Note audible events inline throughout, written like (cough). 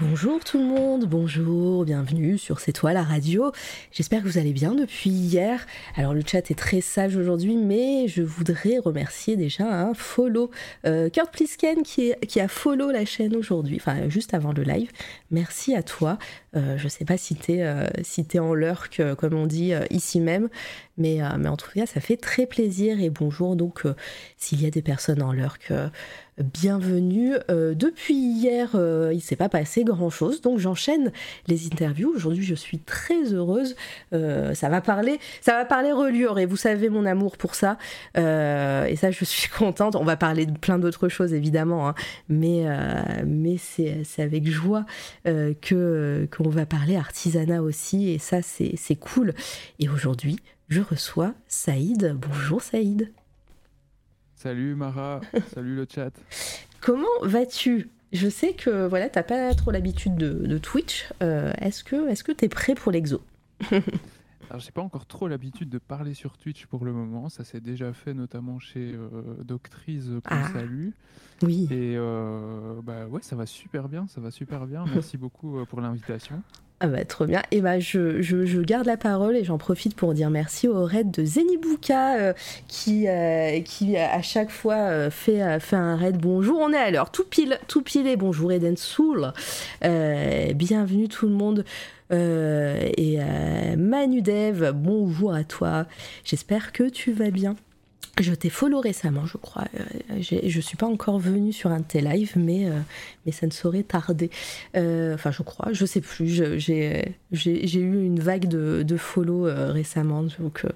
Bonjour tout le monde, bonjour, bienvenue sur C'est toi la radio. J'espère que vous allez bien depuis hier. Alors le chat est très sage aujourd'hui, mais je voudrais remercier déjà un follow, euh, Kurt Plisken qui a follow la chaîne aujourd'hui, enfin juste avant le live. Merci à toi. Euh, je sais pas si t'es euh, si es en lurk, euh, comme on dit ici même, mais, mais en tout cas ça fait très plaisir et bonjour. Donc s'il y a des personnes en lurk bienvenue. Depuis hier, il s'est pas passé grand chose, donc j'enchaîne les interviews. Aujourd'hui, je suis très heureuse. Ça va parler, ça va parler reliure et vous savez mon amour pour ça. Et ça, je suis (laughs) contente. On va parler de plein d'autres choses évidemment, hein. mais mais c'est avec joie que qu'on va parler artisanat aussi et ça c'est cool. Et aujourd'hui, je reçois Saïd. Bonjour Saïd. Salut Mara, (laughs) salut le chat. Comment vas-tu? Je sais que voilà, t'as pas trop l'habitude de, de Twitch. Euh, est-ce que est-ce que t'es prêt pour l'exo? (laughs) Alors j'ai pas encore trop l'habitude de parler sur Twitch pour le moment, ça s'est déjà fait notamment chez euh, Doctrice qu'on Ah. salue. Oui. Et euh, bah ouais, ça va super bien, ça va super bien. (laughs) Merci beaucoup euh, pour l'invitation. Ah bah trop bien. Et bah je, je, je garde la parole et j'en profite pour dire merci au raid de Zenibuka euh, qui, euh, qui à chaque fois euh, fait, euh, fait un raid. Bonjour, on est à l'heure. Tout pile, tout pilé. Bonjour Eden Soul. Euh, bienvenue tout le monde. Euh, et euh, Manu bonjour à toi. J'espère que tu vas bien. Je t'ai follow récemment, je crois. Euh, je suis pas encore venue sur un de tes lives, mais, euh, mais ça ne saurait tarder. Euh, Enfin, je crois, je sais plus. J'ai j'ai- eu une vague de, de follow euh, récemment, donc euh,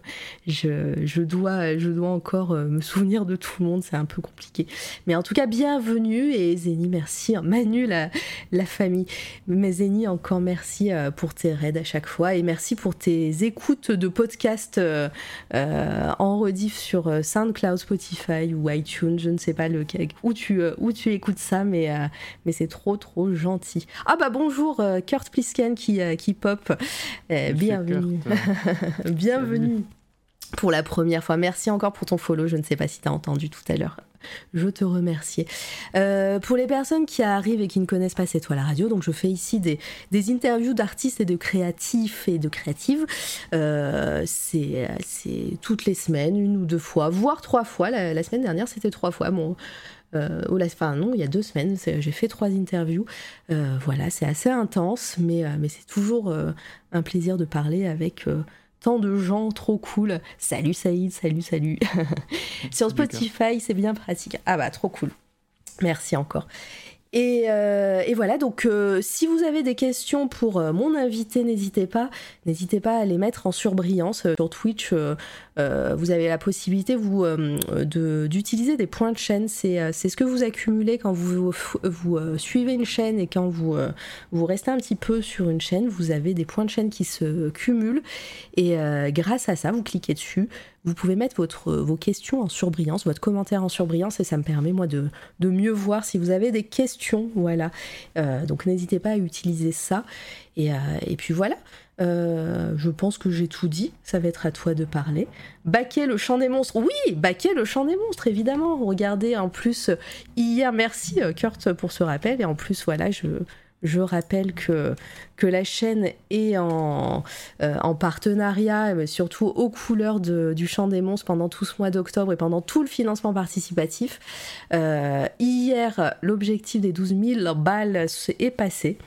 je, je, dois, je dois encore euh, me souvenir de tout le monde, c'est un peu compliqué. Mais en tout cas, bienvenue et Zeni, merci. Manu, la, la famille. Mais Zeni, encore merci pour tes raids à chaque fois et merci pour tes écoutes de podcasts en rediff sur SoundCloud, Spotify ou iTunes, je ne sais pas lequel, où tu, où tu écoutes ça, mais, mais c'est trop trop gentil. Ah bah bonjour Kurt Plisken qui, qui pop. Euh, bienvenue. (laughs) Bienvenue pour la première fois. Merci encore pour ton follow. Je ne sais pas si tu as entendu tout à l'heure. Je te remercie. Euh, pour les personnes qui arrivent et qui ne connaissent pas C'est toi la radio, donc je fais ici des, des interviews d'artistes et de créatifs et de créatives. Euh, c'est c'est toutes les semaines, une ou deux fois, voire trois fois. La, la semaine dernière, c'était trois fois. Bon, euh, la- enfin non, il y a deux semaines, j'ai fait trois interviews. Euh, voilà, c'est assez intense, mais, euh, mais c'est toujours un plaisir de parler avec tant de gens trop cool. Salut Saïd, salut, salut. (laughs) Sur. Spotify, c'est bien pratique. Ah bah, trop cool. Merci encore. Et, euh, et voilà, donc euh, si vous avez des questions pour euh, mon invité, n'hésitez pas, n'hésitez pas à les mettre en surbrillance sur Twitch. Euh, vous avez la possibilité euh, d'utiliser des points de chaîne. C'est euh, c'est ce que vous accumulez quand vous, vous suivez une chaîne et quand vous vous restez un petit peu sur une chaîne. Vous avez des points de chaîne qui se cumulent et grâce à ça, vous cliquez dessus. Vous pouvez mettre votre, vos questions en surbrillance, votre commentaire en surbrillance, et ça me permet moi de, de mieux voir si vous avez des questions. Voilà. Donc n'hésitez pas à utiliser ça. Et, et puis voilà. Euh, je pense que j'ai tout dit. Ça va être à toi de parler. Baquer le chant des monstres. Oui, baquer le chant des monstres, évidemment. Regardez, en plus, euh, hier, merci euh, Kurt pour ce rappel. Et en plus, voilà, je, rappelle que, la chaîne est en, en partenariat, mais surtout aux couleurs du chant des monstres pendant tout ce mois d'octobre et pendant tout le financement participatif. Hier, l'objectif des 12 000 balles est passé.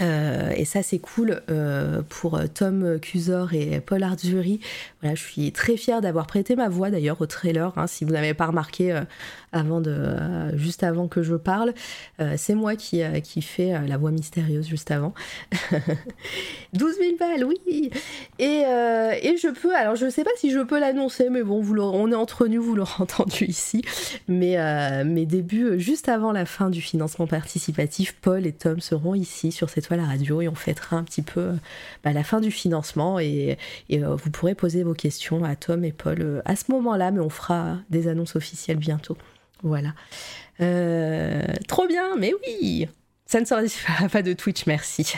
Euh, et ça c'est cool euh, pour Tom Cusor et Paul Arzuri. Voilà, je suis très fière d'avoir prêté ma voix d'ailleurs au trailer. hein, si vous n'avez pas remarqué euh, avant de, euh, juste avant que je parle, euh, c'est moi qui, euh, qui fais la voix mystérieuse juste avant. (laughs) 12 000 balles, oui. Et, et je peux, alors je sais pas si je peux l'annoncer, mais bon, vous on est entre nous, vous l'aurez (laughs) entendu ici. Mais mes débuts, juste avant la fin du financement participatif, Paul et Tom seront ici sur cette toile à radio et on fêtera un petit peu bah, la fin du financement et, et, vous pourrez poser vos questions à Tom et Paul à ce moment-là, mais on fera des annonces officielles bientôt. Voilà. Euh, trop bien, mais oui Ça ne sera (laughs) pas de Twitch, merci.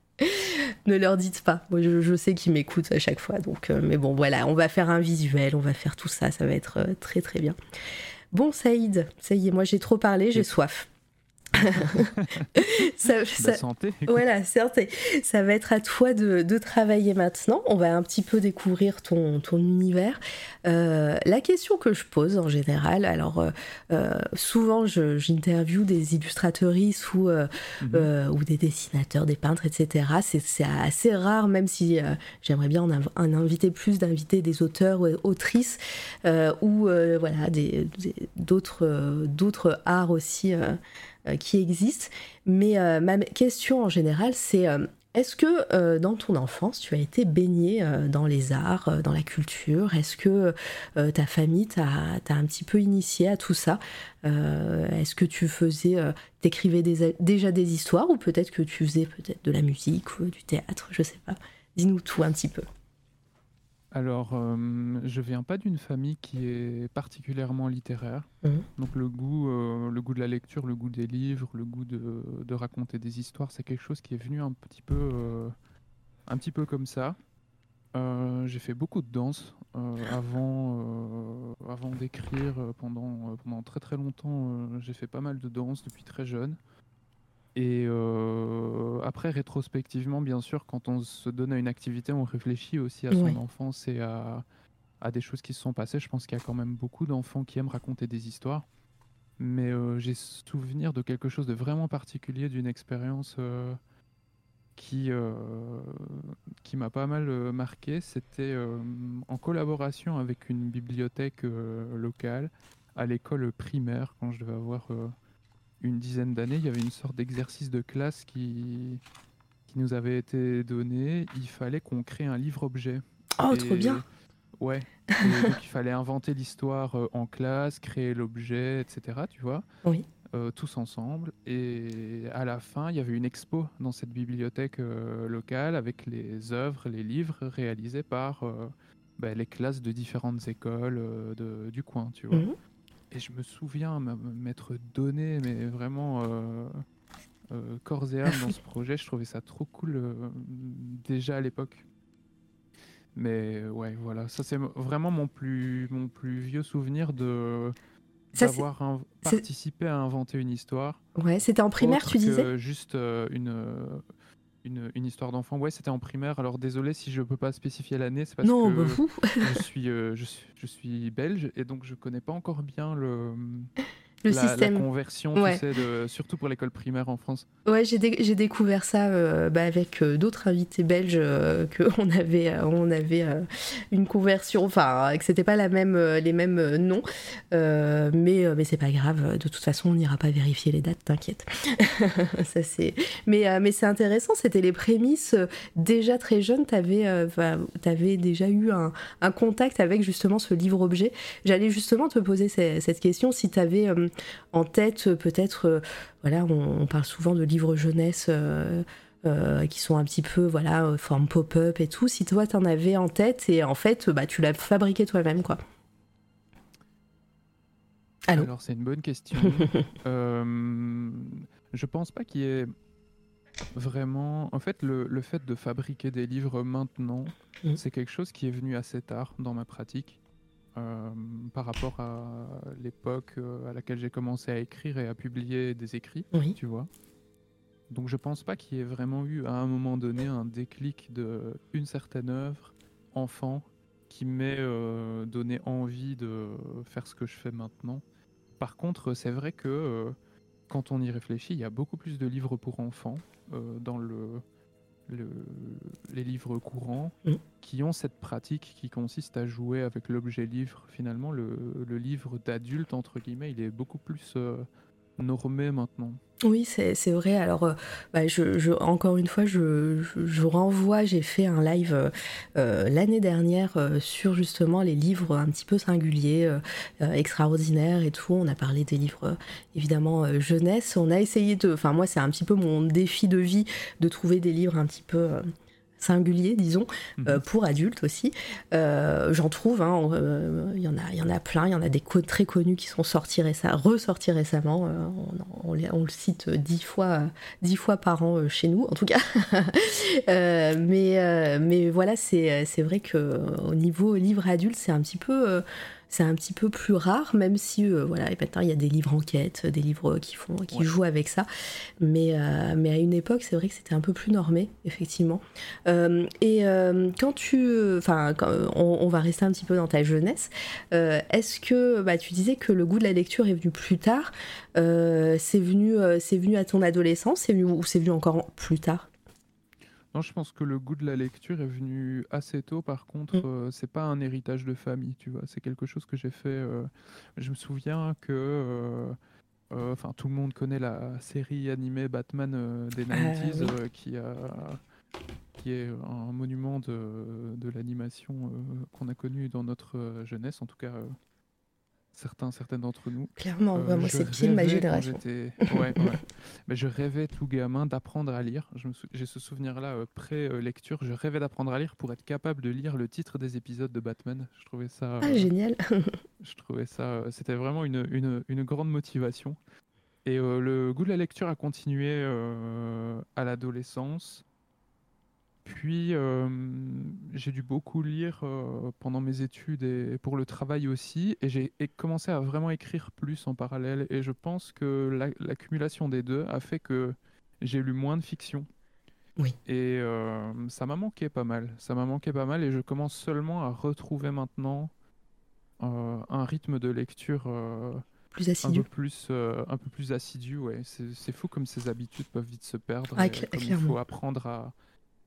(laughs) ne leur dites pas. Moi, je, sais qu'ils m'écoutent à chaque fois. Donc, mais bon, voilà, on va faire un visuel, on va faire tout ça. Ça va être très très bien. Bon, Saïd, ça y est, moi j'ai trop parlé, j'ai soif. (laughs) ça, ça, santé. (laughs) Voilà, santé. Ça va être à toi de, travailler maintenant. On va un petit peu découvrir ton, ton univers. Euh, la question que je pose en général, alors euh, euh, souvent j'interviewe des illustrateuristes ou, mhm. ou des dessinateurs, des peintres, etc. C'est assez rare, même si j'aimerais bien en, inviter plus, d'inviter des auteurs ou autrices ou voilà, d'autres d'autres arts aussi euh, qui existent. Mais euh, ma question en général, c'est euh, est-ce que dans ton enfance, tu as été baigné dans les arts, dans la culture? Est-ce que ta famille t'a un petit peu initié à tout ça? Est-ce que tu faisais, t'écrivais déjà des histoires ou peut-être que tu faisais peut-être de la musique ou du théâtre? Je sais pas. Dis-nous tout un petit peu. Alors, euh, je viens pas d'une famille qui est particulièrement littéraire. Mmh. Donc le goût, euh, le goût de la lecture, le goût des livres, le goût de, raconter des histoires, c'est quelque chose qui est venu un petit peu, euh, un petit peu comme ça. j'ai fait beaucoup de danse avant, avant d'écrire. Pendant, pendant très très longtemps, j'ai fait pas mal de danse depuis très jeune. Et euh, après, rétrospectivement, bien sûr, quand on se donne à une activité, on réfléchit aussi à son enfance et à, des choses qui se sont passées. Je pense qu'il y a quand même beaucoup d'enfants qui aiment raconter des histoires. Mais euh, j'ai souvenir de quelque chose de vraiment particulier, d'une expérience euh, qui, qui m'a pas mal marqué. C'était en collaboration avec une bibliothèque locale à l'école primaire, quand je devais avoir une dizaine d'années, il y avait une sorte d'exercice de classe qui, qui nous avait été donné. Il fallait qu'on crée un livre-objet. Oh, trop bien Ouais. (laughs) donc, il fallait inventer l'histoire euh, en classe, créer l'objet, etc. Tu vois Oui. Euh, tous ensemble. Et à la fin, il y avait une expo dans cette bibliothèque euh, locale avec les œuvres, les livres réalisés par bah, les classes de différentes écoles de, du coin, tu vois. Mhm. Et je me souviens m'être donné, mais vraiment euh, euh, corps et âme dans ce (laughs) projet. Je trouvais ça trop cool euh, déjà à l'époque. Mais ouais, voilà, ça c'est vraiment mon plus, mon plus vieux souvenir de d'avoir participé à inventer une histoire. Ouais, c'était en primaire, tu disais? Juste une, une, histoire d'enfant. Ouais, c'était en primaire. Alors désolé si je peux pas spécifier l'année, c'est parce non, que bah, je, suis, euh, je, suis, je suis belge et donc je connais pas encore bien le le système. La conversion, tu sais, surtout pour l'école primaire en France. Ouais, j'ai, découvert ça euh, bah, avec euh, d'autres invités belges euh, qu'on avait, on avait une conversion, enfin, que c'était pas la même, les mêmes noms, mais mais c'est pas grave. De toute façon, on n'ira pas vérifier les dates, t'inquiète. (laughs) ça c'est, mais mais c'est intéressant. C'était les prémices déjà très jeune. T'avais, avais déjà eu un, un, contact avec justement ce livre objet. J'allais justement te poser cette question si t'avais en tête peut-être, euh, voilà, on, parle souvent de livres jeunesse. Euh, euh, qui sont un petit peu voilà forme pop-up et tout si toi t'en avais en tête et en fait bah tu l'as fabriqué toi-même quoi alors c'est une bonne question (laughs) je pense pas qu'il y ait vraiment en fait le, le, fait de fabriquer des livres maintenant mmh. c'est quelque chose qui est venu assez tard dans ma pratique euh, par rapport à l'époque euh, à laquelle j'ai commencé à écrire et à publier des écrits, tu vois. Donc je pense pas qu'il y ait vraiment eu à un moment donné un déclic de une certaine œuvre enfant qui m'ait euh, donné envie de faire ce que je fais maintenant. Par contre, c'est vrai que quand on y réfléchit, il y a beaucoup plus de livres pour enfants dans le les livres courants mm. qui ont cette pratique qui consiste à jouer avec l'objet livre. Finalement, le, livre d'adulte, entre guillemets, il est beaucoup plus euh, normé maintenant. Oui, c'est vrai. Alors, euh, bah, je, encore une fois, je, je renvoie, j'ai fait un live euh, euh, l'année dernière sur justement les livres un petit peu singuliers, extraordinaires et tout. On a parlé des livres, évidemment, jeunesse. On a essayé de... Enfin, moi, c'est un petit peu mon défi de vie de trouver des livres un petit peu singulier, disons, mhm. euh, pour adultes aussi. Euh, j'en trouve, hein, euh, il y, en a, y en a plein, il y en a des codes très connus qui sont sortis récemment, ressortis récemment. On, le cite dix fois, dix fois par an chez nous, en tout cas. (laughs) mais, mais voilà, c'est vrai qu'au niveau livre adulte, c'est un petit peu c'est un petit peu plus rare, même si euh, voilà, maintenant il y a des livres enquêtes, des livres qui font, qui jouent avec ça. Mais, euh, mais à une époque, c'est vrai que c'était un peu plus normé, effectivement. Euh, et quand tu, enfin, on, on, va rester un petit peu dans ta jeunesse. Est-ce que, bah, tu disais que le goût de la lecture est venu plus tard. c'est venu, c'est venu à ton adolescence, c'est venu ou c'est venu encore plus tard? Non, je pense que le goût de la lecture est venu assez tôt. Par contre, mm. euh, c'est pas un héritage de famille, tu vois. C'est quelque chose que j'ai fait. Euh, je me souviens que, euh, enfin, tout le monde connaît la série animée Batman des 90s, ah qui a, qui est un monument de, de l'animation qu'on a connu dans notre jeunesse, en tout cas certains, certaines d'entre nous. Clairement, euh, moi c'est pile ma génération. Ouais, (laughs) Mais je rêvais tout gamin d'apprendre à lire. J'ai ce souvenir-là euh, pré-lecture. Je rêvais d'apprendre à lire pour être capable de lire le titre des épisodes de Batman. Je trouvais ça. Ah, génial. (laughs) je trouvais ça. Euh, c'était vraiment une, une, une, grande motivation. Et le goût de la lecture a continué à l'adolescence. Puis, euh, j'ai dû beaucoup lire euh, pendant mes études et pour le travail aussi. Et j'ai commencé à vraiment écrire plus en parallèle. Et je pense que l'accumulation des deux a fait que j'ai lu moins de fiction. Oui. Et euh, ça m'a manqué pas mal. Ça m'a manqué pas mal. Et je commence seulement à retrouver maintenant un rythme de lecture. plus assidu. Un peu plus, un peu plus assidu, ouais. C'est fou comme ces habitudes peuvent vite se perdre. Ah, il faut apprendre à,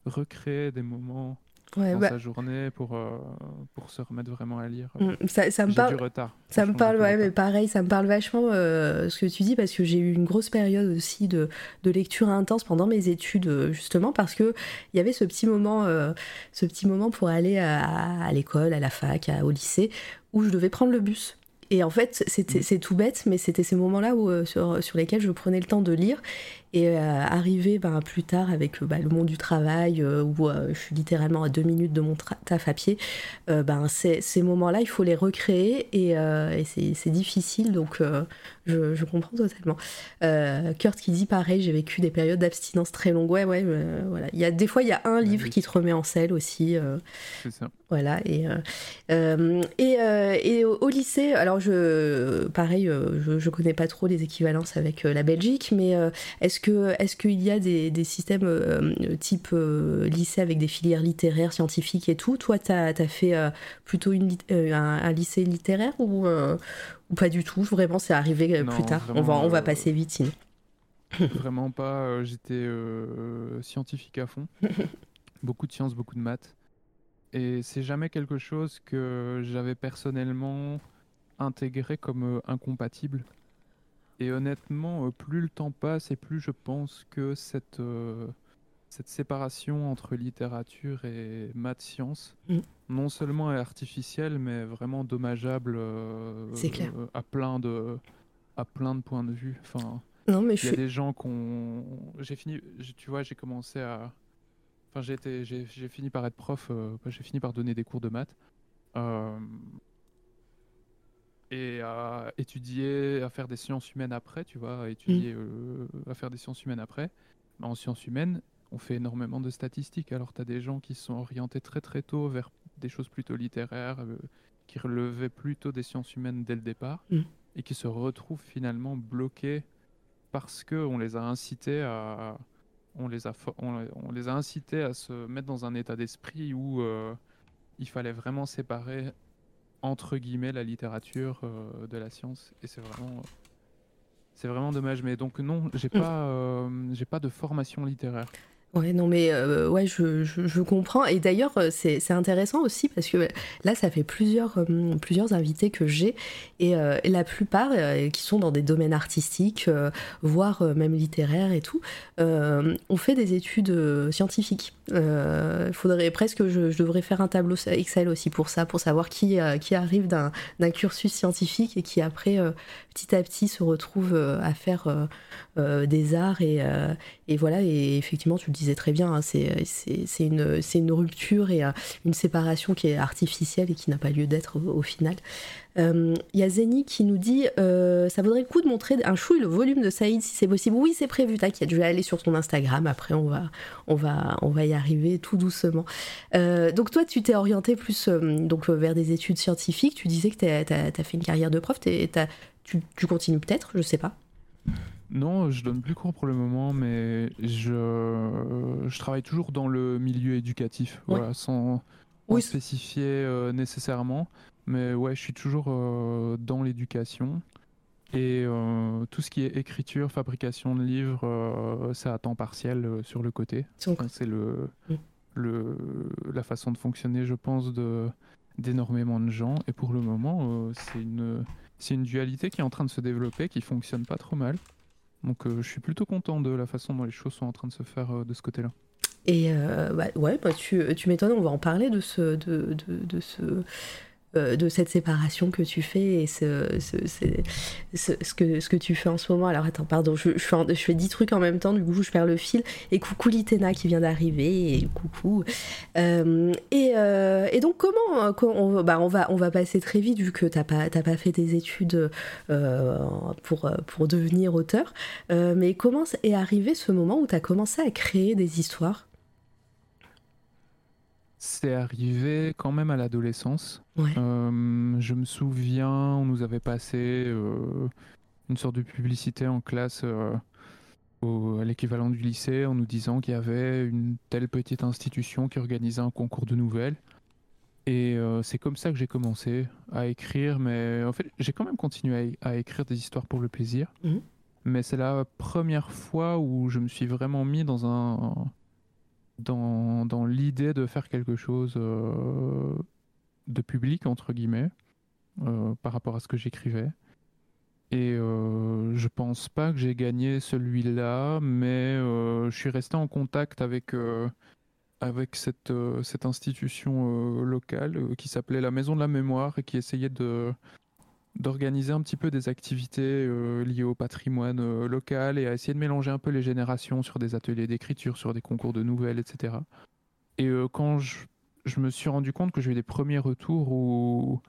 recréer des moments dans bah sa journée pour, euh, pour se remettre vraiment à lire. Mm, ça, ça me parle. du retard. Ça me parle, ouais, mais pareil, ça me parle vachement euh, ce que tu dis parce que j'ai eu une grosse période aussi de, de lecture intense pendant mes études, euh, justement parce que il y avait ce petit moment, ce petit moment pour aller à, à l'école, à la fac, au lycée, où je devais prendre le bus. Et en fait, mm. c'est tout bête, mais c'était ces moments-là où, sur, sur lesquels je prenais le temps de lire. Et euh, arriver ben, plus tard avec bah, le monde du travail, euh, où euh, je suis littéralement à deux minutes de mon taf à pied, ben, ces moments-là, il faut les recréer et, et c'est difficile, donc je, je, comprends totalement. Kurt qui dit pareil, j'ai vécu des périodes d'abstinence très longues. Ouais, ouais, voilà. Il y a, des fois, il y a un livre qui te remet en selle aussi. C'est ça. Voilà, et, et, et au, lycée, alors je, pareil, je, je connais pas trop les équivalences avec la Belgique, mais est-ce est-ce qu'il y a des, systèmes euh, type euh, lycée avec des filières littéraires, scientifiques et tout? Toi, tu as, fait euh, plutôt une, un, lycée littéraire ou, ou pas du tout? Vraiment, c'est arrivé plus tard. On va, on va passer vite sinon. (coughs) Vraiment pas. J'étais scientifique à fond. (laughs) beaucoup de sciences, beaucoup de maths. Et c'est jamais quelque chose que j'avais personnellement intégré comme incompatible. Et honnêtement, euh, plus le temps passe et plus je pense que cette, euh, cette séparation entre littérature et maths-sciences, mm. non seulement est artificielle, mais vraiment dommageable euh, à, plein de, à plein de points de vue. Enfin, non, mais il y a des gens qu'on. J'ai fini, tu vois, j'ai commencé à. Enfin, j'ai, j'ai, fini par être prof, j'ai fini par donner des cours de maths et à étudier, à faire des sciences humaines après, tu vois, à étudier, mm. euh, à faire des sciences humaines après. En sciences humaines, on fait énormément de statistiques. Alors, tu as des gens qui sont orientés très très tôt vers des choses plutôt littéraires, euh, qui relevaient plutôt des sciences humaines dès le départ, mm. et qui se retrouvent finalement bloqués parce qu'on les a incités à. On les, a on, les a incités à se mettre dans un état d'esprit où euh, il fallait vraiment séparer entre guillemets la littérature euh, de la science. Et c'est vraiment c'est vraiment dommage. Mais donc non j'ai (clears throat) pas euh, j'ai pas de formation littéraire Ouais, non, mais euh, ouais, je, je, comprends. Et d'ailleurs, euh, c'est intéressant aussi parce que là, ça fait plusieurs, euh, plusieurs invités que j'ai et, la plupart qui sont dans des domaines artistiques, voire même littéraires et tout, ont fait des études scientifiques. Il faudrait presque, je, je, devrais faire un tableau Excel aussi pour ça, pour savoir qui, qui arrive d'un cursus scientifique et qui après, petit à petit, se retrouve à faire des arts et, voilà. Et effectivement, tu le dis disais très bien, hein, c'est une rupture et une séparation qui est artificielle et qui n'a pas lieu d'être au, final. Il y a Zeni qui nous dit ça vaudrait le coup de montrer un chou et le volume de Saïd si c'est possible. Oui, c'est prévu, t'inquiète, je vais aller sur ton Instagram. Après, on va, on va, on va y arriver tout doucement. donc, toi, tu t'es orienté plus donc, vers des études scientifiques. Tu disais que tu as, fait une carrière de prof. tu, tu continues peut-être, je sais pas. Non, je donne plus cours pour le moment, mais je, je travaille toujours dans le milieu éducatif, voilà, sans, spécifier euh, nécessairement. Mais ouais, je suis toujours euh, dans l'éducation. Et euh, tout ce qui est écriture, fabrication de livres, c'est à temps partiel sur le côté. C'est le, le, la façon de fonctionner, je pense, de d'énormément de gens. Et pour le moment, c'est une, c'est une dualité qui est en train de se développer, qui fonctionne pas trop mal. Donc euh, je suis plutôt content de la façon dont les choses sont en train de se faire euh, de ce côté-là. Et euh, bah, ouais, bah, tu, tu m'étonnes, on va en parler de ce, de, de, de ce, euh, de cette séparation que tu fais et ce, ce, que, ce que tu fais en ce moment. Alors attends, pardon, je, je, fais, je fais 10 trucs en même temps, du coup je perds le fil. Et coucou Litena qui vient d'arriver, et coucou. Euh, euh, et, donc comment, on, bah, on, va, on va passer très vite vu que tu n'as pas, pas fait tes études pour, pour devenir auteur. mais comment est arrivé ce moment où tu as commencé à créer des histoires? C'est arrivé quand même à l'adolescence. Euh, je me souviens, on nous avait passé euh, une sorte de publicité en classe euh, à l'équivalent du lycée en nous disant qu'il y avait une telle petite institution qui organisait un concours de nouvelles. Et c'est comme ça que j'ai commencé à écrire, mais en fait j'ai quand même continué à, écrire des histoires pour le plaisir. Mmh. Mais c'est la première fois où je me suis vraiment mis dans un dans, l'idée de faire quelque chose euh, de public, entre guillemets, euh, par rapport à ce que j'écrivais. Et euh, je pense pas que j'ai gagné celui-là, mais euh, je suis resté en contact avec, avec cette, cette institution locale qui s'appelait la Maison de la Mémoire et qui essayait de, d'organiser un petit peu des activités euh, liées au patrimoine euh, local et à essayer de mélanger un peu les générations sur des ateliers d'écriture, sur des concours de nouvelles, etc. Et euh, quand je, je, me suis rendu compte que j'ai eu des premiers retours où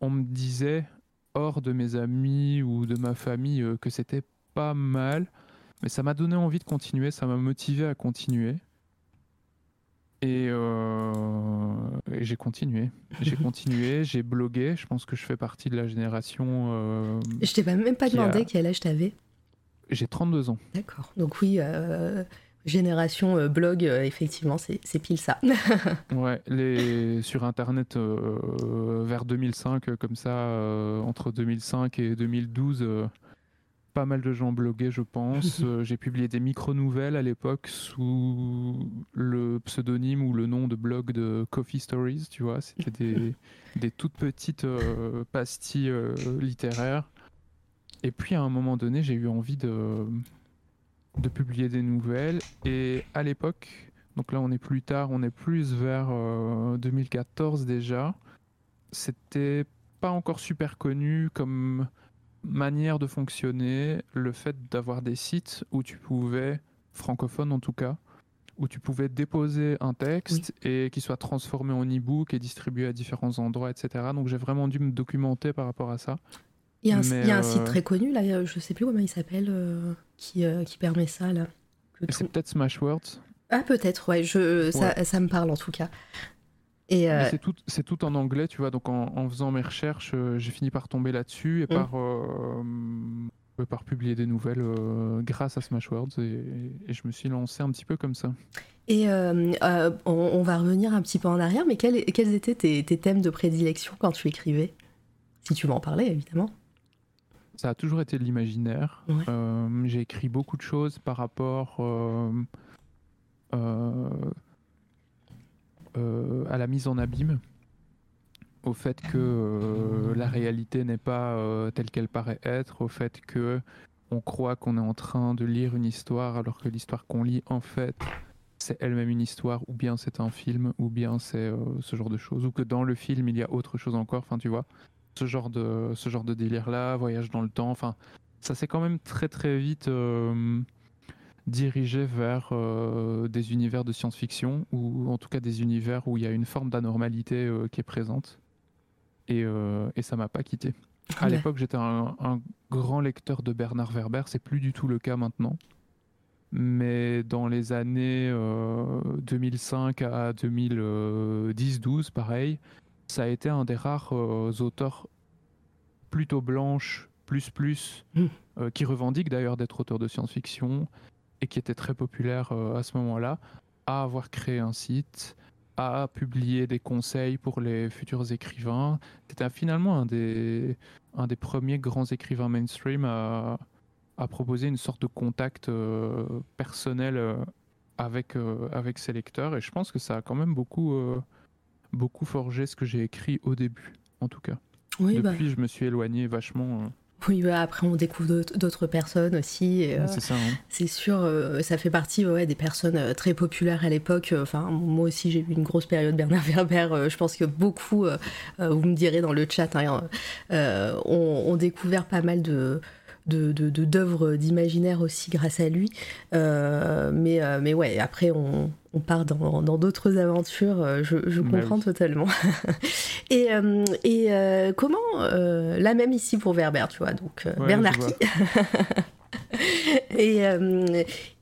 on me disait, hors de mes amis ou de ma famille, que c'était pas mal, mais ça m'a donné envie de continuer, ça m'a motivé à continuer. Euh, et, j'ai continué. J'ai (laughs) continué, j'ai blogué. Je pense que je fais partie de la génération. Euh, je t'ai même pas demandé quel âge t'avais. J'ai 32 ans. D'accord. Donc oui, euh, génération blog, effectivement, c'est pile ça. (laughs) ouais, les, sur Internet, vers 2005, comme ça, entre 2005 et 2012 pas mal de gens bloguaient, je pense. (laughs) Euh, j'ai publié des micro-nouvelles à l'époque sous le pseudonyme ou le nom de blog de Coffee Stories, tu vois. C'était des, (laughs) des, toutes petites euh, pastilles euh, littéraires. Et puis à un moment donné, j'ai eu envie de, de publier des nouvelles. Et à l'époque, donc là on est plus tard, on est plus vers 2014 déjà, c'était pas encore super connu comme manière de fonctionner, le fait d'avoir des sites où tu pouvais, francophone en tout cas, où tu pouvais déposer un texte et qu'il soit transformé en e-book et distribué à différents endroits, etc. Donc j'ai vraiment dû me documenter par rapport à ça. Il y a un, site euh, très connu, là, je sais plus comment il s'appelle, euh, qui, euh, qui permet ça. là. C'est peut-être Smashwords. Ah peut-être, ouais, je, Ça, ça, me parle en tout cas. Euh, c'est tout, en anglais, tu vois. Donc en, faisant mes recherches, euh, j'ai fini par tomber là-dessus et mm. par, euh, par publier des nouvelles grâce à Smashwords et, et, je me suis lancé un petit peu comme ça. Et on, va revenir un petit peu en arrière, mais quels, quels étaient tes, tes, thèmes de prédilection quand tu écrivais? Si tu veux en parler, évidemment. Ça a toujours été de l'imaginaire. j'ai écrit beaucoup de choses par rapport à la mise en abîme, au fait que euh, la réalité n'est pas euh, telle qu'elle paraît être, au fait que on croit qu'on est en train de lire une histoire alors que l'histoire qu'on lit en fait c'est elle-même une histoire ou bien c'est un film ou bien c'est ce genre de choses ou que dans le film il y a autre chose encore enfin tu vois. Ce genre de ce genre de délire là voyage dans le temps enfin ça s'est quand même très très vite dirigé vers des univers de science-fiction ou en tout cas des univers où il y a une forme d'anormalité qui est présente. Et, et ça m'a pas quitté. À l'époque, j'étais un, grand lecteur de Bernard Werber. C'est plus du tout le cas maintenant. Mais dans les années 2005 à 2010-12, pareil, ça a été un des rares auteurs plutôt blanches, plus plus, mmh. qui revendiquent d'ailleurs d'être auteur de science-fiction et qui était très populaire à ce moment-là, à avoir créé un site, à publier des conseils pour les futurs écrivains. C'était finalement un des, un des premiers grands écrivains mainstream à, à proposer une sorte de contact euh, personnel euh, avec, euh, avec ses lecteurs. Et je pense que ça a quand même beaucoup, beaucoup forgé ce que j'ai écrit au début, en tout cas. Oui, bah. Depuis, je me suis éloigné vachement oui, bah, après on découvre d'autres personnes aussi. Euh, c'est ça. Hein. C'est sûr, euh, ça fait partie ouais, des personnes euh, très populaires à l'époque. Enfin, moi aussi j'ai eu une grosse période Bernard Werber. je pense que beaucoup, vous me direz dans le chat, hein, ont, découvert pas mal de, d'œuvres d'imaginaire aussi grâce à lui. mais, mais ouais, après on, on part dans d'autres aventures, euh, je, bah comprends totalement. (laughs) et euh, et euh, comment, la même ici pour Werber, tu vois, donc Bernard qui (laughs) (laughs) et,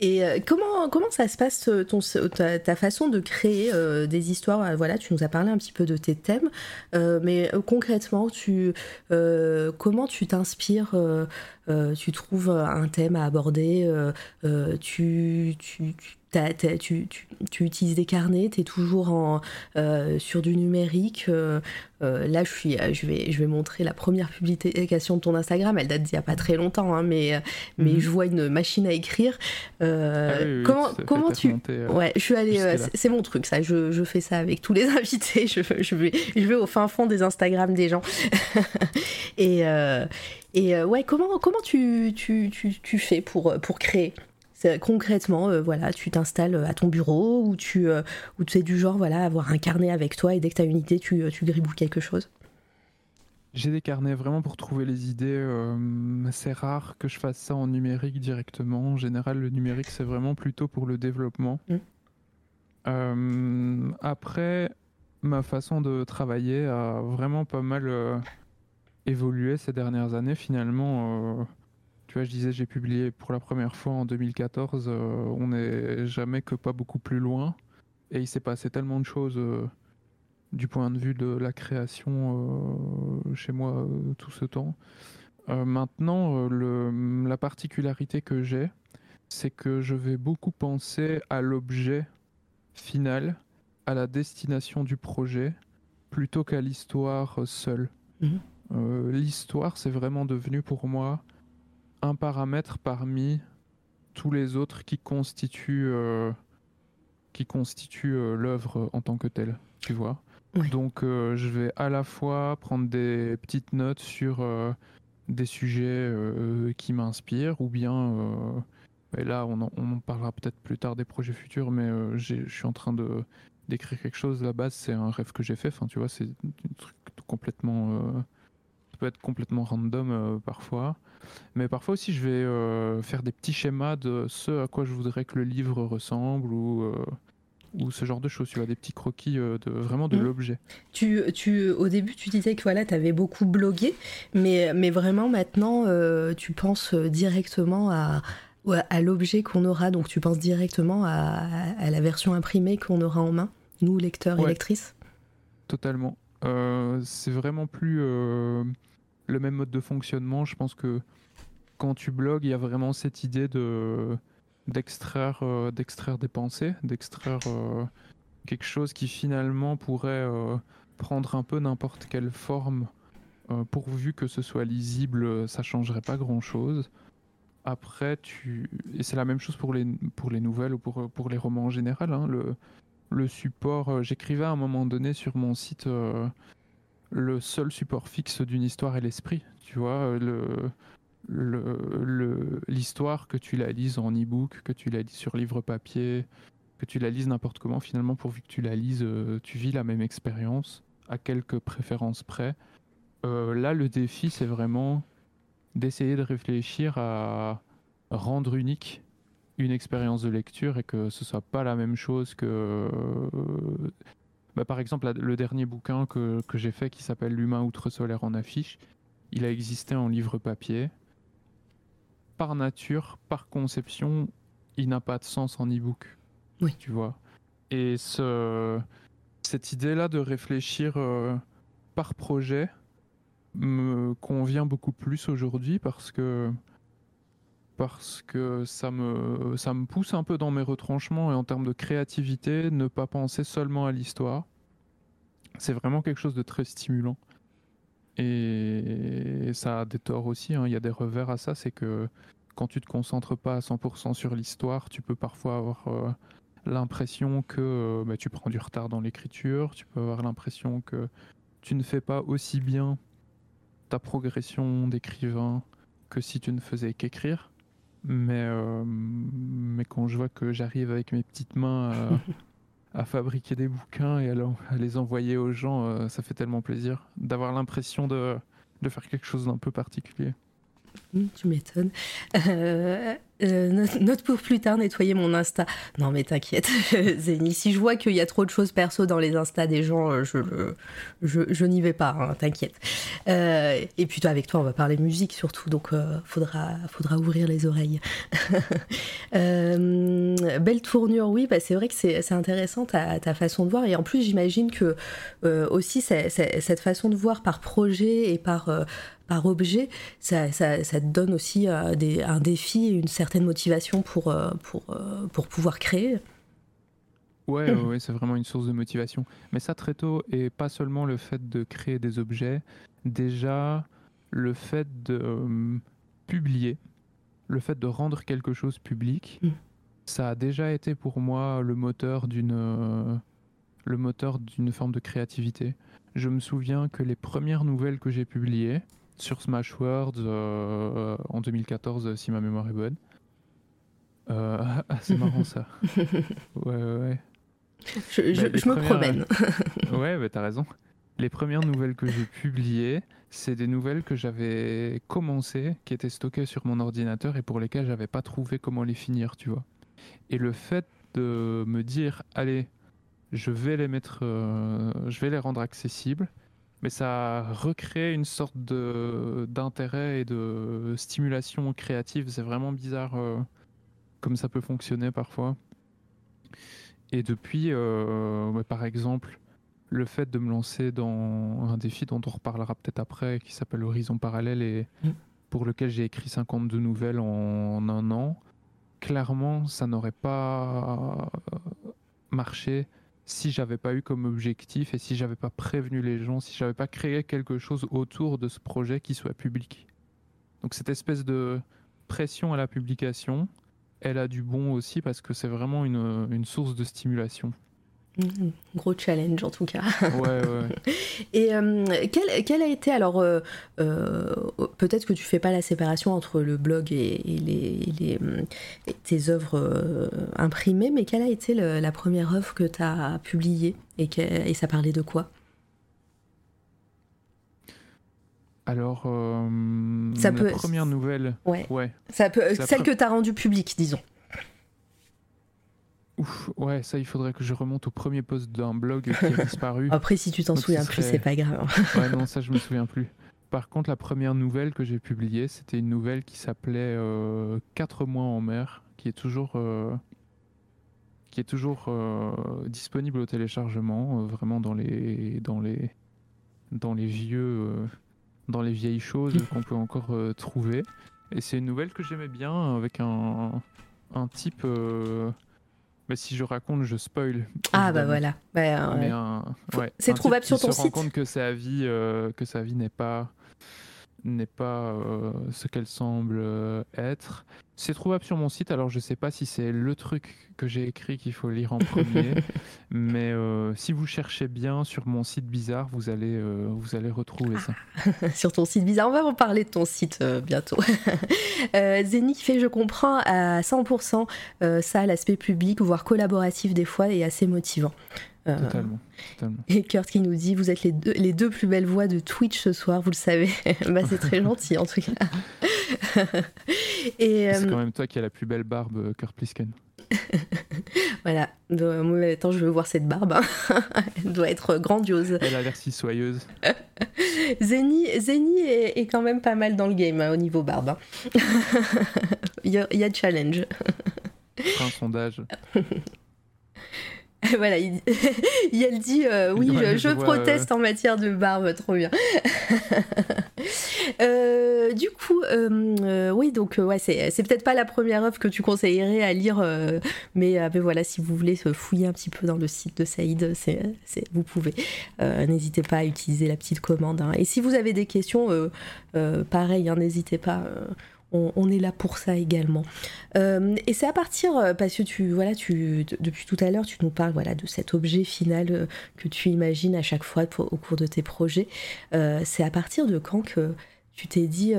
et comment, comment ça se passe ton, ta, façon de créer des histoires? Voilà, tu nous as parlé un petit peu de tes thèmes, mais concrètement, tu, comment tu t'inspires Tu trouves un thème à aborder tu, tu, tu tu, tu, utilises des carnets, tu es toujours en, euh, sur du numérique. Euh, euh, là, je, suis, je, vais, je vais montrer la première publication de ton Instagram. Elle date d'il n'y a pas très longtemps, hein, mais, mais mhm. je vois une machine à écrire. Ah comment comment tu. ouais, je suis allée. c'est mon truc, ça. Je, je, fais ça avec tous les (laughs) invités. Je, je, vais, je vais au fin fond des Instagram des gens. (laughs) et. Et ouais, comment, comment tu, tu, tu, tu, fais pour, pour créer? Concrètement, euh, voilà, tu t'installes à ton bureau ou tu, euh, ou tu es du genre voilà, avoir un carnet avec toi et dès que tu as une idée, tu, euh, tu gribouilles quelque chose? J'ai des carnets vraiment pour trouver les idées. c'est rare que je fasse ça en numérique directement. En général, le numérique, c'est vraiment plutôt pour le développement. Mmh. après, ma façon de travailler a vraiment pas mal évolué ces dernières années. Finalement, je disais, j'ai publié pour la première fois en 2014. Euh, on n'est jamais que pas beaucoup plus loin. Et il s'est passé tellement de choses euh, du point de vue de la création euh, chez moi tout ce temps. maintenant, le, la particularité que j'ai, c'est que je vais beaucoup penser à l'objet final, à la destination du projet, plutôt qu'à l'histoire seule. Mhm. l'histoire, c'est vraiment devenu pour moi un paramètre parmi tous les autres qui constituent, euh, qui constituent euh, l'œuvre en tant que telle, tu vois. Donc euh, je vais à la fois prendre des petites notes sur des sujets qui m'inspirent, ou bien, et là on en, parlera peut-être plus tard des projets futurs, mais je suis en train de d'écrire quelque chose. La base, c'est un rêve que j'ai fait. Enfin, tu vois, c'est un truc complètement, peut être complètement random parfois. Mais parfois aussi, je vais euh, faire des petits schémas de ce à quoi je voudrais que le livre ressemble ou, euh, ou ce genre de choses. Tu vois, des petits croquis euh, de, vraiment de mmh. l'objet. Tu, tu, au début, tu disais que voilà, tu avais beaucoup blogué, mais, mais vraiment maintenant, tu penses directement à, à l'objet qu'on aura. Donc, tu penses directement à, à la version imprimée qu'on aura en main, nous, lecteurs et lectrices? Totalement. c'est vraiment plus le même mode de fonctionnement. Je pense que quand tu blogues, il y a vraiment cette idée de d'extraire euh, d'extraire des pensées, d'extraire euh, quelque chose qui finalement pourrait euh, prendre un peu n'importe quelle forme, pourvu que ce soit lisible, ça changerait pas grand chose. Après, tu et c'est la même chose pour les pour les nouvelles ou pour pour les romans en général. Hein. le le support, j'écrivais à un moment donné sur mon site le seul support fixe d'une histoire est l'esprit. Tu vois, le, l'histoire, que tu la lises en e-book, que tu la lises sur livre papier, que tu la lises n'importe comment, finalement, pourvu que tu la lises, euh, tu vis la même expérience, à quelques préférences près. Euh, là, le défi, c'est vraiment d'essayer de réfléchir à rendre unique une expérience de lecture et que ce soit pas la même chose que. Bah, par exemple, le dernier bouquin que, que j'ai fait qui s'appelle L'humain outre-solaire en affiche, il a existé en livre papier. Par nature, par conception, il n'a pas de sens en e-book. Oui. Tu vois. Et ce, cette idée-là de réfléchir euh, par projet me convient beaucoup plus aujourd'hui parce que parce que ça me, ça me pousse un peu dans mes retranchements et en termes de créativité, ne pas penser seulement à l'histoire. C'est vraiment quelque chose de très stimulant. Et ça a des torts aussi, hein. il y a des revers à ça, c'est que quand tu te concentres pas à 100% sur l'histoire, tu peux parfois avoir euh, l'impression que euh, bah, tu prends du retard dans l'écriture, tu peux avoir l'impression que tu ne fais pas aussi bien ta progression d'écrivain que si tu ne faisais qu'écrire. Mais, euh, mais quand je vois que j'arrive avec mes petites mains (laughs) à, fabriquer des bouquins et à, les envoyer aux gens, euh, ça fait tellement plaisir d'avoir l'impression de, de faire quelque chose d'un peu particulier. Mmh, tu m'étonnes. Euh, euh, note pour plus tard, nettoyer mon Insta. Non, mais t'inquiète, (laughs) Zéni. Si je vois qu'il y a trop de choses perso dans les Insta des gens, euh, je, je, n'y vais pas, hein, t'inquiète. Euh, et puis toi, avec toi, on va parler musique surtout, donc faudra, faudra ouvrir les oreilles. (laughs) belle tournure, oui, bah, c'est vrai que c'est intéressant ta, ta, façon de voir. Et en plus, j'imagine que aussi cette façon de voir par projet et par par objet, ça, ça, ça, te donne aussi des, un défi, une certaine motivation pour, euh, pour, euh, pour pouvoir créer. Ouais, ouais, c'est vraiment une source de motivation. Mais ça très tôt, et pas seulement le fait de créer des objets, déjà le fait de euh, publier, le fait de rendre quelque chose public, mm. ça a déjà été pour moi le moteur d'une le moteur d'une forme de créativité. Je me souviens que les premières nouvelles que j'ai publiées sur Smashwords en 2014, si ma mémoire est bonne, euh, (laughs) ah, c'est marrant ça. (laughs) Ouais, ouais, ouais. Je, bah, me promène. (laughs) ouais, bah, t'as raison. Les premières nouvelles que j'ai publiées, c'est des nouvelles que j'avais commencées, qui étaient stockées sur mon ordinateur et pour lesquelles j'avais pas trouvé comment les finir, tu vois. Et le fait de me dire, allez, je vais les mettre, euh, je vais les rendre accessibles, mais ça a recréé une sorte de d'intérêt et de stimulation créative. C'est vraiment bizarre. Euh, comme ça peut fonctionner parfois. Et depuis, euh, par exemple, le fait de me lancer dans un défi dont on reparlera peut-être après, qui s'appelle Horizon Parallèle et mm. pour lequel j'ai écrit 52 nouvelles en un an, clairement, ça n'aurait pas marché si j'avais pas eu comme objectif et si j'avais pas prévenu les gens, si j'avais pas créé quelque chose autour de ce projet qui soit public. Donc cette espèce de pression à la publication, elle a du bon aussi parce que c'est vraiment une, source de stimulation. Mmh, gros challenge en tout cas. Ouais, ouais. (laughs) Et euh, quel, quel, a été alors euh, euh, peut-être que tu fais pas la séparation entre le blog et, les, les, tes œuvres imprimées, mais quelle a été la première œuvre que tu as publiée et, et ça parlait de quoi? Alors, euh, ça la première nouvelle. Ouais. ouais. Ça peut, celle que tu as rendue publique, disons. Ouf, ouais, ça, il faudrait que je remonte au premier post d'un blog qui a (laughs) disparu. Après, si tu t'en souviens plus, c'est pas grave. ouais, non, ça, je me (laughs) souviens plus. Par contre, la première nouvelle que j'ai publiée, c'était une nouvelle qui s'appelait 4 euh, mois en mer, qui est toujours, euh, qui est toujours euh, disponible au téléchargement, vraiment dans les, dans les, dans les vieux dans les vieilles choses (laughs) qu'on peut encore trouver. Et c'est une nouvelle que j'aimais bien avec un, un type. Euh, bah, si je raconte, je spoil. Ah bah voilà. Bah, c'est trouvable sur ton site. Se rend compte que sa vie, euh, que sa vie n'est pas n'est pas euh, ce qu'elle semble euh, être. C'est trouvable sur mon site, alors je ne sais pas si c'est le truc que j'ai écrit qu'il faut lire en premier, (laughs) mais euh, si vous cherchez bien sur mon site bizarre, vous allez, vous allez retrouver ça. (laughs) sur ton site bizarre, on va reparler de ton site bientôt. (laughs) Zénith fait, je comprends à 100% ça, l'aspect public, voire collaboratif des fois, est assez motivant. Euh, totalement, Et Kurt qui nous dit Vous êtes les deux, les deux plus belles voix de Twitch ce soir, vous le savez. (laughs) bah, c'est très gentil en tout cas. (laughs) Et c'est quand même toi qui as la plus belle barbe, Kurt Plisken. (laughs) voilà. attends, je veux voir cette barbe. Hein. Elle doit être grandiose. Elle a l'air si soyeuse. Zeni, Zeni est, quand même pas mal dans le game hein, au niveau barbe. Hein. il, y a, il y a challenge. Un sondage. (laughs) voilà, il, (laughs) elle dit euh, oui, je, proteste en matière de barbe, trop bien. (laughs) Euh, du coup, euh, oui, donc ouais, c'est, peut-être pas la première œuvre que tu conseillerais à lire, mais, voilà, si vous voulez fouiller un petit peu dans le site de Saïd, c'est, vous pouvez. n'hésitez pas à utiliser la petite commande. Hein. Et si vous avez des questions, pareil, hein, n'hésitez pas on, est là pour ça également. Euh, et c'est à partir, euh, parce que tu, voilà, tu, depuis tout à l'heure, tu nous parles voilà, de cet objet final euh, que tu imagines à chaque fois au cours de tes projets. c'est à partir de quand que tu t'es dit,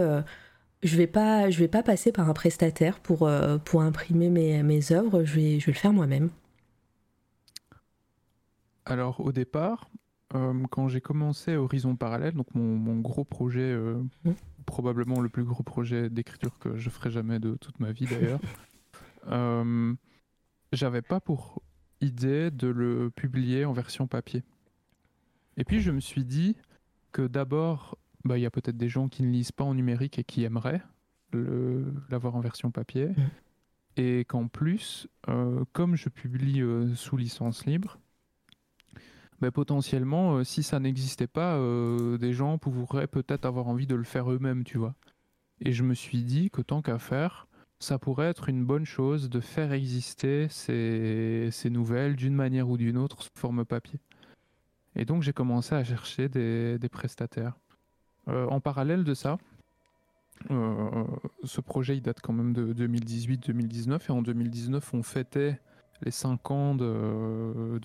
je vais pas, je vais pas passer par un prestataire pour, pour imprimer mes, mes œuvres, je vais, je vais le faire moi-même? Alors au départ, quand j'ai commencé Horizon Parallèle, donc mon, gros projet mmh probablement le plus gros projet d'écriture que je ferai jamais de toute ma vie d'ailleurs. (laughs) euh, J'avais pas pour idée de le publier en version papier. Et puis je me suis dit que d'abord, bah, il y a peut-être des gens qui ne lisent pas en numérique et qui aimeraient l'avoir en version papier. Mmh. Et qu'en plus, euh, comme je publie euh, sous licence libre, bah, potentiellement, euh, si ça n'existait pas, euh, des gens pourraient peut-être avoir envie de le faire eux-mêmes, tu vois. Et je me suis dit que tant qu'à faire, ça pourrait être une bonne chose de faire exister ces, ces nouvelles d'une manière ou d'une autre sous forme papier. Et donc j'ai commencé à chercher des, des prestataires. Euh, en parallèle de ça, ce projet il date quand même de 2018-2019 et en 2019 on fêtait les 5 ans de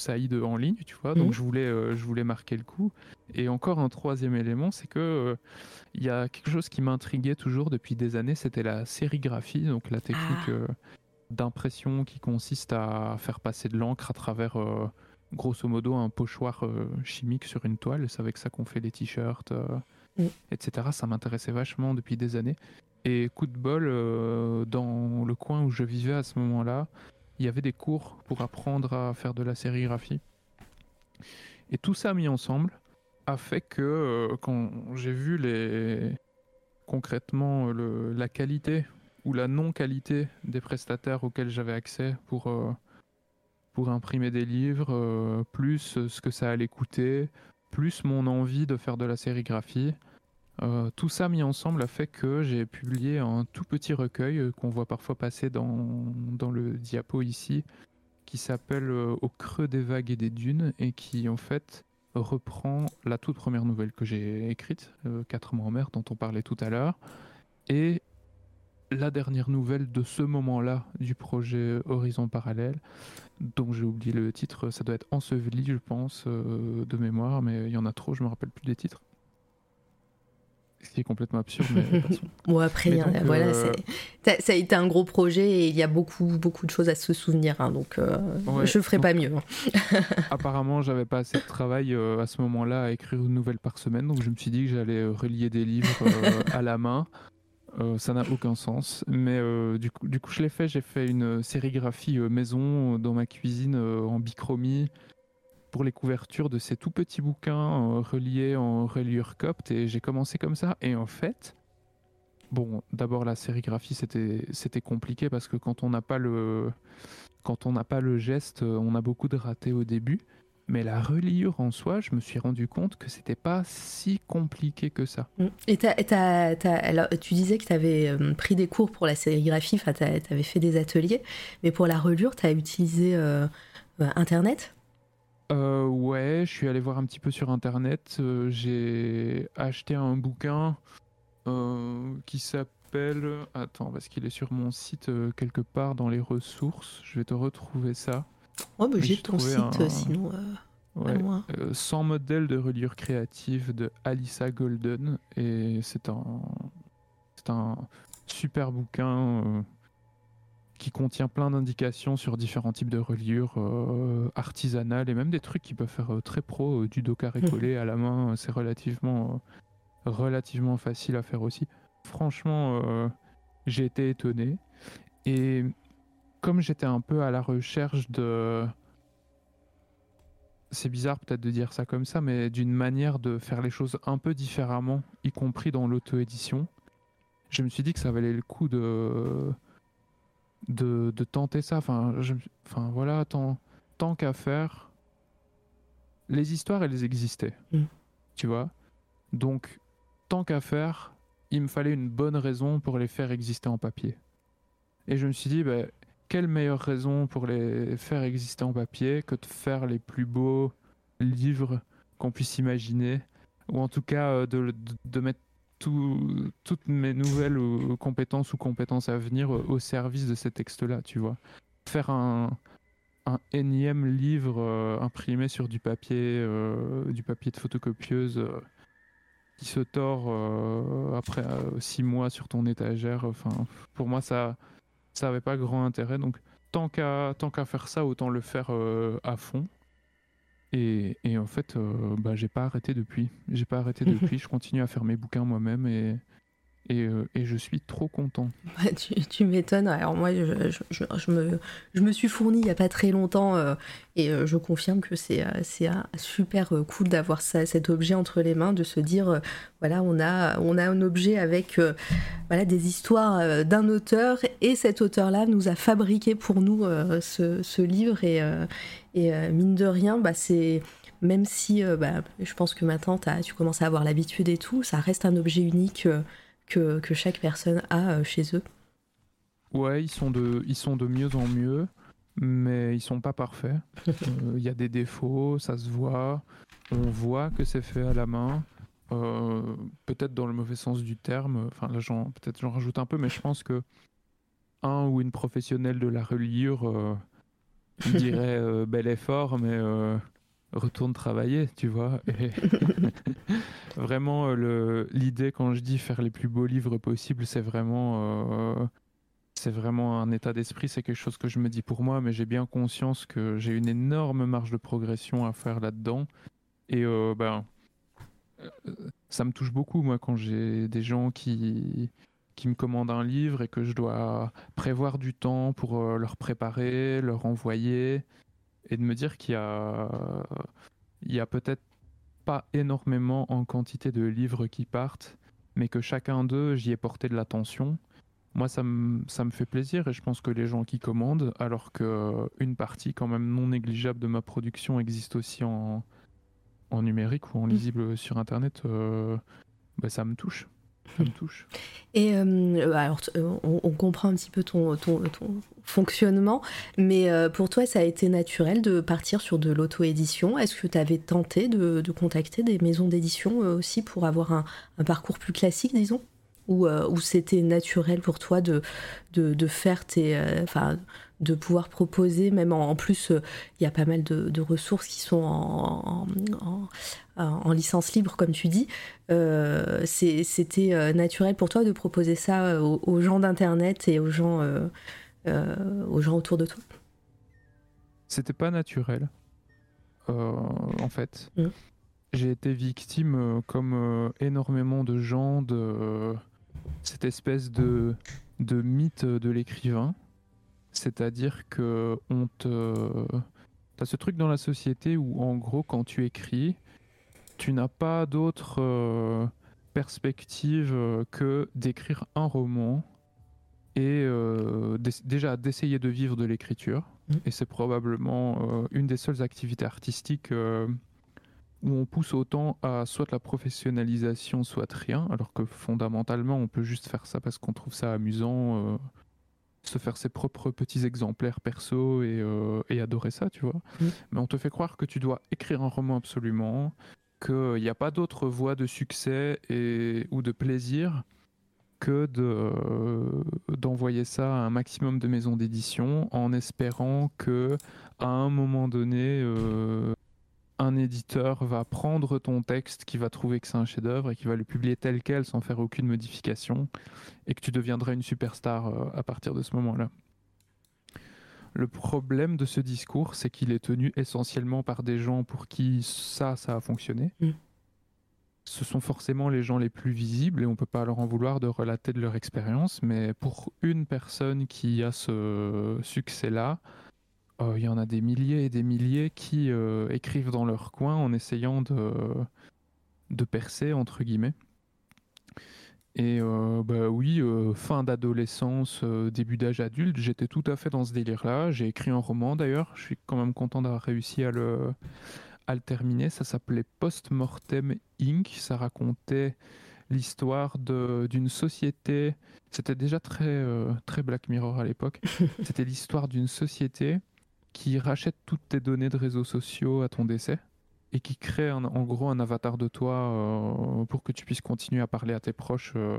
Saïd en ligne, tu vois. Donc mhm. je voulais, euh, je voulais marquer le coup. Et encore un troisième élément, c'est que euh, il y a quelque chose qui m'intriguait toujours depuis des années, c'était la sérigraphie, donc la technique ah. euh, d'impression qui consiste à faire passer de l'encre à travers, grosso modo, un pochoir chimique sur une toile. C'est avec ça qu'on fait les t-shirts, mm. etc. Ça m'intéressait vachement depuis des années. Et coup de bol, dans le coin où je vivais à ce moment-là, il y avait des cours pour apprendre à faire de la sérigraphie. Et tout ça mis ensemble a fait que euh, quand j'ai vu les concrètement le, la qualité ou la non-qualité des prestataires auxquels j'avais accès pour, euh, pour imprimer des livres, euh, plus ce que ça allait coûter, plus mon envie de faire de la sérigraphie, euh, tout ça mis ensemble a fait que j'ai publié un tout petit recueil euh, qu'on voit parfois passer dans, dans, le diapo ici, qui s'appelle euh, Au creux des vagues et des dunes, et qui en fait reprend la toute première nouvelle que j'ai écrite, Quatre mois en mer, dont on parlait tout à l'heure, et la dernière nouvelle de ce moment-là du projet Horizon Parallèle, dont j'ai oublié le titre, ça doit être Enseveli, je pense, de mémoire, mais il y en a trop, je me rappelle plus des titres. Ce qui est complètement absurde, mais (laughs) bon, après, voilà, euh, ça a été un gros projet et il y a beaucoup, beaucoup de choses à se souvenir, hein, donc euh, je ne ferai pas mieux. Hein. (laughs) apparemment, j'avais pas assez de travail euh, à ce moment-là à écrire une nouvelle par semaine, donc je me suis dit que j'allais relier des livres (laughs) à la main. ça n'a aucun sens, mais du, coup, du coup, je l'ai fait. J'ai fait une sérigraphie maison dans ma cuisine en bichromie pour les couvertures de ces tout petits bouquins euh, reliés en reliure copte et j'ai commencé comme ça. Et en fait, bon, d'abord la sérigraphie c'était compliqué parce que quand on n'a pas le quand on n'a pas le geste, euh, on a beaucoup de ratés au début. Mais la reliure en soi, je me suis rendu compte que c'était pas si compliqué que ça. Mm. Et tu disais que tu avais euh, pris des cours pour la sérigraphie, tu avais fait des ateliers, mais pour la reliure, tu as utilisé Internet? Euh, ouais, je suis allé voir un petit peu sur internet. Euh, j'ai acheté un bouquin euh, qui s'appelle. Attends, parce qu'il est sur mon site quelque part dans les ressources. Je vais te retrouver ça. Oh, mais j'ai ton site sinon. Ouais, 100 modèles de reliure créative de Alissa Golden. Et c'est un, c'est un super bouquin qui contient plein d'indications sur différents types de reliures euh, artisanales et même des trucs qui peuvent faire euh, très pro, euh, du dos carré collé à la main, c'est relativement, relativement facile à faire aussi. franchement, j'ai été étonné. Et comme j'étais un peu à la recherche de c'est bizarre peut-être de dire ça comme ça, mais d'une manière de faire les choses un peu différemment, y compris dans l'auto-édition. Je me suis dit que ça valait le coup de, de, tenter ça. Enfin, enfin voilà, tant, tant qu'à faire, les histoires, elles existaient. Mm. Tu vois? Donc, tant qu'à faire, il me fallait une bonne raison pour les faire exister en papier. Et je me suis dit, bah, quelle meilleure raison pour les faire exister en papier que de faire les plus beaux livres qu'on puisse imaginer, ou en tout cas euh, de, de, mettre toutes mes nouvelles compétences ou compétences à venir au service de ces textes-là, tu vois. Faire un, un énième livre euh, imprimé sur du papier, euh, du papier de photocopieuse qui se tord après six mois sur ton étagère. Enfin, pour moi, ça, ça avait pas grand intérêt. Donc, tant qu'à qu'à faire ça, autant le faire euh, à fond. Et, et en fait, euh, bah, j'ai pas arrêté depuis. J'ai pas arrêté (laughs) depuis. je continue à faire mes bouquins moi-même et, euh, et, je suis trop content. (laughs) Bah, tu, m'étonnes. Alors moi, je, me, suis fourni il n'y a pas très longtemps euh, et euh, je confirme que c'est super cool d'avoir cet objet entre les mains, de se dire, voilà, on a, un objet avec des histoires d'un auteur et cet auteur-là nous a fabriqué pour nous ce, livre et, et mine de rien, bah, c'est même si bah, je pense que maintenant tu commences à avoir l'habitude et tout, ça reste un objet unique que, chaque personne a euh, chez eux Ouais, ils sont, de, ils sont de mieux en mieux, mais ils sont pas parfaits. (laughs) Euh, il y a des défauts, ça se voit. On voit que c'est fait à la main. Euh, peut-être dans le mauvais sens du terme. Enfin, là, peut-être j'en rajoute un peu, mais je pense que un ou une professionnelle de la reliure dirait (laughs) bel effort, mais retourne travailler, tu vois. (laughs) vraiment, euh, l'idée quand je dis faire les plus beaux livres possibles, c'est vraiment, euh, c'est vraiment un état d'esprit, c'est quelque chose que je me dis pour moi, mais j'ai bien conscience que j'ai une énorme marge de progression à faire là-dedans. Et euh, ben, ça me touche beaucoup, moi, quand j'ai des gens qui, qui me commandent un livre et que je dois prévoir du temps pour leur préparer, leur envoyer et de me dire qu'il y a, il y a peut-être pas énormément en quantité de livres qui partent, mais que chacun d'eux, j'y ai porté de l'attention. Moi, ça me, ça me fait plaisir et je pense que les gens qui commandent, alors qu'une partie quand même non négligeable de ma production existe aussi en, en numérique ou en mmh. lisible sur Internet, euh, bah, ça me touche ça me touche. Et euh, alors, euh, on, comprend un petit peu ton, fonctionnement, mais euh, pour toi, ça a été naturel de partir sur de l'auto-édition. Est-ce que tu avais tenté de, contacter des maisons d'édition aussi pour avoir un, parcours plus classique, disons? Ou, c'était naturel pour toi de, de, faire tes. De pouvoir proposer, même en, plus, il y a pas mal de, ressources qui sont en, en licence libre, comme tu dis, euh, c'était euh, naturel pour toi de proposer ça euh, aux, gens d'Internet et aux gens, aux gens autour de toi? C'était pas naturel, en fait. Mmh. J'ai été victime, comme énormément de gens, de cette espèce de, de mythe de l'écrivain. C'est-à-dire que on te... T'as ce truc dans la société où, en gros, quand tu écris, tu n'as pas d'autre euh, perspective euh, que d'écrire un roman et euh, déjà d'essayer de vivre de l'écriture. Mmh. Et c'est probablement une des seules activités artistiques où on pousse autant à soit la professionnalisation, soit rien, alors que fondamentalement on peut juste faire ça parce qu'on trouve ça amusant, se faire ses propres petits exemplaires perso et, adorer ça, tu vois. Mmh. Mais on te fait croire que tu dois écrire un roman absolument, qu'il n'y a pas d'autre voie de succès et, ou de plaisir que de, d'envoyer ça à un maximum de maisons d'édition en espérant que à un moment donné euh, un éditeur va prendre ton texte qui va trouver que c'est un chef-d'œuvre et qui va le publier tel quel sans faire aucune modification et que tu deviendras une superstar euh, à partir de ce moment-là. Le problème de ce discours, c'est qu'il est tenu essentiellement par des gens pour qui ça, ça a fonctionné. Mm. ce sont forcément les gens les plus visibles et on peut pas leur en vouloir de relater de leur expérience. Mais pour une personne qui a ce succès-là, euh, il y en a des milliers et des milliers qui euh, écrivent dans leur coin en essayant de, de percer, entre guillemets. Et euh, bah oui, fin d'adolescence, début d'âge adulte, j'étais tout à fait dans ce délire-là. J'ai écrit un roman d'ailleurs, je suis quand même content d'avoir réussi à le, à le terminer. Ça s'appelait Post-Mortem Inc. Ça racontait l'histoire d'une société. C'était déjà très, très Black Mirror à l'époque. (laughs) C'était l'histoire d'une société qui rachète toutes tes données de réseaux sociaux à ton décès et qui crée en gros un avatar de toi euh, pour que tu puisses continuer à parler à tes proches euh,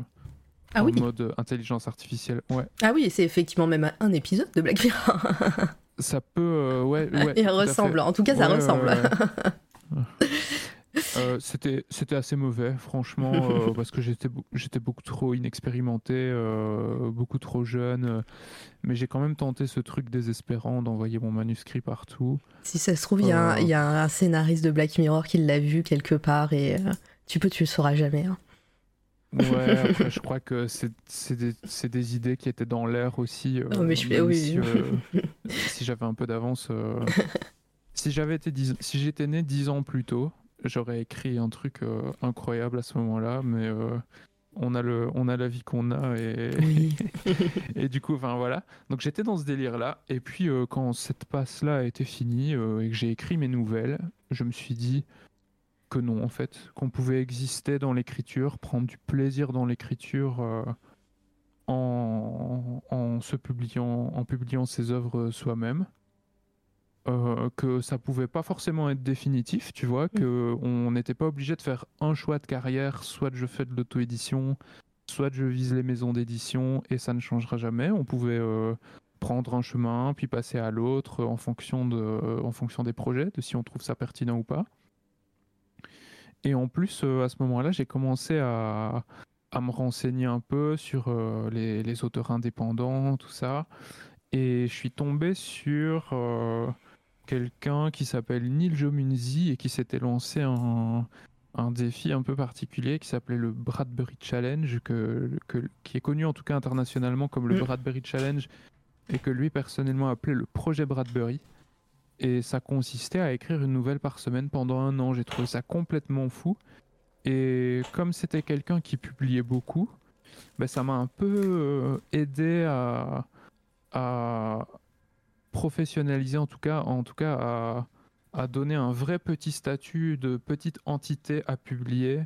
ah en mode intelligence artificielle. Ouais. Ah oui, c'est effectivement même un épisode de Black Mirror. ça peut, euh, ouais, (laughs) ouais. Il ressemble, en tout cas, ça ressemble. (laughs) Euh, c'était c'était assez mauvais, franchement, euh, (laughs) parce que j'étais j'étais beaucoup trop inexpérimenté, euh, beaucoup trop jeune. mais j'ai quand même tenté ce truc désespérant d'envoyer mon manuscrit partout. Si ça se trouve, il y, a un scénariste de Black Mirror qui l'a vu quelque part et tu peux, tu le sauras jamais. Hein. Ouais, après, (laughs) je crois que c'est des, des, idées qui étaient dans l'air aussi. Oh, mais je fais, oui. Si, (laughs) si j'avais un peu d'avance. si j'avais été si j'étais né dix ans plus tôt, j'aurais écrit un truc euh, incroyable à ce moment-là, mais euh, on a le, on a la vie qu'on a et, (laughs) et du coup, enfin voilà. Donc j'étais dans ce délire-là, et puis euh, quand cette passe-là a été finie et que j'ai écrit mes nouvelles, je me suis dit que non, en fait, qu'on pouvait exister dans l'écriture, prendre du plaisir dans l'écriture. En, en, se publiant, en publiant ses œuvres soi-même, euh, que ça pouvait pas forcément être définitif, tu vois, mm. que on n'était pas obligé de faire un choix de carrière, soit je fais de l'auto-édition, soit je vise les maisons d'édition et ça ne changera jamais. On pouvait euh, prendre un chemin puis passer à l'autre en fonction de, en fonction des projets, de si on trouve ça pertinent ou pas. Et en plus, euh, à ce moment-là, j'ai commencé à, à, me renseigner un peu sur les, les, auteurs indépendants, tout ça. Et je suis tombé sur quelqu'un qui s'appelle Neil Jomunzi et qui s'était lancé un, un, défi un peu particulier qui s'appelait le Bradbury Challenge, que, qui est connu en tout cas internationalement comme le mm. Bradbury Challenge et que lui personnellement appelait le projet Bradbury. Et ça consistait à écrire une nouvelle par semaine pendant un an. J'ai trouvé ça complètement fou. Et comme c'était quelqu'un qui publiait beaucoup, ben ça m'a un peu euh, aidé à, à, professionnaliser en tout cas, en tout cas à, à, donner un vrai petit statut de petite entité à publier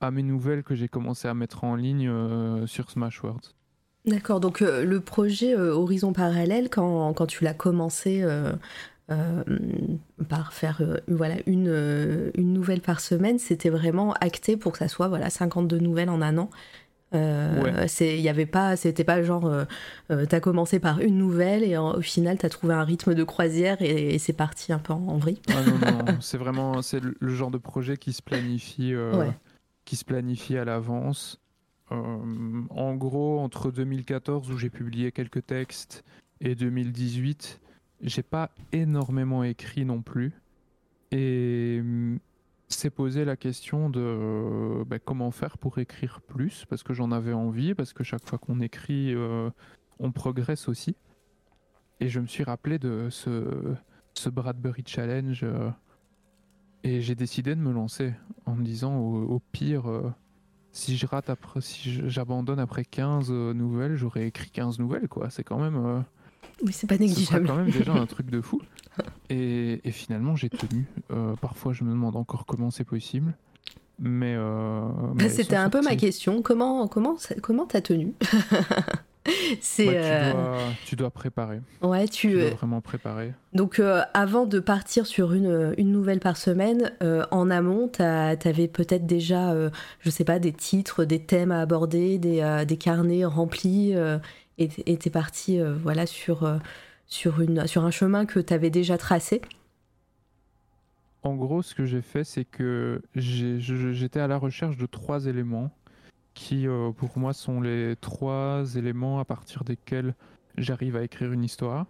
à mes nouvelles que j'ai commencé à mettre en ligne euh, sur Smashwords. D'accord, donc euh, le projet euh, Horizon Parallèle, quand, quand tu l'as commencé par faire voilà, une, une nouvelle par semaine, c'était vraiment acté pour que ça soit voilà, 52 nouvelles en un an. Euh, y avait pas, c'était pas genre, euh, euh, t'as commencé par une nouvelle et au final t'as trouvé un rythme de croisière et, c'est parti un peu en, vrille. Ah non, non, (laughs) c'est vraiment, c'est le, genre de projet qui se planifie, qui se planifie à l'avance. en gros, entre 2014 où j'ai publié quelques textes et 2018, j'ai pas énormément écrit non plus. Et s'est posé la question de bah, comment faire pour écrire plus, parce que j'en avais envie, parce que chaque fois qu'on écrit, euh, on progresse aussi. Et je me suis rappelé de ce, Bradbury Challenge, euh, et j'ai décidé de me lancer en me disant au, pire, euh, si je rate après, si j'abandonne après 15 nouvelles, j'aurais écrit 15 nouvelles, quoi. C'est quand même. Oui, c'est pas négligeable. C'est quand même déjà un truc de fou. (laughs) Et, finalement, j'ai tenu. Euh, parfois, je me demande encore comment c'est possible. Mais, euh, bah, c'était un peu ma question. Comment comment comment t'as tenu (laughs) C'est. Bah, euh, tu, dois, préparer. Ouais, tu. dois vraiment préparer. Donc, avant de partir sur une, une nouvelle par semaine, en amont, t'avais peut-être déjà, je sais pas, des titres, des thèmes à aborder, des, des carnets remplis, et t'es parti, voilà, sur sur, une, sur un chemin que tu avais déjà tracé En gros, ce que j'ai fait, c'est que j'étais à la recherche de trois éléments qui, euh, pour moi, sont les trois éléments à partir desquels j'arrive à écrire une histoire.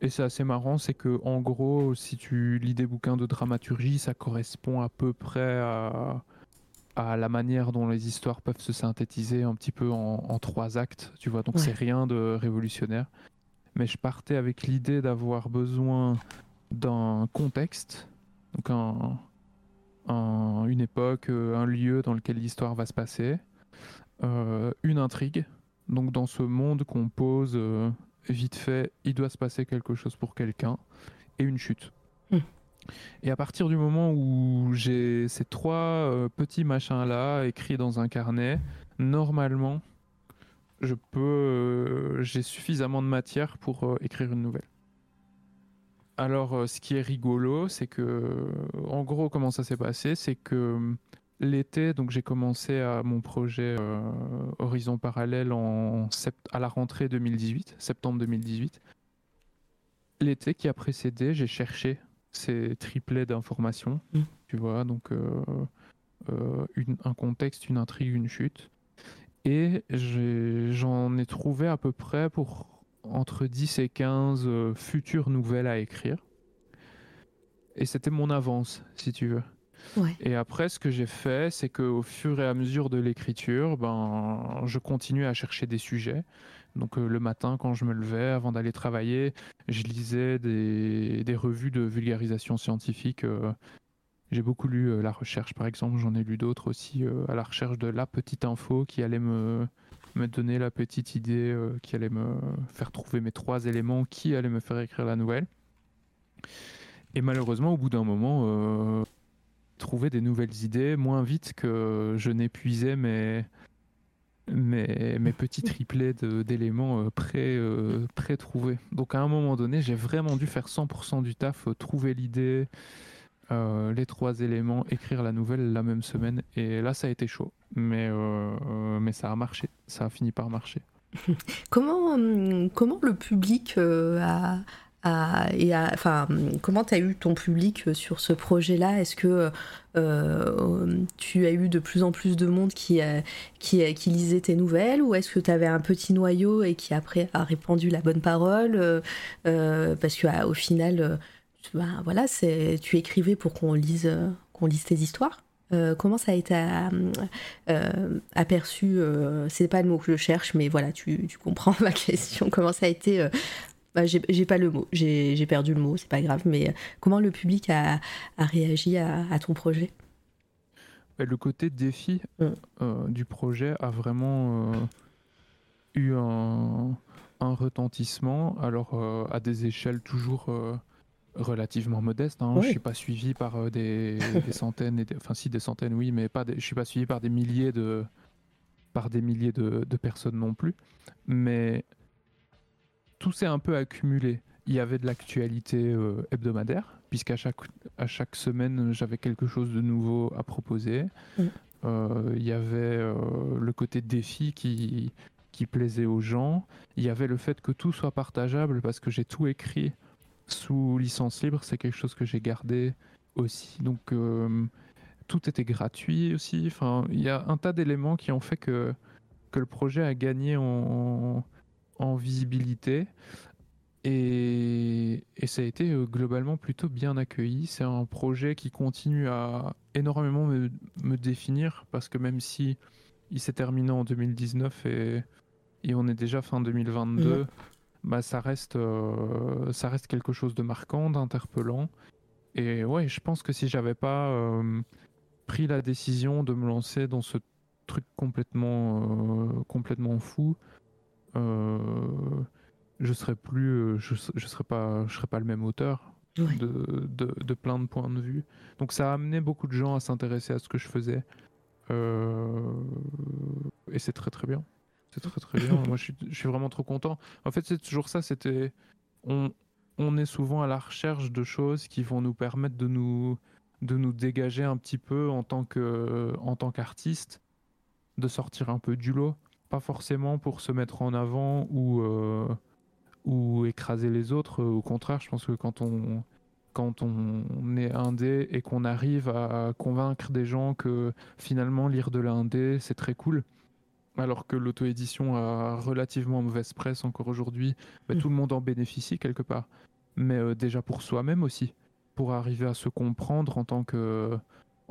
Et c'est assez marrant, c'est que en gros, si tu lis des bouquins de dramaturgie, ça correspond à peu près à, à la manière dont les histoires peuvent se synthétiser un petit peu en, trois actes, tu vois. Donc c'est rien de révolutionnaire. Mais je partais avec l'idée d'avoir besoin d'un contexte, donc un, une époque, euh, un lieu dans lequel l'histoire va se passer, euh, une intrigue. Donc dans ce monde qu'on pose euh, vite fait, il doit se passer quelque chose pour quelqu'un, et une chute. Et à partir du moment où j'ai ces trois euh, petits machins-là écrits dans un carnet, normalement, je peux, euh, j'ai suffisamment de matière pour euh, écrire une nouvelle. Alors, ce qui est rigolo, c'est que, en gros, comment ça s'est passé, c'est que l'été, donc j'ai commencé à mon projet Horizon Parallèle en à la rentrée 2018, septembre 2018. L'été qui a précédé, j'ai cherché c'est triplé d'informations, mm. tu vois, donc euh, euh, un contexte, une intrigue, une chute. Et j'en ai, trouvé à peu près pour entre 10 et 15 euh, futures nouvelles à écrire. Et c'était mon avance, si tu veux. Et après, ce que j'ai fait, c'est qu'au fur et à mesure de l'écriture, ben, je continuais à chercher des sujets. Donc euh, le matin, quand je me levais, avant d'aller travailler, je lisais des, revues de vulgarisation scientifique. Euh. j'ai beaucoup lu euh, la recherche, par exemple. J'en ai lu d'autres aussi à la recherche de la petite info qui allait me, me donner la petite idée, qui allait me faire trouver mes trois éléments, qui allait me faire écrire la nouvelle. Et malheureusement, au bout d'un moment, trouver des nouvelles idées moins vite que je n'épuisais mes, mes, mes petits triplets d'éléments euh, pré, euh, pré-trouvés. Donc à un moment donné, j'ai vraiment dû faire 100% du taf, euh, trouver l'idée, les trois éléments, écrire la nouvelle la même semaine. Et là, ça a été chaud. Mais, mais ça a marché. Ça a fini par marcher. (laughs) comment, hum, comment le public a, et comment tu as eu ton public euh, sur ce projet-là? Est-ce que euh, tu as eu de plus en plus de monde qui, lisait tes nouvelles? Ou est-ce que tu avais un petit noyau et qui après a répandu la bonne parole? Euh, Parce que au final, bah, voilà, tu écrivais pour qu'on lise, tes histoires. comment ça a été aperçu C'est pas le mot que je cherche, mais voilà, tu comprends (laughs) ma question. Comment ça a été bah, j'ai pas le mot, j'ai perdu le mot, c'est pas grave, mais euh, comment le public a, a réagi à, à, ton projet? Bah, Le côté défi mm. euh, du projet a vraiment euh, eu un, un, retentissement, alors à des échelles toujours relativement modestes. Hein. Je suis pas suivi par des, (laughs) des centaines, et enfin si des centaines oui, mais pas des, je suis pas suivi par des milliers de par des milliers de, de personnes non plus. Mais tout s'est un peu accumulé. Il y avait de l'actualité euh, hebdomadaire, puisqu'à chaque, à chaque semaine, j'avais quelque chose de nouveau à proposer. Euh, il y avait euh, le côté défi qui, qui plaisait aux gens. Il y avait le fait que tout soit partageable, parce que j'ai tout écrit sous licence libre. C'est quelque chose que j'ai gardé aussi. Donc, tout était gratuit aussi. Enfin, il y a un tas d'éléments qui ont fait que, que le projet a gagné en en visibilité. Et, ça a été euh, globalement plutôt bien accueilli. C'est un projet qui continue à énormément me, définir parce que même si il s'est terminé en 2019 et, et, on est déjà fin 2022, bah ça reste, euh, ça reste quelque chose de marquant, d'interpellant. Et ouais, je pense que si j'avais pas euh, pris la décision de me lancer dans ce truc complètement, complètement fou, je serais plus, euh, je, je serais pas, je serais pas le même auteur de, de, plein de points de vue. Donc ça a amené beaucoup de gens à s'intéresser à ce que je faisais. Euh, et c'est très très bien. C'est très très bien. (laughs) Moi je suis, je suis, vraiment trop content. En fait c'est toujours ça. C'était, on, on est souvent à la recherche de choses qui vont nous permettre de nous, de nous dégager un petit peu en tant que, en tant qu'artiste, de sortir un peu du lot pas forcément pour se mettre en avant ou, euh, ou écraser les autres. Au contraire, je pense que quand on, quand on est indé et qu'on arrive à convaincre des gens que finalement lire de l'indé, c'est très cool, alors que l'auto-édition a relativement mauvaise presse encore aujourd'hui, bah, mm. tout le monde en bénéficie quelque part. Mais euh, déjà pour soi-même aussi, pour arriver à se comprendre en tant que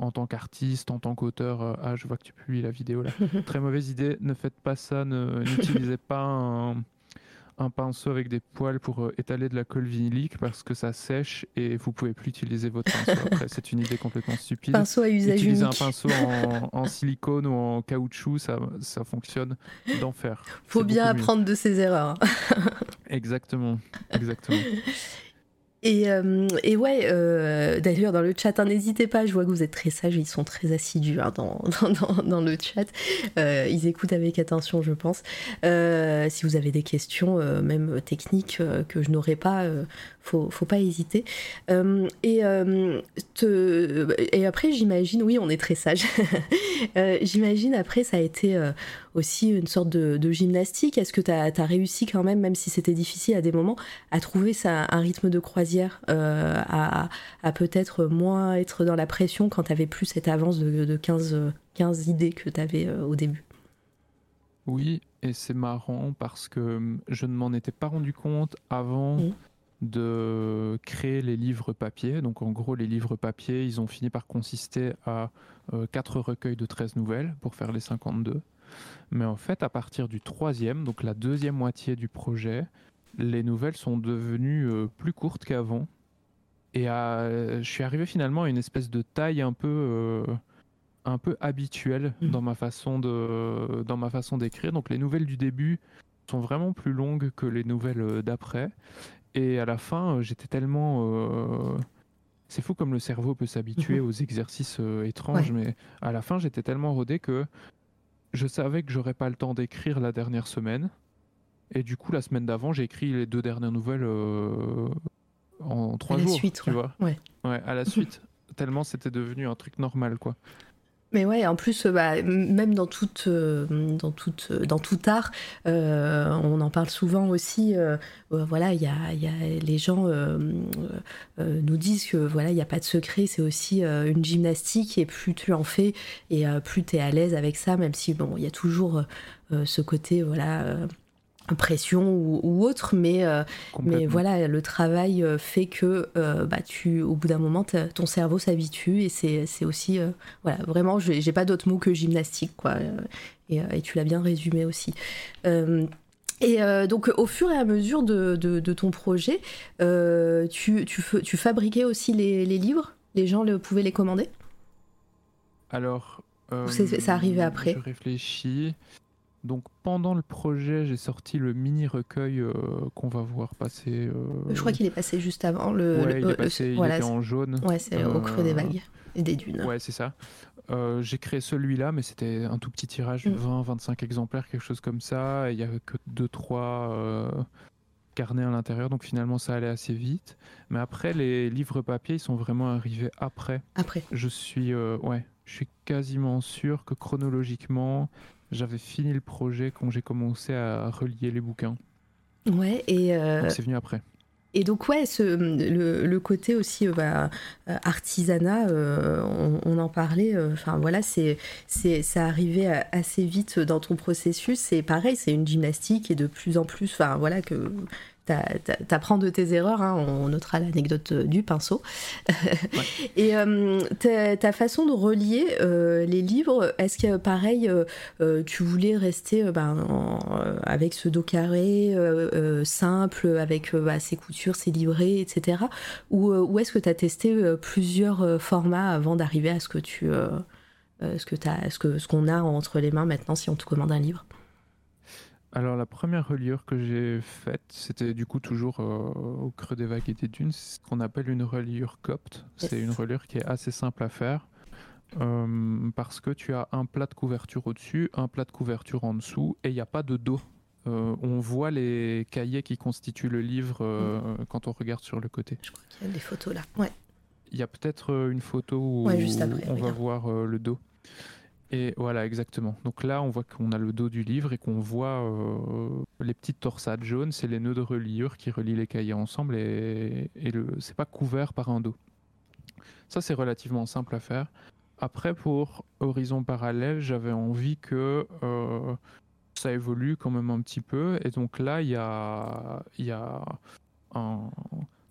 en tant qu'artiste, en tant qu'auteur. ah, je vois que tu publies la vidéo là. (laughs) Très mauvaise idée. Ne faites pas ça. N'utilisez (laughs) pas un un pinceau avec des poils pour euh, étaler de la colle vinylique parce que ça sèche et vous pouvez plus utiliser votre pinceau. (laughs) Après, c'est une idée complètement stupide. Pinceau à usage Utiliser un pinceau en, silicone ou en caoutchouc, ça, ça fonctionne d'enfer. Faut bien apprendre de ses erreurs. exactement, exactement. Et, euh, et ouais, euh, d'ailleurs dans le chat, hein, n'hésitez pas, je vois que vous êtes très sages, ils sont très assidus hein, dans, (laughs) dans, le chat. Euh, ils écoutent avec attention, je pense. si vous avez des questions, même techniques, que je n'aurais pas, faut, faut pas hésiter. Et, et après, j'imagine, oui, on est très sage. (laughs) Euh, j'imagine, après, ça a été aussi une sorte de, gymnastique. Est-ce que tu as, réussi quand même, même si c'était difficile à des moments, à trouver un rythme de croisière, à, à peut-être moins être dans la pression quand tu avais plus cette avance de, de 15, 15 idées que tu avais au début oui, et c'est marrant parce que je ne m'en étais pas rendu compte avant mmh de créer les livres papier. Donc en gros, les livres papier, ils ont fini par consister à euh, quatre recueils de 13 nouvelles pour faire les 52. Mais en fait, à partir du troisième, donc la deuxième moitié du projet, les nouvelles sont devenues euh, plus courtes qu'avant. Et je suis arrivé finalement à une espèce de taille un peu, euh, un peu habituelle mmh. dans ma façon de, dans ma façon d'écrire. Donc les nouvelles du début sont vraiment plus longues que les nouvelles d'après. Et à la fin, euh, j'étais tellement. Euh, c'est fou comme le cerveau peut s'habituer mhm. aux exercices euh, étranges, mais à la fin, j'étais tellement rodé que je savais que j'aurais pas le temps d'écrire la dernière semaine. Et du coup, la semaine d'avant, j'ai écrit les deux dernières nouvelles en trois jours. Suite, tu vois ouais. ouais, à la suite. (laughs) tellement c'était devenu un truc normal, quoi. Mais ouais, en plus, euh, bah, même dans, toute, euh, dans, toute, euh, dans tout art, on en parle souvent aussi. voilà, il y a, y a, les gens nous disent que voilà, il n'y a pas de secret, c'est aussi une gymnastique et plus tu en fais et plus tu es à l'aise avec ça, même si bon, il y a toujours ce côté voilà pression ou, autre, mais, euh, mais voilà, le travail euh, fait que euh, bah, tu, au bout d'un moment, ton cerveau s'habitue et c'est aussi, voilà, vraiment, j'ai pas d'autre mot que gymnastique, quoi. Et, et tu l'as bien résumé aussi. Et donc, au fur et à mesure de, de, ton projet, tu, tu, tu, fabriquais aussi les, les, livres? Les gens le, pouvaient les commander? Alors. ça arrivait après Je réfléchis. Donc pendant le projet, j'ai sorti le mini recueil euh, qu'on va voir passer. Euh, Je crois qu'il est passé juste avant. Le, ouais, il est passé, il était en jaune. Ouais, c'est au creux des euh, vagues et des dunes. Ouais, c'est ça. j'ai créé celui-là, mais c'était un tout petit tirage, 20-25 mm. exemplaires, quelque chose comme ça. Il n'y avait que 2-3 carnets à l'intérieur, donc finalement ça allait assez vite. Mais après, les livres papier, ils sont vraiment arrivés après. Après. Je suis, ouais, je suis quasiment sûr que chronologiquement, j'avais fini le projet quand j'ai commencé à relier les bouquins. Ouais, et. Euh, c'est venu après. Et donc, ouais, ce, le, côté aussi euh, bah, euh, artisanat, on, en parlait, enfin voilà, c'est, c'est, ça arrivait assez vite dans ton processus. C'est pareil, c'est une gymnastique et de plus en plus, enfin voilà, que t'apprends de tes erreurs, hein, on notera l'anecdote euh, du pinceau. (laughs) et euh, ta, façon de relier euh, les livres, est-ce que pareil, tu voulais rester ben, avec ce dos carré simple, avec bah, ses coutures, ses livrets, etc. Ou, ou est-ce que tu as testé plusieurs formats avant d'arriver à ce que tu... ce que as, ce que ce qu'on a entre les mains maintenant si on te commande un livre? Alors la première reliure que j'ai faite, c'était du coup toujours euh, au creux des vagues et des dunes, c'est ce qu'on appelle une reliure copte. C'est une reliure qui est assez simple à faire euh, parce que tu as un plat de couverture au-dessus, un plat de couverture en dessous et il n'y a pas de dos. Euh, on voit les cahiers qui constituent le livre mm. quand on regarde sur le côté. Je crois qu'il y a des photos là. Ouais. Il y a peut-être une photo où on va voir le dos. Et voilà, exactement. Donc là, on voit qu'on a le dos du livre et qu'on voit euh, les petites torsades jaunes, c'est les nœuds de reliure qui relient les cahiers ensemble et, et le, c'est pas couvert par un dos. Ça, c'est relativement simple à faire. Après, pour Horizon Parallèle, j'avais envie que euh, ça évolue quand même un petit peu. Et donc là, il y a, y a un,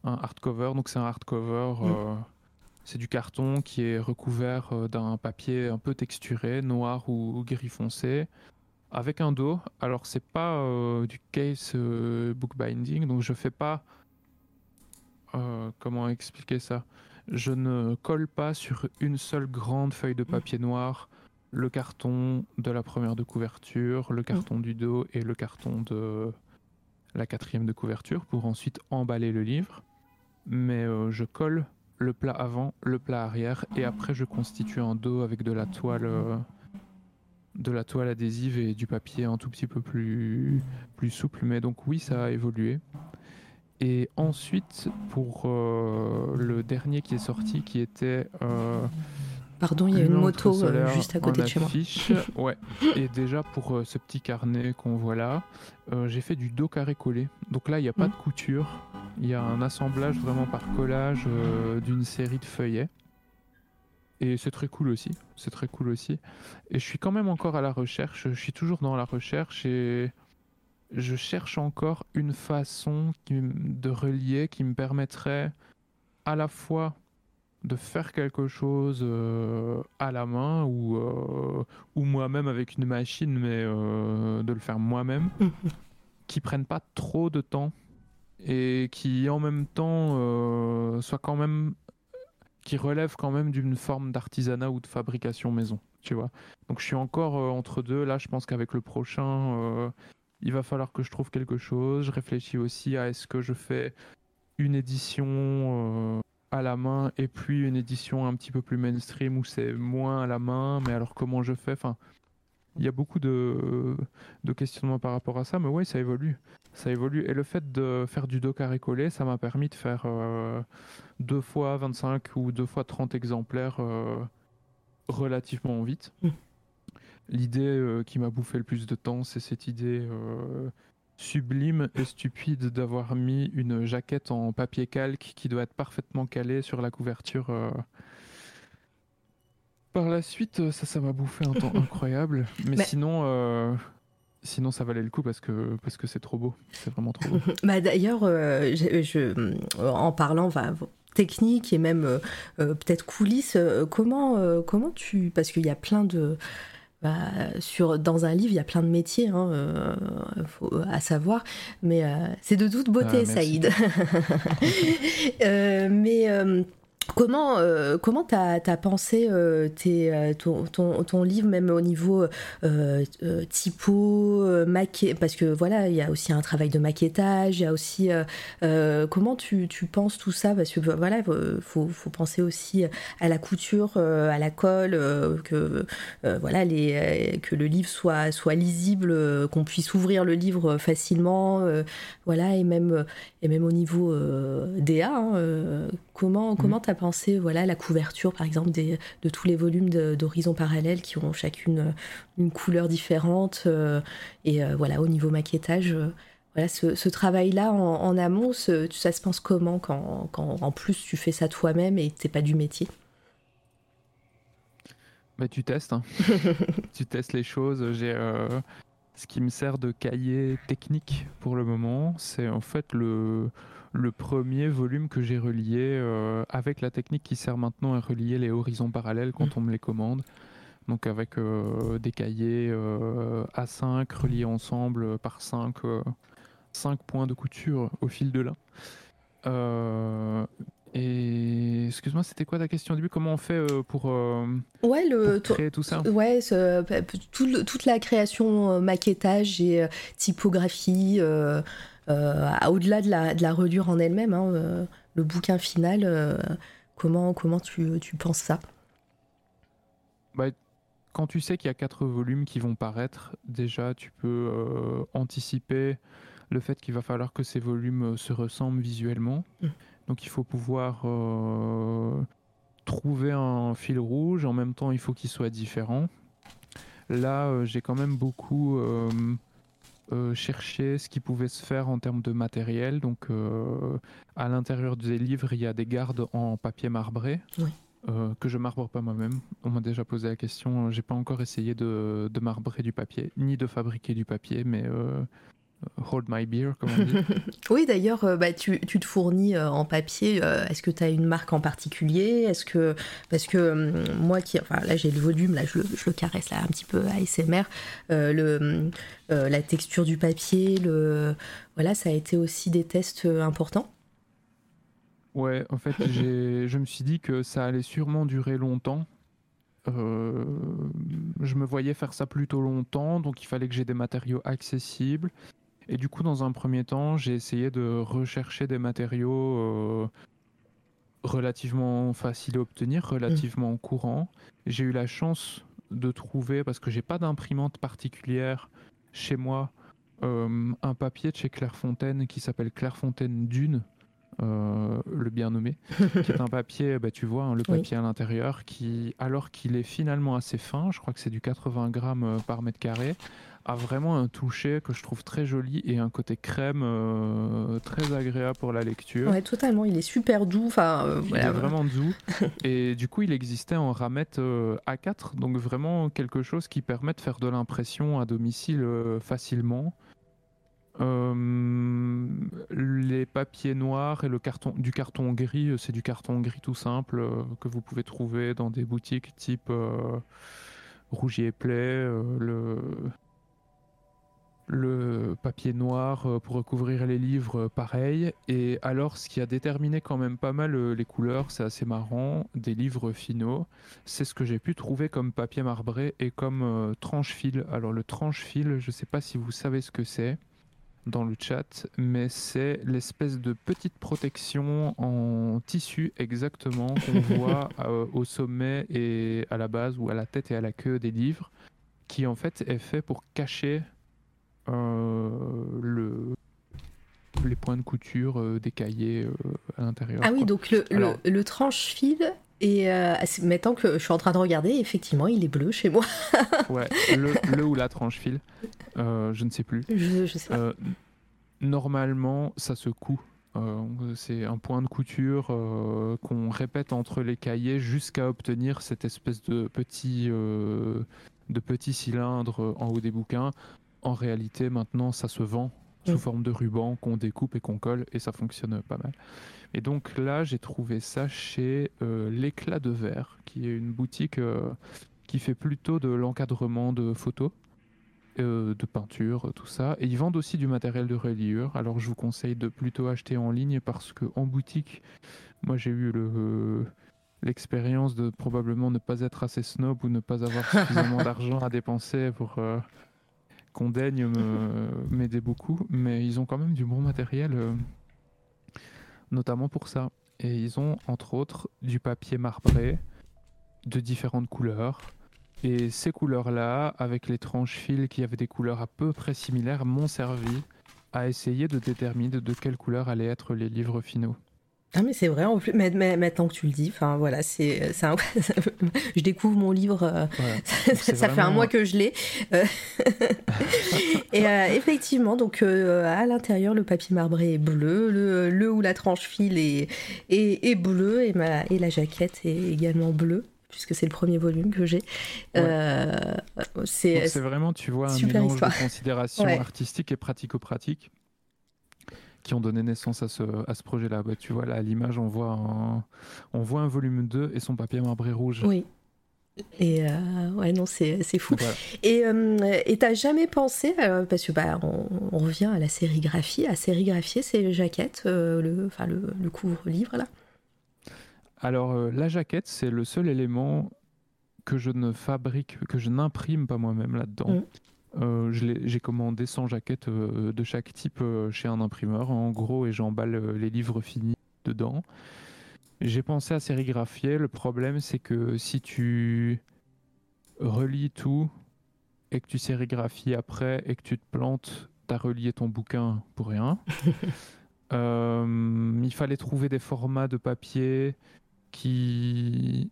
hardcover. Donc c'est un hardcover. Mm. Euh, C'est du carton qui est recouvert d'un papier un peu texturé, noir ou gris foncé, avec un dos. Alors c'est pas du case bookbinding, donc je fais pas comment expliquer ça? Je ne colle pas sur une seule grande feuille de papier noir le carton de la première de couverture, le carton du dos et le carton de la quatrième de couverture pour ensuite emballer le livre. Mais euh, je colle le plat avant, le plat arrière et après je constitue un dos avec de la toile, euh, de la toile adhésive et du papier un tout petit peu plus, souple. Mais donc oui, ça a évolué. Et ensuite, pour euh, le dernier qui est sorti, qui était Pardon, il y a une moto euh, juste à côté de chez moi. (laughs) ouais. Et déjà pour euh, ce petit carnet qu'on voit là, euh, j'ai fait du dos carré collé. Donc là, il n'y a pas mm. de couture. Il y a un assemblage vraiment par collage d'une série de feuillets. Et c'est très cool aussi. C'est très cool aussi. Et je suis quand même encore à la recherche. Je suis toujours dans la recherche et je cherche encore une façon de relier qui me permettrait à la fois de faire quelque chose euh, à la main ou, euh, ou moi-même avec une machine, mais euh, de le faire moi-même, (laughs) qui prennent pas trop de temps et qui en même temps soit quand même qui relève quand même d'une forme d'artisanat ou de fabrication maison, tu vois. Donc je suis encore entre deux. Là, je pense qu'avec le prochain, il va falloir que je trouve quelque chose. Je réfléchis aussi à est-ce que je fais une édition à la main et puis une édition un petit peu plus mainstream où c'est moins à la main, mais alors comment je fais? Enfin, il y a beaucoup de, de, questionnements par rapport à ça, mais ouais, ça évolue. Ça évolue. Et le fait de faire du dos carré collé, ça m'a permis de faire euh, deux fois 25 ou deux fois 30 exemplaires euh, relativement vite. Mmh. L'idée euh, qui m'a bouffé le plus de temps, c'est cette idée sublime et stupide d'avoir mis une jaquette en papier calque qui doit être parfaitement calée sur la couverture. Euh. Par la suite, euh, ça, ça m'a bouffé un temps (laughs) incroyable. Mais, sinon, euh, sinon, ça valait le coup parce que parce que c'est trop beau. C'est vraiment trop beau. (laughs) bah d'ailleurs, je, en parlant, va technique et même peut-être coulisses, comment comment tu parce qu'il y a plein de bah, sur, dans un livre, il y a plein de métiers hein, euh, à savoir, mais euh, c'est de toute beauté, ah, Saïd. (laughs) euh, mais euh, Comment euh, comment t'as as pensé euh, tes, euh, ton, ton, ton, livre même au niveau typo maquet parce que voilà il y a aussi un travail de maquettage il y a aussi comment tu, tu, penses tout ça? Parce que voilà faut, faut penser aussi à la couture à la colle que voilà les que le livre soit soit lisible qu'on puisse ouvrir le livre facilement voilà et même et même au niveau DA hein, comment comment mm. t'as penser voilà, la couverture, par exemple, des, de tous les volumes d'Horizon Parallèle qui ont chacune euh, une couleur différente. Euh, et euh, voilà, au niveau maquettage, voilà, ce, travail-là en, amont, ça se pense comment quand, quand, en plus tu fais ça toi-même et c'est pas du métier? Bah, tu testes, hein. (laughs) tu testes les choses. J'ai ce qui me sert de cahier technique pour le moment, c'est en fait le, le premier volume que j'ai relié euh, avec la technique qui sert maintenant à relier les horizons parallèles quand mm. on me les commande. Donc avec euh, des cahiers euh, A5 reliés ensemble par 5, 5 points de couture au fil de lin. Et excuse-moi, c'était quoi ta question au début? Comment on fait pour, ouais, le, créer tout ça? Ouais, toute la création, maquettage et typographie, euh, au-delà de la, de la, reliure en elle-même, hein, euh, le bouquin final, euh, comment, comment tu, tu penses ça? Bah, Quand tu sais qu'il y a quatre volumes qui vont paraître, déjà tu peux anticiper le fait qu'il va falloir que ces volumes se ressemblent visuellement. Mmh. Donc il faut pouvoir trouver un fil rouge, en même temps il faut qu'il soit différent. Là, j'ai quand même beaucoup euh, chercher ce qui pouvait se faire en termes de matériel. Donc, euh, à l'intérieur des livres, il y a des gardes en papier marbré. Euh, que je marbre pas moi-même. On m'a déjà posé la question. J'ai pas encore essayé de, de, marbrer du papier, ni de fabriquer du papier, mais hold my beer, comme on dit. (laughs) oui, d'ailleurs, euh, bah, tu, tu, te fournis euh, en papier. Euh, est-ce que tu as une marque en particulier? Est-ce que parce que moi qui, enfin là j'ai le volume, là je, je, le caresse là un petit peu ASMR, le la texture du papier, le voilà, ça a été aussi des tests importants. Ouais, en fait, (laughs) je me suis dit que ça allait sûrement durer longtemps. je me voyais faire ça plutôt longtemps, donc il fallait que j'ai des matériaux accessibles. Et du coup, dans un premier temps, j'ai essayé de rechercher des matériaux euh, relativement faciles à obtenir, relativement courants. J'ai eu la chance de trouver, parce que j'ai pas d'imprimante particulière chez moi, euh, un papier de chez Clairefontaine qui s'appelle Clairefontaine Dune. Euh, le bien nommé, qui est un (laughs) papier, bah, tu vois, hein, le papier à l'intérieur, qui, alors qu'il est finalement assez fin, je crois que c'est du 80 grammes par mètre carré, a vraiment un toucher que je trouve très joli et un côté crème euh, très agréable pour la lecture. Ouais, totalement. Il est super doux. Enfin, euh, il est vraiment doux. (laughs) et du coup, il existait en ramette euh, A4, donc vraiment quelque chose qui permet de faire de l'impression à domicile facilement. les papiers noirs et le carton, du carton gris, c'est du carton gris tout simple que vous pouvez trouver dans des boutiques type Rougier et Play, le le papier noir euh, pour recouvrir les livres, euh, pareil. Et alors, ce qui a déterminé quand même pas mal euh, les couleurs, c'est assez marrant, des livres finaux, c'est ce que j'ai pu trouver comme papier marbré et comme tranche-fil. Alors, le tranche-fil, je ne sais pas si vous savez ce que c'est dans le chat, mais c'est l'espèce de petite protection en tissu exactement qu'on (laughs) voit au sommet et à la base ou à la tête et à la queue des livres, qui en fait est fait pour cacher le, les points de couture euh, des cahiers euh, à l'intérieur. Ah oui, donc le, le, tranche-fil et maintenant que je suis en train de regarder, effectivement, il est bleu chez moi. (laughs) ouais, le, le, ou la tranche-fil, je ne sais plus. Je, je sais pas. normalement, ça se coud. c'est un point de couture qu'on répète entre les cahiers jusqu'à obtenir cette espèce de petit, de petit cylindre en haut des bouquins en réalité, maintenant, ça se vend sous forme de ruban qu'on découpe et qu'on colle et ça fonctionne pas mal. Et donc là, j'ai trouvé ça chez euh, l'éclat de verre, qui est une boutique euh, qui fait plutôt de l'encadrement de photos, euh, de peinture, tout ça. Et ils vendent aussi du matériel de reliure. Alors je vous conseille de plutôt acheter en ligne parce que en boutique, moi j'ai eu le l'expérience de probablement ne pas être assez snob ou ne pas avoir (laughs) suffisamment d'argent à dépenser pour qu'on daigne (laughs) m'aider beaucoup, mais ils ont quand même du bon matériel, euh, notamment pour ça. Et ils ont entre autres du papier marbré de différentes couleurs. Et ces couleurs-là, avec les tranches fils qui avaient des couleurs à peu près similaires, m'ont servi à essayer de déterminer de quelle couleur allaient être les livres finaux. Ah mais c'est vrai en plus mais, maintenant que tu le dis enfin voilà c'est (laughs) je découvre mon livre euh, (laughs) ça, fait un mois que je l'ai. Euh, (laughs) et euh, effectivement donc à l'intérieur le papier marbré est bleu le, le ou la tranche fil est, est, bleu et ma et la jaquette est également bleue puisque c'est le premier volume que j'ai. c'est vraiment, tu vois, un mélange de considération artistique et pratico-pratique qui ont donné naissance à ce, à ce projet-là. Bah, tu vois, là, à l'image, on, voit un, on voit un volume 2 et son papier marbré rouge. Oui. Et euh, ouais, non, c'est fou. Et euh, t'as jamais pensé, euh, parce que bah, on, revient à la sérigraphie, à sérigraphier ces jaquettes, le, enfin, le, le couvre-livre là? Alors, la jaquette, c'est le seul élément que je ne fabrique, que je n'imprime pas moi-même là-dedans. Mm. Euh, j'ai commandé 100 jaquettes euh, de chaque type euh, chez un imprimeur, en gros, et j'emballe les livres finis dedans. J'ai pensé à sérigraphier. Le problème, c'est que si tu relis tout et que tu sérigraphies après et que tu te plantes, t'as relié ton bouquin pour rien. (laughs) il fallait trouver des formats de papier qui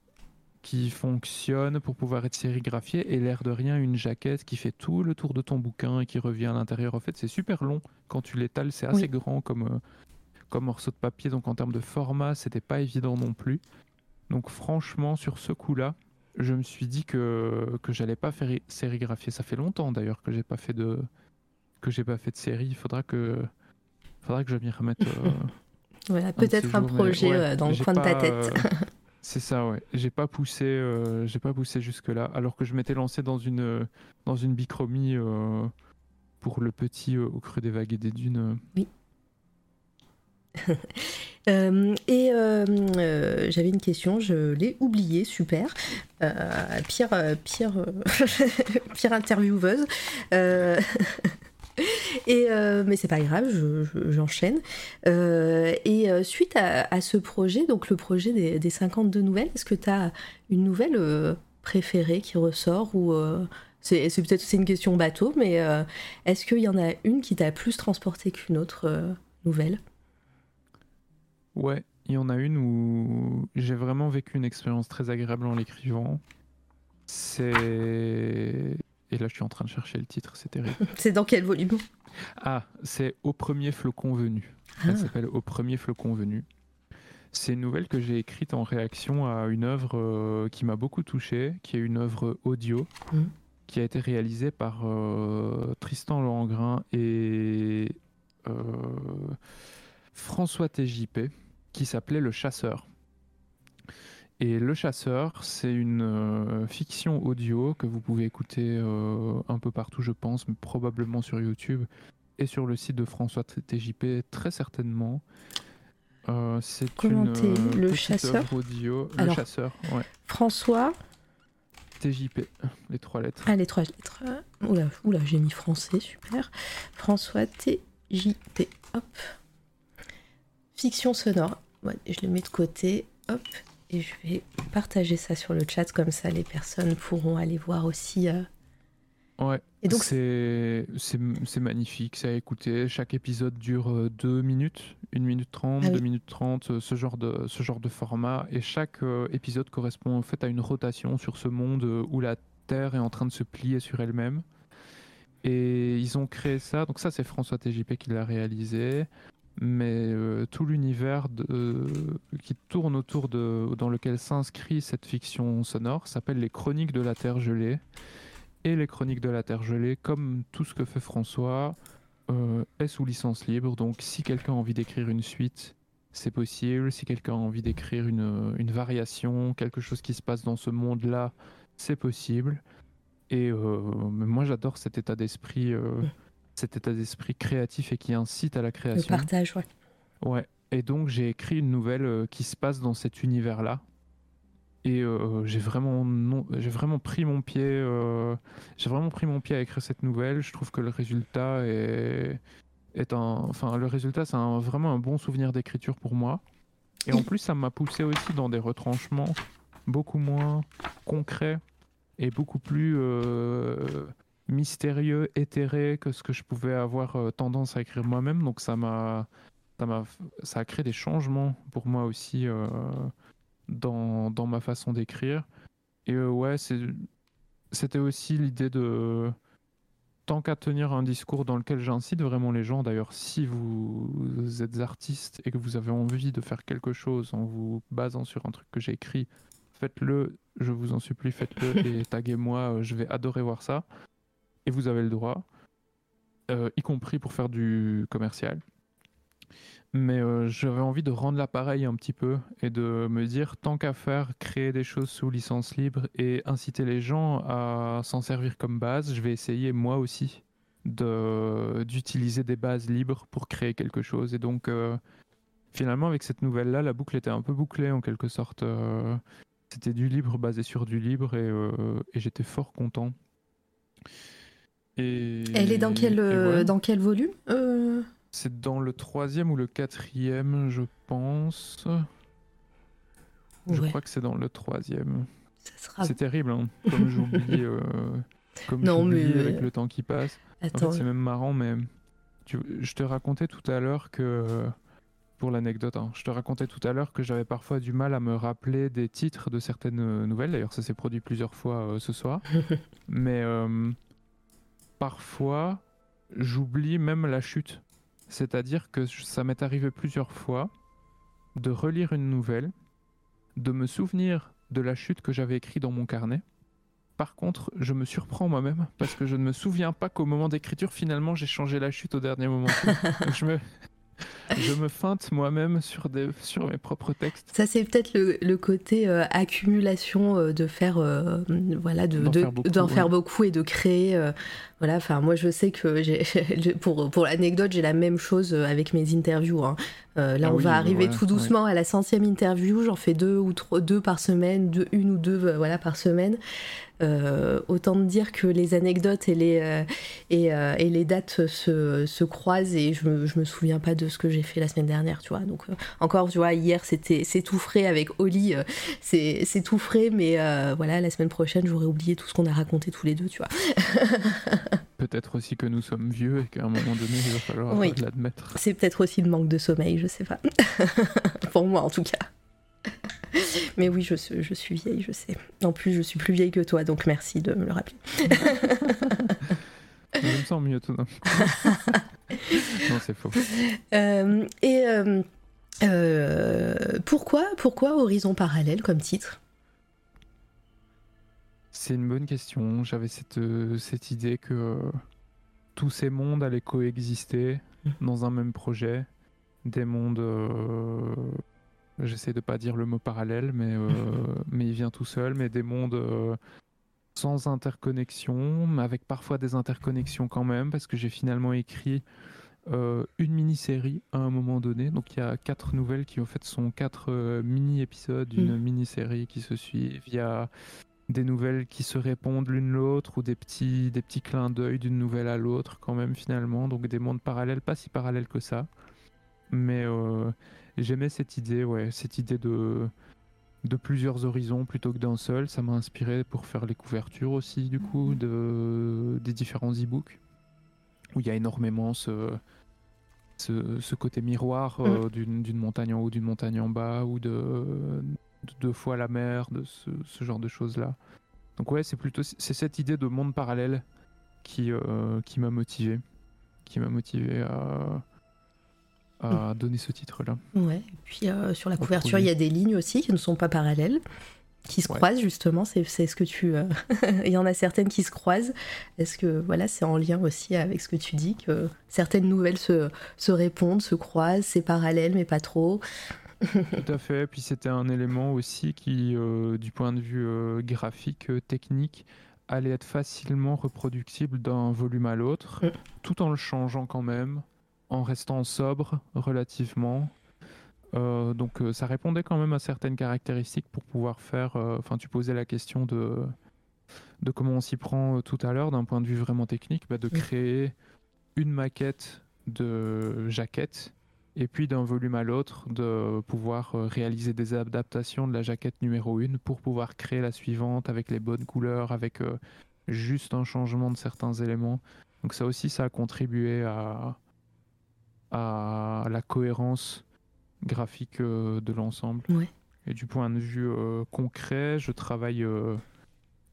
qui fonctionne pour pouvoir être sérigraphié et l'air de rien une jaquette qui fait tout le tour de ton bouquin et qui revient à l'intérieur. En fait, c'est super long quand tu l'étales, c'est assez grand comme, euh, comme morceau de papier. Donc en termes de format, c'était pas évident non plus. Donc franchement, sur ce coup-là, je me suis dit que, que j'allais pas faire sérigraphier. Ça fait longtemps d'ailleurs que j'ai pas fait de que j'ai pas fait de série. Il faudra que, faudra que je m'y remette. (laughs) voilà, peut-être un projet dans le coin de ta tête. (laughs) C'est ça, ouais. J'ai pas poussé, euh, j'ai pas poussé jusque là, alors que je m'étais lancé dans une dans une bichromie euh, pour le petit euh, au creux des vagues et des dunes. Oui. (laughs) et j'avais une question, je l'ai oubliée, super. pire, pire, (laughs) pire intervieweuse. (laughs) (laughs) Et, euh, mais c'est pas grave, j'enchaîne. Euh, et euh, suite à, ce projet, donc le projet des, des 52 nouvelles, est-ce que tu as une nouvelle préférée qui ressort ou c'est peut-être c'est une question bateau, mais est-ce qu'il y en a une qui t'a plus transporté qu'une autre nouvelle? Ouais, il y en a une où j'ai vraiment vécu une expérience très agréable en l'écrivant. C'est et là, je suis en train de chercher le titre, c'est terrible. (laughs) c'est dans quel volume? Ah, c'est Au premier flocon venu. Elle ah. s'appelle Au premier flocon venu. C'est une nouvelle que j'ai écrite en réaction à une œuvre euh, qui m'a beaucoup touché, qui est une œuvre audio, mmh. qui a été réalisée par euh, Tristan Langrin et euh, François TJP, qui s'appelait Le Chasseur. Et Le Chasseur, c'est une euh, fiction audio que vous pouvez écouter euh, un peu partout, je pense, mais probablement sur YouTube et sur le site de François TJP, très certainement. Euh, c'est une le chasseur audio. le chasseur, ouais. François TJP, les trois lettres. Ah, les trois lettres. Oula, oula j'ai mis français, super. François TJP, hop. Fiction sonore. Ouais, je le mets de côté, hop et je vais partager ça sur le chat, comme ça les personnes pourront aller voir aussi. Euh. Ouais, et donc c'est magnifique, ça à écouter. Chaque épisode dure 2 euh, minutes, 1 minute 30, 2 ah minutes 30, euh, ce genre de, ce genre de format. Et chaque épisode correspond en fait à une rotation sur ce monde où la Terre est en train de se plier sur elle-même. Et ils ont créé ça, donc ça c'est François TJP qui l'a réalisé mais euh, tout l'univers qui tourne autour de dans lequel s'inscrit cette fiction sonore s'appelle les Chroniques de la Terre gelée. Et les Chroniques de la Terre gelée, comme tout ce que fait François, euh, est sous licence libre. Donc si quelqu'un a envie d'écrire une suite, c'est possible. Si quelqu'un a envie d'écrire une, une, variation, quelque chose qui se passe dans ce monde-là, c'est possible. Et euh, moi j'adore cet état d'esprit cet état d'esprit créatif et qui incite à la création. Le partage, ouais. Ouais. Et donc j'ai écrit une nouvelle euh, qui se passe dans cet univers-là. Et euh, j'ai vraiment, j'ai vraiment pris mon pied, euh, j'ai vraiment pris mon pied à écrire cette nouvelle. Je trouve que le résultat est, est un, enfin le résultat c'est vraiment un bon souvenir d'écriture pour moi. Et en plus ça m'a poussé aussi dans des retranchements beaucoup moins concrets et beaucoup plus mystérieux, éthéré que ce que je pouvais avoir euh, tendance à écrire moi-même. Donc ça m'a, ça m'a, ça a créé des changements pour moi aussi euh, dans, dans, ma façon d'écrire. Et euh, ouais, c'était aussi l'idée de tant qu'à tenir un discours dans lequel j'incite vraiment les gens. D'ailleurs, si vous êtes artiste et que vous avez envie de faire quelque chose en vous basant sur un truc que j'ai écrit, faites-le. Je vous en supplie, faites-le (laughs) et taguez-moi. Je vais adorer voir ça et vous avez le droit, euh, y compris pour faire du commercial. Mais euh, j'avais envie de rendre l'appareil un petit peu et de me dire, tant qu'à faire, créer des choses sous licence libre et inciter les gens à s'en servir comme base, je vais essayer moi aussi d'utiliser des bases libres pour créer quelque chose. Et donc, euh, finalement, avec cette nouvelle-là, la boucle était un peu bouclée en quelque sorte. C'était du libre basé sur du libre et, et j'étais fort content. Elle est dans quel, euh, dans quel volume euh C'est dans le troisième ou le quatrième, je pense. Je crois que c'est dans le troisième. C'est terrible, hein, comme (laughs) j'oublie euh, comme mais... avec le temps qui passe. En fait, c'est même marrant, mais je te racontais tout à l'heure que, pour l'anecdote, hein, je te racontais tout à l'heure que j'avais parfois du mal à me rappeler des titres de certaines nouvelles. D'ailleurs, ça s'est produit plusieurs fois ce soir. (laughs) mais parfois, j'oublie même la chute. C'est-à-dire que ça m'est arrivé plusieurs fois de relire une nouvelle, de me souvenir de la chute que j'avais écrite dans mon carnet, par contre, je me surprends moi-même parce que je ne me souviens pas qu'au moment d'écriture, finalement, j'ai changé la chute au dernier moment. (laughs) je me, je me feinte moi-même sur, des, sur mes propres textes. Ça, c'est peut-être le, côté euh, accumulation euh, de faire, euh, voilà, de, d'en, faire, beaucoup, faire beaucoup, et de créer. Voilà, enfin, moi, je sais que j'ai, (laughs) pour, pour l'anecdote, j'ai la même chose avec mes interviews. Hein. là, ah on va arriver tout doucement à la centième interview. J'en fais deux ou trois, deux par semaine, deux, une ou deux, voilà, par semaine. Euh, autant de dire que les anecdotes et les, euh, euh, et, les dates se, se, croisent et je me, je me souviens pas de ce que j'ai fait la semaine dernière, tu vois. Donc, encore, tu vois, hier, c'était, c'est tout frais avec Oli, c'est, c'est tout frais, mais voilà, la semaine prochaine, j'aurais oublié tout ce qu'on a raconté tous les deux, tu vois. (laughs) peut-être aussi que nous sommes vieux et qu'à un moment donné, il va falloir l'admettre. C'est peut-être aussi le manque de sommeil, je sais pas. (laughs) Pour moi, en tout cas. Mais oui, je, je, suis vieille, je sais. En plus, je suis plus vieille que toi, donc merci de me le rappeler. (laughs) je me sens mieux tout (laughs) d'un Non, c'est faux. Euh, et euh, euh, pourquoi, pourquoi Horizon Parallèle comme titre? C'est une bonne question. J'avais cette, cette idée que tous ces mondes allaient coexister (laughs) dans un même projet. Des mondes J'essaie de pas dire le mot parallèle, mais, euh, (laughs) mais il vient tout seul, mais des mondes euh, sans interconnexion, avec parfois des interconnexions quand même, parce que j'ai finalement écrit euh, une mini-série à un moment donné. Donc il y a quatre nouvelles qui en fait sont quatre mini-épisodes d'une mm. mini-série qui se suivent. Il y a des nouvelles qui se répondent l'une l'autre ou des petits, des petits clins d'œil d'une nouvelle à l'autre quand même finalement. Donc des mondes parallèles, pas si parallèles que ça. Mais j'aimais cette idée, ouais, cette idée de, de plusieurs horizons plutôt que d'un seul. Ça m'a inspiré pour faire les couvertures aussi, du coup, mhm. de, des différents e-books, où il y a énormément ce, ce, côté miroir euh, mhm. d'une montagne en haut, d'une montagne en bas, ou de, deux fois la mer, de ce, ce genre de choses-là. Donc ouais, c'est plutôt c'est cette idée de monde parallèle qui, euh, qui m'a motivé, qui m'a motivé à à donner ce titre-là. Ouais, et puis euh, sur la couverture, il y a des lignes aussi qui ne sont pas parallèles, qui se croisent justement. C'est ce que tu. Euh, (laughs) il y en a certaines qui se croisent. Est-ce que voilà, c'est en lien aussi avec ce que tu dis, que certaines nouvelles se, se répondent, se croisent, c'est parallèle, mais pas trop? (laughs) Tout à fait. Puis c'était un élément aussi qui, euh, du point de vue graphique, technique, allait être facilement reproductible d'un volume à l'autre, tout en le changeant quand même en restant sobre relativement. Euh, donc euh, ça répondait quand même à certaines caractéristiques pour pouvoir faire. Euh, enfin, tu posais la question de de comment on s'y prend tout à l'heure d'un point de vue vraiment technique, bah, de créer une maquette de jaquette et puis d'un volume à l'autre de pouvoir réaliser des adaptations de la jaquette numéro 1 pour pouvoir créer la suivante avec les bonnes couleurs, avec juste un changement de certains éléments. Donc ça aussi, ça a contribué à, à la cohérence graphique euh, de l'ensemble. Et du point de vue euh, concret, je travaille euh,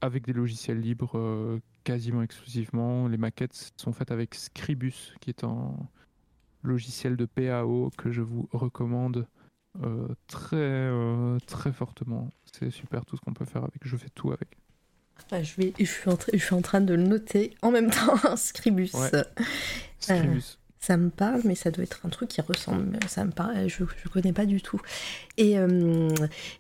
avec des logiciels libres quasiment exclusivement. Les maquettes sont faites avec Scribus, qui est un logiciel de PAO que je vous recommande très très fortement. C'est super tout ce qu'on peut faire avec. Je fais tout avec. Ah, je, vais, je, suis en je suis en train de le noter en même (laughs) temps, Scribus. Scribus ça me parle, mais ça doit être un truc qui ressemble. Ça me parle, je, ne connais pas du tout. Et, euh,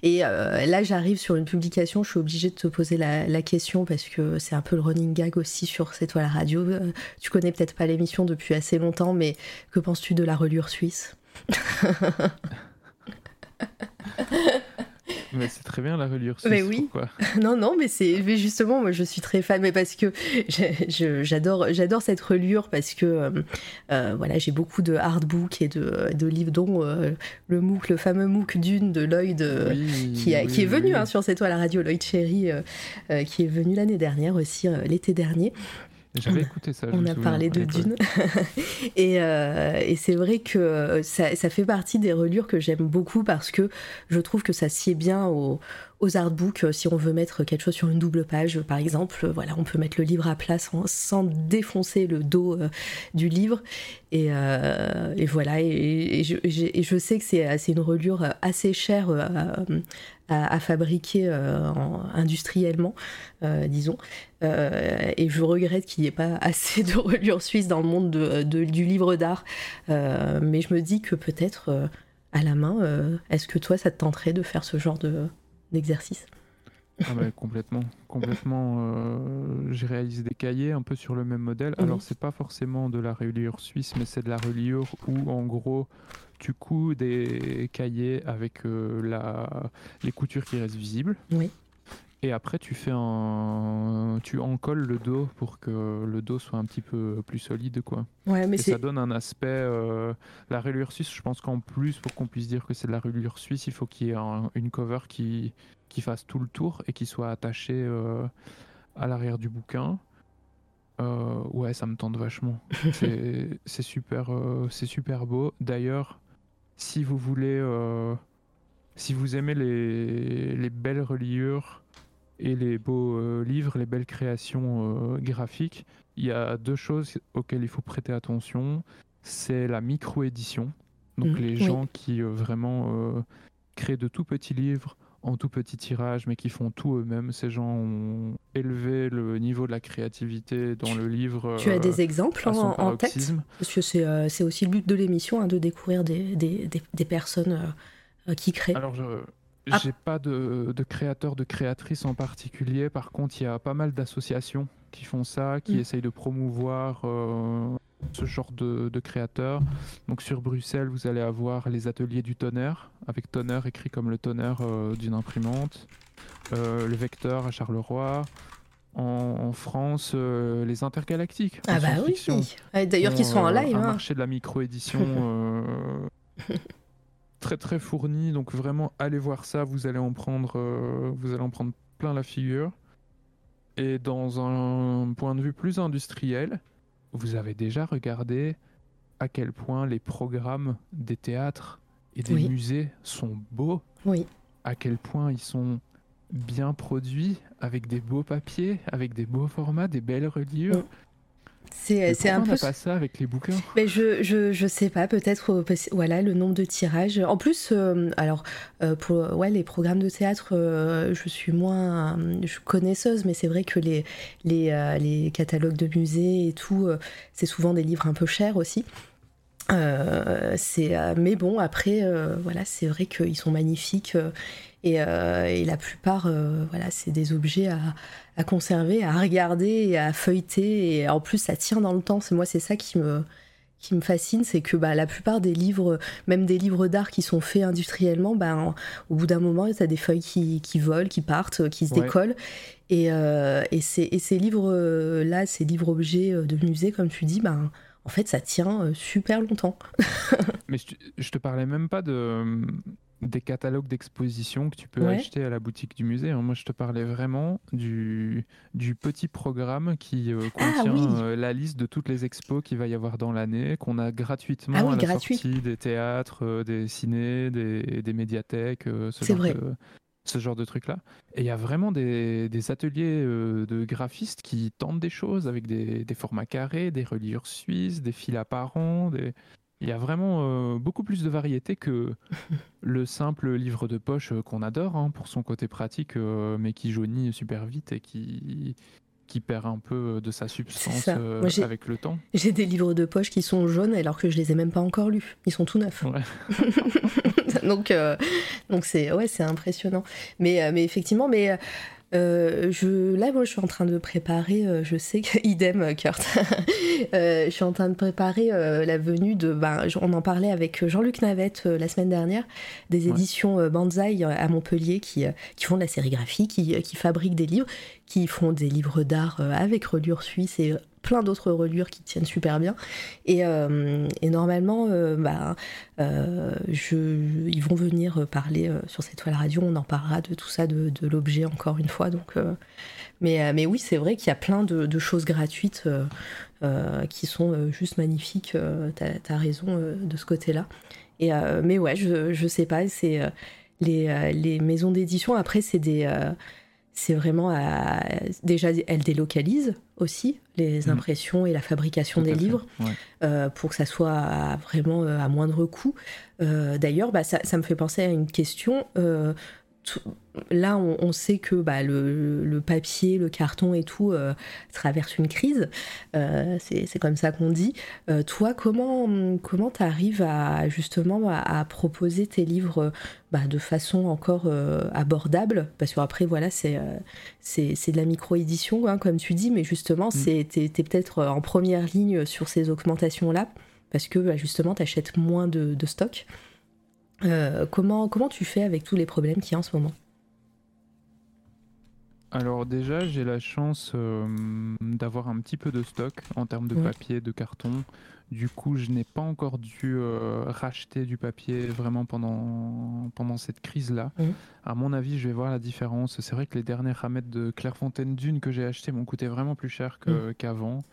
et euh, là, j'arrive sur une publication, je suis obligée de te poser la, question parce que c'est un peu le running gag aussi sur cette toile radio. Euh, tu connais peut-être pas l'émission depuis assez longtemps, mais que penses-tu de la relure suisse? (laughs) Mais c'est très bien la reliure Mais oui. (laughs) non, non, mais c'est mais justement, moi je suis très fan, mais parce que j'adore j'adore cette reliure parce que euh, euh, voilà, j'ai beaucoup de hardbooks et de, de livres, dont euh, le MOOC, le fameux MOOC d'une de Lloyd qui, a, qui est venu hein, sur cette toile à la radio, Lloyd Cherry, qui est venu l'année dernière aussi, l'été dernier. J'avais écouté ça. On a parlé de Dune. (laughs) et, euh, et c'est vrai que ça, ça, fait partie des relures que j'aime beaucoup parce que je trouve que ça sied bien au, aux artbooks, euh, si on veut mettre quelque chose sur une double page, par exemple, voilà, on peut mettre le livre à plat sans, défoncer le dos euh, du livre. Et, euh, voilà, et, je, sais que c'est une reliure assez chère à, fabriquer industriellement, disons. et je regrette qu'il n'y ait pas (laughs) assez de reliures suisses dans le monde du livre d'art. mais je me dis que peut-être à la main, est-ce que toi, ça te tenterait de faire ce genre d'exercice? Ah bah, complètement, complètement. Euh, j'ai réalisé des cahiers un peu sur le même modèle. Alors, Alors c'est pas forcément de la reliure suisse, mais c'est de la reliure où en gros tu couds des cahiers avec euh, la... les coutures qui restent visibles. Oui. Et après, tu fais un, tu encolles le dos pour que le dos soit un petit peu plus solide, quoi. Ouais, mais et ça donne un aspect. Euh, la reliure suisse, je pense qu'en plus, pour qu'on puisse dire que c'est de la reliure suisse, il faut qu'il y ait une cover qui qui fasse tout le tour et qui soit attaché euh, à l'arrière du bouquin. Euh, ouais, ça me tente vachement. (laughs) c'est super, c'est super beau. D'ailleurs, si vous voulez, si vous aimez les, les belles reliures et les beaux euh, livres, les belles créations euh, graphiques, il y a deux choses auxquelles il faut prêter attention. C'est la micro-édition. Donc mm, les gens qui euh, vraiment créent de tout petits livres en tout petit tirage, mais qui font tout eux-mêmes. Ces gens ont élevé le niveau de la créativité dans le livre. Tu as des exemples en, tête? Parce que c'est aussi le but de l'émission, hein, de découvrir des, des, des, personnes qui créent. Alors, je, ah. J'ai pas de, de créateurs, de créatrices en particulier. Par contre, il y a pas mal d'associations qui font ça, qui mm. essayent de promouvoir euh, ce genre de, de, créateurs. Donc sur Bruxelles, vous allez avoir les ateliers du tonnerre, avec tonnerre écrit comme le tonnerre euh, d'une imprimante. Euh, le vecteur à Charleroi. En, France, les intergalactiques. Ah bah oui. D'ailleurs, qui sont en live. Un hein. marché de la micro-édition (laughs) très très fourni, donc vraiment allez voir ça, vous allez en prendre, euh, vous allez en prendre plein la figure. Et dans un point de vue plus industriel, vous avez déjà regardé à quel point les programmes des théâtres et des musées sont beaux. Oui. À quel point ils sont bien produits, avec des beaux papiers, avec des beaux formats, des belles reliures. C'est un peu. pas ça avec les bouquins? Mais je, je, je sais pas, peut-être euh, voilà le nombre de tirages. En plus, euh, alors euh, pour ouais les programmes de théâtre, je suis moins je suis connaisseuse, mais c'est vrai que les les, les catalogues de musées et tout, c'est souvent des livres un peu chers aussi. c'est mais bon après voilà c'est vrai qu'ils sont magnifiques et, et, la plupart voilà c'est des objets à à conserver, à regarder et à feuilleter. Et en plus, ça tient dans le temps. C'est moi, c'est ça qui me qui me fascine, c'est que bah, la plupart des livres, même des livres d'art qui sont faits industriellement, bah, au bout d'un moment, tu as des feuilles qui, qui, volent, qui partent, qui se décollent. Et, euh, et, ces, et ces livres-là, ces livres-objets euh, de musée, comme tu dis, bah, en fait, ça tient euh, super longtemps. (laughs) Mais je, je te parlais même pas de, des catalogues d'exposition que tu peux acheter à la boutique du musée. Hein. Moi, je te parlais vraiment du, du petit programme qui euh, ah contient euh, la liste de toutes les expos qu'il va y avoir dans l'année, qu'on a gratuitement ah à la sortie des théâtres, euh, des cinés, des, des médiathèques, ce, genre De, ce genre de trucs-là. Et il y a vraiment des, des ateliers de graphistes qui tentent des choses avec des, des formats carrés, des reliures suisses, des fils apparents, des il y a vraiment euh, beaucoup plus de variété que (laughs) le simple livre de poche euh, qu'on adore hein, pour son côté pratique, euh, mais qui jaunit super vite et qui, qui perd un peu de sa substance avec le temps. J'ai des livres de poche qui sont jaunes alors que je les ai même pas encore lus. Ils sont tout neufs. (laughs) donc donc c'est ouais c'est impressionnant. Mais mais effectivement mais euh, je, là, moi, je suis en train de préparer, euh, je sais que, (laughs) idem, euh, Kurt, (laughs) je suis en train de préparer la venue de, ben, on en parlait avec Jean-Luc Navette la semaine dernière, des éditions Banzai à Montpellier qui, qui font de la sérigraphie, qui, qui fabriquent des livres, qui font des livres d'art avec reliure suisse et plein d'autres reliures qui tiennent super bien. Et, euh, normalement, euh, bah, euh, ils vont venir parler sur cette toile radio. On en parlera de tout ça, de, l'objet encore une fois. Donc, mais, oui, c'est vrai qu'il y a plein de, choses gratuites qui sont juste magnifiques. tu as, raison de ce côté-là. Mais ouais, je, je sais pas, c'est les, maisons d'édition. Après, c'est vraiment déjà elles délocalisent aussi les mmh. impressions et la fabrication des livres euh, pour que ça soit vraiment euh, à moindre coût. Euh, d'ailleurs, bah, ça, me fait penser à une question. Là, on, sait que bah, le, papier, le carton et tout euh, traverse une crise. Euh, c'est comme ça qu'on dit. Euh, toi, comment comment arrives à justement à, proposer tes livres bah, de façon encore abordable? Parce qu'après, voilà, c'est c'est de la micro-édition, hein, comme tu dis, mais justement, mm. tu es, peut-être en première ligne sur ces augmentations-là, parce que bah, justement, tu achètes moins de, de stock. Comment, comment tu fais avec tous les problèmes qu'il y a en ce moment? Alors déjà, j'ai la chance euh, d'avoir un petit peu de stock en termes de papier, de carton. Du coup, je n'ai pas encore dû euh, racheter du papier vraiment pendant, pendant cette crise-là. À mon avis, je vais voir la différence. C'est vrai que les dernières ramettes de Clairefontaine Dune que j'ai achetées m'ont coûté vraiment plus cher qu'avant.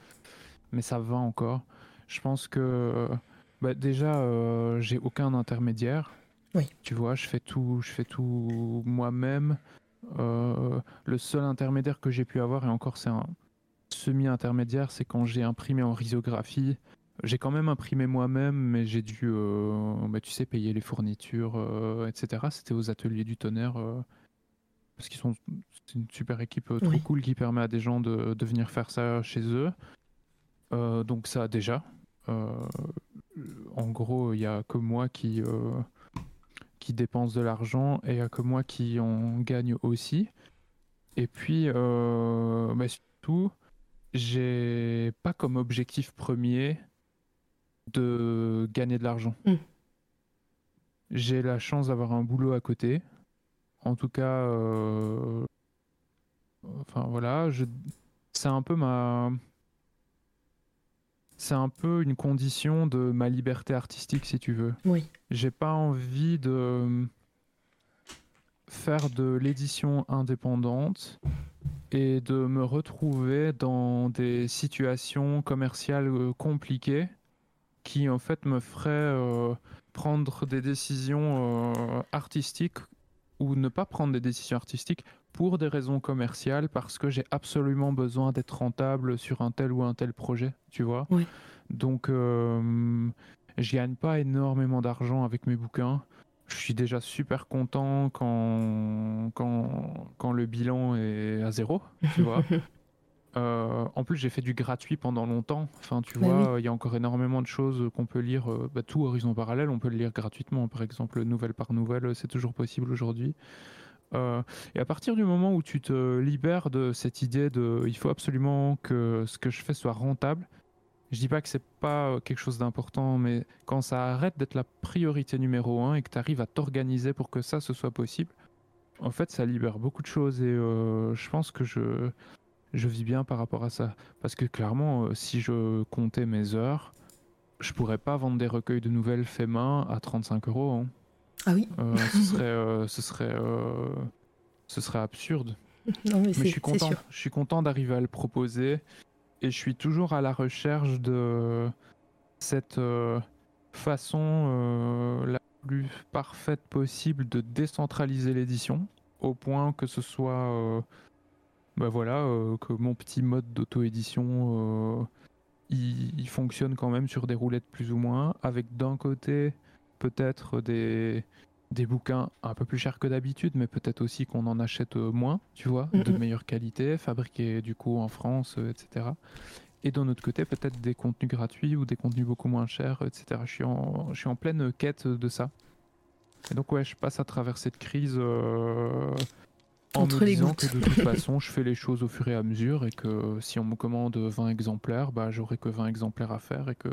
Mais ça va encore. Je pense que bah, déjà, euh, j'ai aucun intermédiaire. Oui. Tu vois, je fais tout, je fais tout moi-même. Euh, le seul intermédiaire que j'ai pu avoir, et encore c'est un semi-intermédiaire, c'est quand j'ai imprimé en risographie. J'ai quand même imprimé moi-même, mais j'ai dû, euh, bah, tu sais, payer les fournitures, euh, etc. C'était aux ateliers du tonnerre, parce qu'ils sont, c'est une super équipe trop cool qui permet à des gens de, de venir faire ça chez eux. donc ça déjà. En gros, il n'y a que moi qui qui dépense de l'argent et il n'y a que moi qui en gagne aussi. Et puis, euh, bah, surtout, j'ai pas comme objectif premier de gagner de l'argent. Mm. J'ai la chance d'avoir un boulot à côté. En tout cas, euh, enfin voilà, je... c'est un peu ma c'est un peu une condition de ma liberté artistique, si tu veux. Oui. J'ai pas envie de faire de l'édition indépendante et de me retrouver dans des situations commerciales euh, compliquées qui en fait me feraient euh, prendre des décisions euh, artistiques ou ne pas prendre des décisions artistiques pour des raisons commerciales parce que j'ai absolument besoin d'être rentable sur un tel ou un tel projet, tu vois. Donc, euh, je gagne pas énormément d'argent avec mes bouquins. Je suis déjà super content quand, quand, quand le bilan est à zéro, tu vois. (laughs) Euh, en plus, j'ai fait du gratuit pendant longtemps. Enfin, tu bah vois, il y a encore énormément de choses qu'on peut lire. Euh, bah, tout Horizon Parallèle, on peut le lire gratuitement. Par exemple, nouvelle par nouvelle, c'est toujours possible aujourd'hui. Euh, et à partir du moment où tu te libères de cette idée de il faut absolument que ce que je fais soit rentable, je dis pas que c'est pas quelque chose d'important, mais quand ça arrête d'être la priorité numéro un et que tu arrives à t'organiser pour que ça ce soit possible, en fait ça libère beaucoup de choses et euh, je pense que je, je vis bien par rapport à ça. Parce que clairement, euh, si je comptais mes heures, je pourrais pas vendre des recueils de nouvelles faits main à 35 euros. Hein. Ah oui. Euh, ce serait, euh, ce serait, euh, ce serait absurde. (laughs) mais, je suis content. Je suis content d'arriver à le proposer et je suis toujours à la recherche de cette façon la plus parfaite possible de décentraliser l'édition au point que ce soit bah voilà que mon petit mode d'auto-édition il, il, fonctionne quand même sur des roulettes plus ou moins avec d'un côté peut-être des, des bouquins un peu plus chers que d'habitude, mais peut-être aussi qu'on en achète moins, tu vois, de meilleure qualité, fabriqués du coup en France, euh, etc. Et d'un autre côté, peut-être des contenus gratuits ou des contenus beaucoup moins chers, etc. Je suis en, je suis en pleine quête de ça. Et donc ouais, je passe à travers cette crise euh, en me disant que de toute (laughs) façon, je fais les choses au fur et à mesure et que si on me commande 20 exemplaires, bah, j'aurai que 20 exemplaires à faire et que,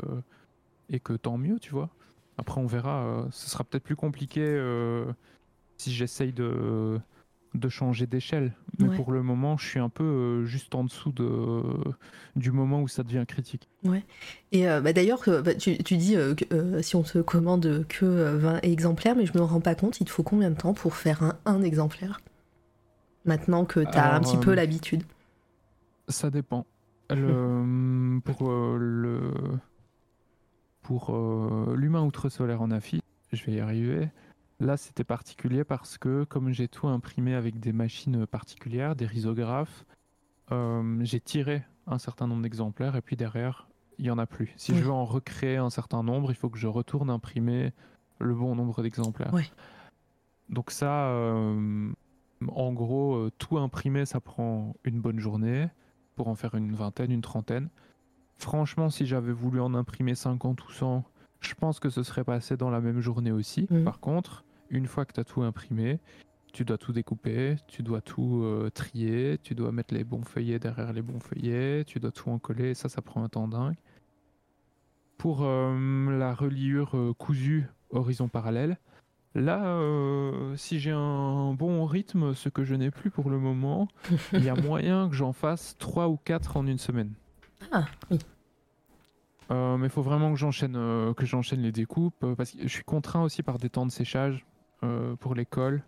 et que tant mieux, tu vois. Après, on verra. Euh, ce sera peut-être plus compliqué euh, si j'essaye de, de changer d'échelle. Mais pour le moment, je suis un peu euh, juste en dessous de, du moment où ça devient critique. Ouais. Et bah, d'ailleurs, bah, tu, tu, dis que si on te commande que 20 exemplaires, mais je me rends pas compte, il te faut combien de temps pour faire un, un exemplaire? Maintenant que tu as un petit peu l'habitude Ça dépend. Le, (laughs) pour le pour euh, l'humain outre-solaire en affiche, je vais y arriver. Là, c'était particulier parce que comme j'ai tout imprimé avec des machines particulières, des risographes, euh, j'ai tiré un certain nombre d'exemplaires et puis derrière, il n'y en a plus. Si je veux en recréer un certain nombre, il faut que je retourne imprimer le bon nombre d'exemplaires. Donc ça, en gros, tout imprimer, ça prend une bonne journée pour en faire une vingtaine, une trentaine. Franchement, si j'avais voulu en imprimer 50 ou 100, je pense que ce serait passé dans la même journée aussi. Mmh. Par contre, une fois que tu as tout imprimé, tu dois tout découper, tu dois tout euh, trier, tu dois mettre les bons feuillets derrière les bons feuillets, tu dois tout en coller, ça, ça prend un temps dingue. Pour euh, la reliure euh, cousue horizon parallèle, là, si j'ai un bon rythme, ce que je n'ai plus pour le moment, (laughs) il y a moyen que j'en fasse 3 ou 4 en une semaine. Ah, oui. mais il faut vraiment que j'enchaîne que j'enchaîne les découpes parce que je suis contraint aussi par des temps de séchage pour l'école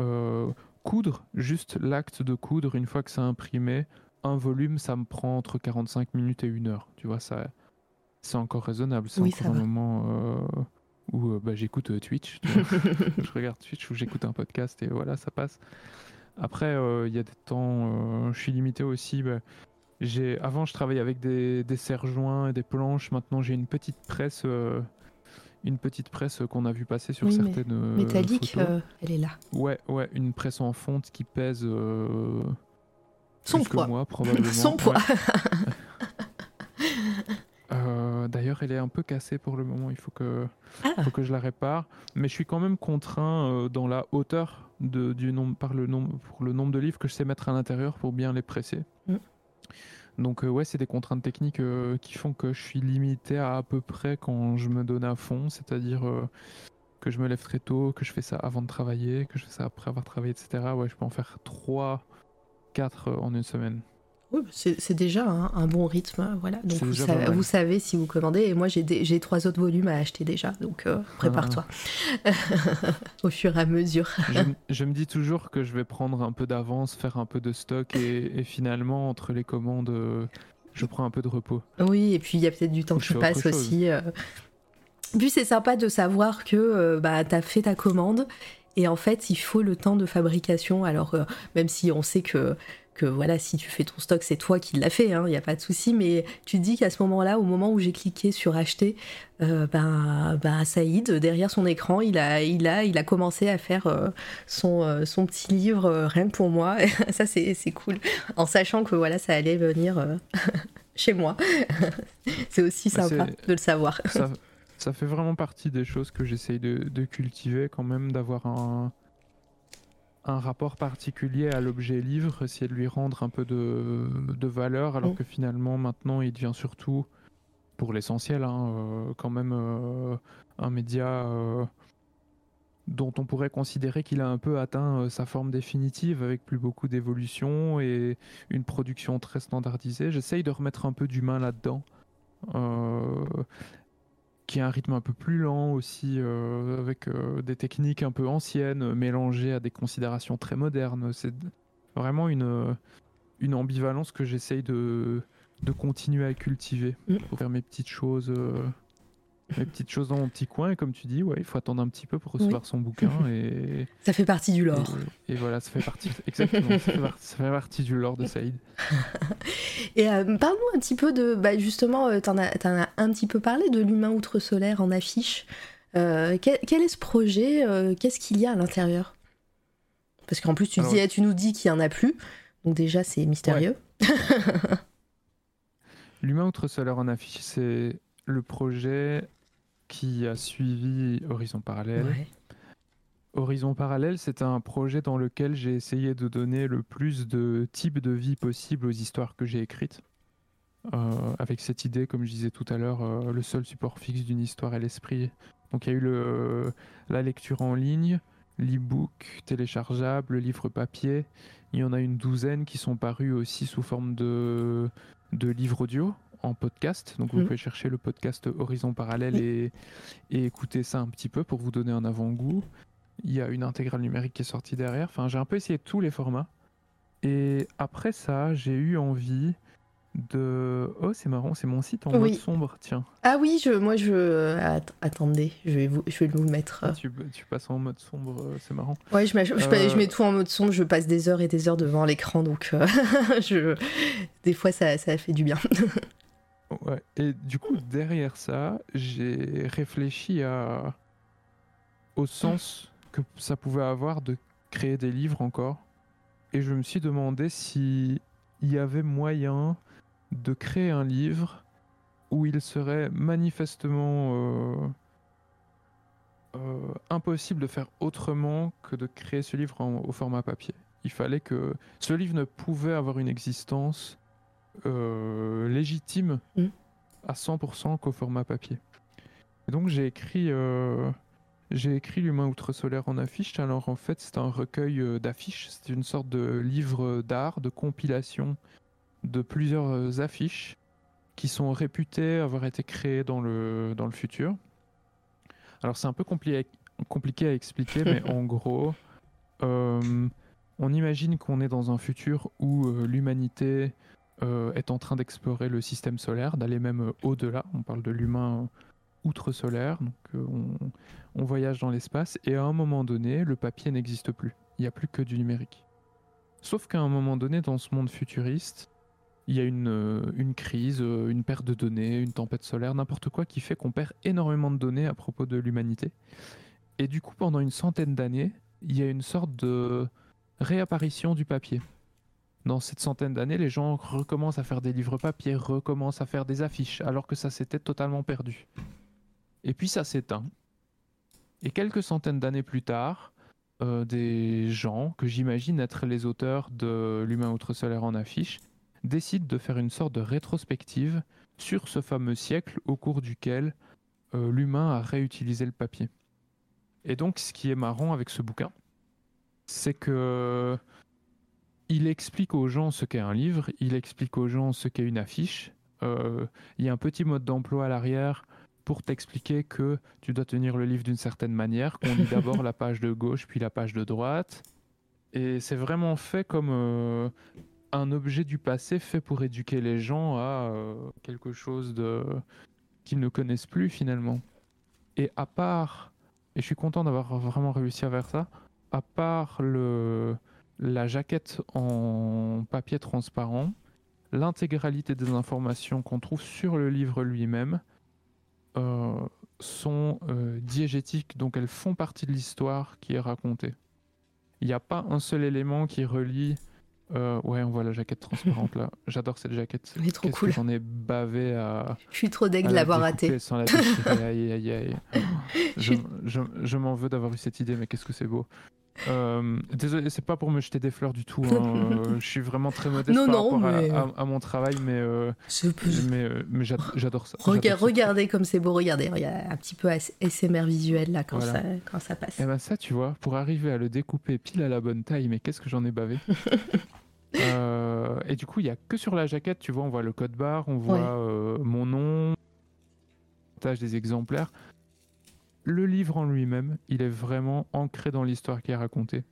euh, coudre, juste l'acte de coudre, une fois que c'est imprimé, un volume, ça me prend entre 45 minutes et une heure. Tu vois, ça, c'est encore raisonnable. C'est encore un moment euh, où euh, bah, j'écoute Twitch. (laughs) (laughs) je regarde Twitch ou j'écoute un podcast et voilà, ça passe. Après, il y a des temps, je suis limité aussi. Bah, j'ai, avant, je travaillais avec des, des serre-joints et des planches. Maintenant, j'ai une petite presse une petite presse qu'on a vu passer sur certaines. Mais... Euh, métallique, euh, elle est là. Ouais, ouais, une presse en fonte qui pèse. Euh, Son poids. moi, (laughs) probablement. Son poids. (laughs) D'ailleurs, elle est un peu cassée pour le moment. Il faut que, ah. faut que je la répare. Mais je suis quand même contraint dans la hauteur de, du nombre, par le nombre, pour le nombre de livres que je sais mettre à l'intérieur pour bien les presser. Mm. Donc euh, ouais, c'est des contraintes techniques euh, qui font que je suis limité à à peu près quand je me donne à fond, c'est-à-dire euh, que je me lève très tôt, que je fais ça avant de travailler, que je fais ça après avoir travaillé, etc. Ouais, je peux en faire 3, 4 en une semaine. Oui, c'est déjà un, bon rythme, voilà. Donc vous, savez, si vous commandez. Et moi, j'ai trois autres volumes à acheter déjà, donc euh, prépare-toi (laughs) au fur et à mesure. je, me dis toujours que je vais prendre un peu d'avance, faire un peu de stock, et, finalement, entre les commandes, euh, je prends un peu de repos. Oui, et puis il y a peut-être du temps qui passe aussi. Euh. Puis c'est sympa de savoir que bah, tu as fait ta commande. Et en fait, il faut le temps de fabrication. Alors, même si on sait que voilà, si tu fais ton stock, c'est toi qui l'as fait, il hein, n'y a pas de souci. Mais tu te dis qu'à ce moment-là, au moment où j'ai cliqué sur acheter, euh, ben, ben, Saïd, derrière son écran, il a, il a, il a commencé à faire euh, son, euh, son petit livre rien que pour moi. (laughs) ça, c'est cool. En sachant que voilà, ça allait venir (laughs) chez moi. (laughs) c'est aussi bah, sympa de le savoir. Ça, fait vraiment partie des choses que j'essaye de cultiver quand même, d'avoir un un rapport particulier à l'objet livre, essayer de lui rendre un peu de, valeur, alors que finalement maintenant il devient surtout, pour l'essentiel, hein, euh, quand même euh, un média euh, dont on pourrait considérer qu'il a un peu atteint sa forme définitive avec plus beaucoup d'évolution et une production très standardisée. J'essaye de remettre un peu d'humain là-dedans qui a un rythme un peu plus lent aussi, euh, avec euh, des techniques un peu anciennes euh, mélangées à des considérations très modernes. C'est vraiment une, une ambivalence que j'essaye de, de continuer à cultiver mm. pour faire mes petites choses les petites choses dans mon petit coin. Et comme tu dis, ouais, il faut attendre un petit peu pour recevoir son bouquin. (laughs) Et, ça fait partie du lore. Et, voilà, ça fait partie, exactement, ça, fait partie, du lore de Saïd. (laughs) et euh, parle-nous un petit peu de, bah, justement, euh, tu en, as un petit peu parlé de l'humain outre-solaire en affiche. Euh, quel, est ce projet Qu'est-ce qu'il y a à l'intérieur? Parce qu'en plus, tu, dis, tu nous dis qu'il n'y en a plus. Donc déjà, c'est mystérieux. (laughs) L'humain outre-solaire en affiche, c'est le projet qui a suivi Horizon Parallèle. Horizon Parallèle, c'est un projet dans lequel j'ai essayé de donner le plus de types de vie possible aux histoires que j'ai écrites. Euh, avec cette idée, comme je disais tout à l'heure, euh, le seul support fixe d'une histoire est l'esprit. Donc il y a eu le, la lecture en ligne, l'e-book téléchargeable, le livre papier. Il y en a une douzaine qui sont parus aussi sous forme de, de livres audio en podcast. Donc vous mm. pouvez chercher le podcast Horizon Parallèle et, écouter ça un petit peu pour vous donner un avant-goût. Il y a une intégrale numérique qui est sortie derrière. Enfin, j'ai un peu essayé tous les formats. Et après ça, j'ai eu envie de. Oh, c'est marrant, c'est mon site en mode sombre, tiens. Ah oui, je, moi je. attendez, je vais, vous, je vais vous mettre. Ah, tu, passes en mode sombre, euh, c'est marrant. Ouais, je, mets tout en mode sombre, je passe des heures et des heures devant l'écran, donc euh, (laughs) je... des fois ça, ça fait du bien. (laughs) Et du coup, derrière ça, j'ai réfléchi au sens que ça pouvait avoir de créer des livres encore. Et je me suis demandé si il y avait moyen de créer un livre où il serait manifestement euh, euh, impossible de faire autrement que de créer ce livre au format papier. Il fallait que ce livre ne pouvait avoir une existence euh, légitime mm. à 100% qu'au format papier. Et donc j'ai écrit j'ai écrit L'humain outre-solaire en affiche. Alors en fait, c'est un recueil d'affiches. C'est une sorte de livre d'art, de compilation de plusieurs affiches qui sont réputés avoir été créés dans le, dans le futur. Alors c'est un peu compliqué, compliqué à expliquer, mais (laughs) en gros, euh, on imagine qu'on est dans un futur où euh, l'humanité euh, est en train d'explorer le système solaire, d'aller même au-delà. On parle de l'humain outre-solaire, donc on, voyage dans l'espace, et à un moment donné, le papier n'existe plus. Il n'y a plus que du numérique. Sauf qu'à un moment donné, dans ce monde futuriste, il y a une, euh, une crise, euh, une perte de données, une tempête solaire, n'importe quoi qui fait qu'on perd énormément de données à propos de l'humanité. Et du coup, pendant une centaine d'années, il y a une sorte de réapparition du papier. Dans cette centaine d'années, les gens recommencent à faire des livres papier, recommencent à faire des affiches, alors que ça s'était totalement perdu. Et puis ça s'éteint. Et quelques centaines d'années plus tard, euh, des gens, que j'imagine être les auteurs de L'humain outre-solaire en affiche, décide de faire une sorte de rétrospective sur ce fameux siècle au cours duquel euh, l'humain a réutilisé le papier. Et donc, ce qui est marrant avec ce bouquin, c'est que il explique aux gens ce qu'est un livre, il explique aux gens ce qu'est une affiche. Euh, il y a un petit mode d'emploi à l'arrière pour t'expliquer que tu dois tenir le livre d'une certaine manière, qu'on lit d'abord (laughs) la page de gauche puis la page de droite. Et c'est vraiment fait comme euh, un objet du passé fait pour éduquer les gens à euh, quelque chose de qu'ils ne connaissent plus finalement. Et à part, et je suis content d'avoir vraiment réussi à faire ça, à part le, la jaquette en papier transparent, l'intégralité des informations qu'on trouve sur le livre lui-même euh, sont euh, diégétiques, donc elles font partie de l'histoire qui est racontée. Il n'y a pas un seul élément qui relie euh, ouais, on voit la jaquette transparente là. (laughs) J'adore cette jaquette. Elle est trop cool. J'en ai bavé à. Je suis trop deg de l'avoir raté. Sans la aïe, aïe, aïe. (laughs) Je, je, je m'en veux d'avoir eu cette idée, mais qu'est-ce que c'est beau. Euh, désolé, c'est pas pour me jeter des fleurs du tout. Hein. (laughs) Euh, je suis vraiment très modeste par rapport à, mon travail, mais, euh, mais, mais j'adore ça. regardez comme c'est beau, regardez. Il y a un petit peu SMR visuel là quand, ça, quand ça passe. Et eh ben ça, tu vois, pour arriver à le découper pile à la bonne taille, mais qu'est-ce que j'en ai bavé? (laughs) et du coup, il y a que sur la jaquette, tu vois, on voit le code barre, on voit mon nom, des exemplaires le livre en lui-même, il est vraiment ancré dans l'histoire qui est racontée.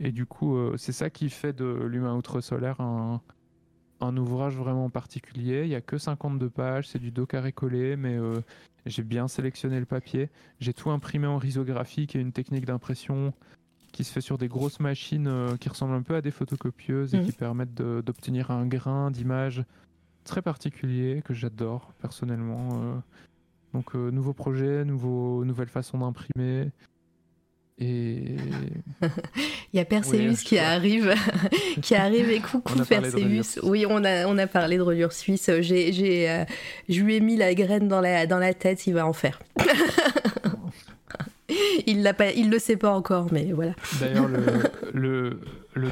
Et du coup, euh, c'est ça qui fait de L'humain outre-solaire un, ouvrage vraiment particulier. Il n'y a que 52 pages, c'est du dos carré collé, mais euh, j'ai bien sélectionné le papier. J'ai tout imprimé en risographie, qui est une technique d'impression qui se fait sur des grosses machines euh, qui ressemblent un peu à des photocopieuses et mmh. qui permettent d'obtenir un grain d'image très particulier que j'adore personnellement. Donc euh, nouveau projet, nouveau, nouvelle façon d'imprimer. Et (laughs) il y a Perseus qui arrive, (laughs) qui arrive et coucou (laughs) Perseus. Oui, on a on a parlé de reliure suisse. J'ai j'ai euh, je lui ai mis la graine dans la dans la tête, il va en faire. il l'a pas, il le sait pas encore, mais voilà. D'ailleurs, le, le,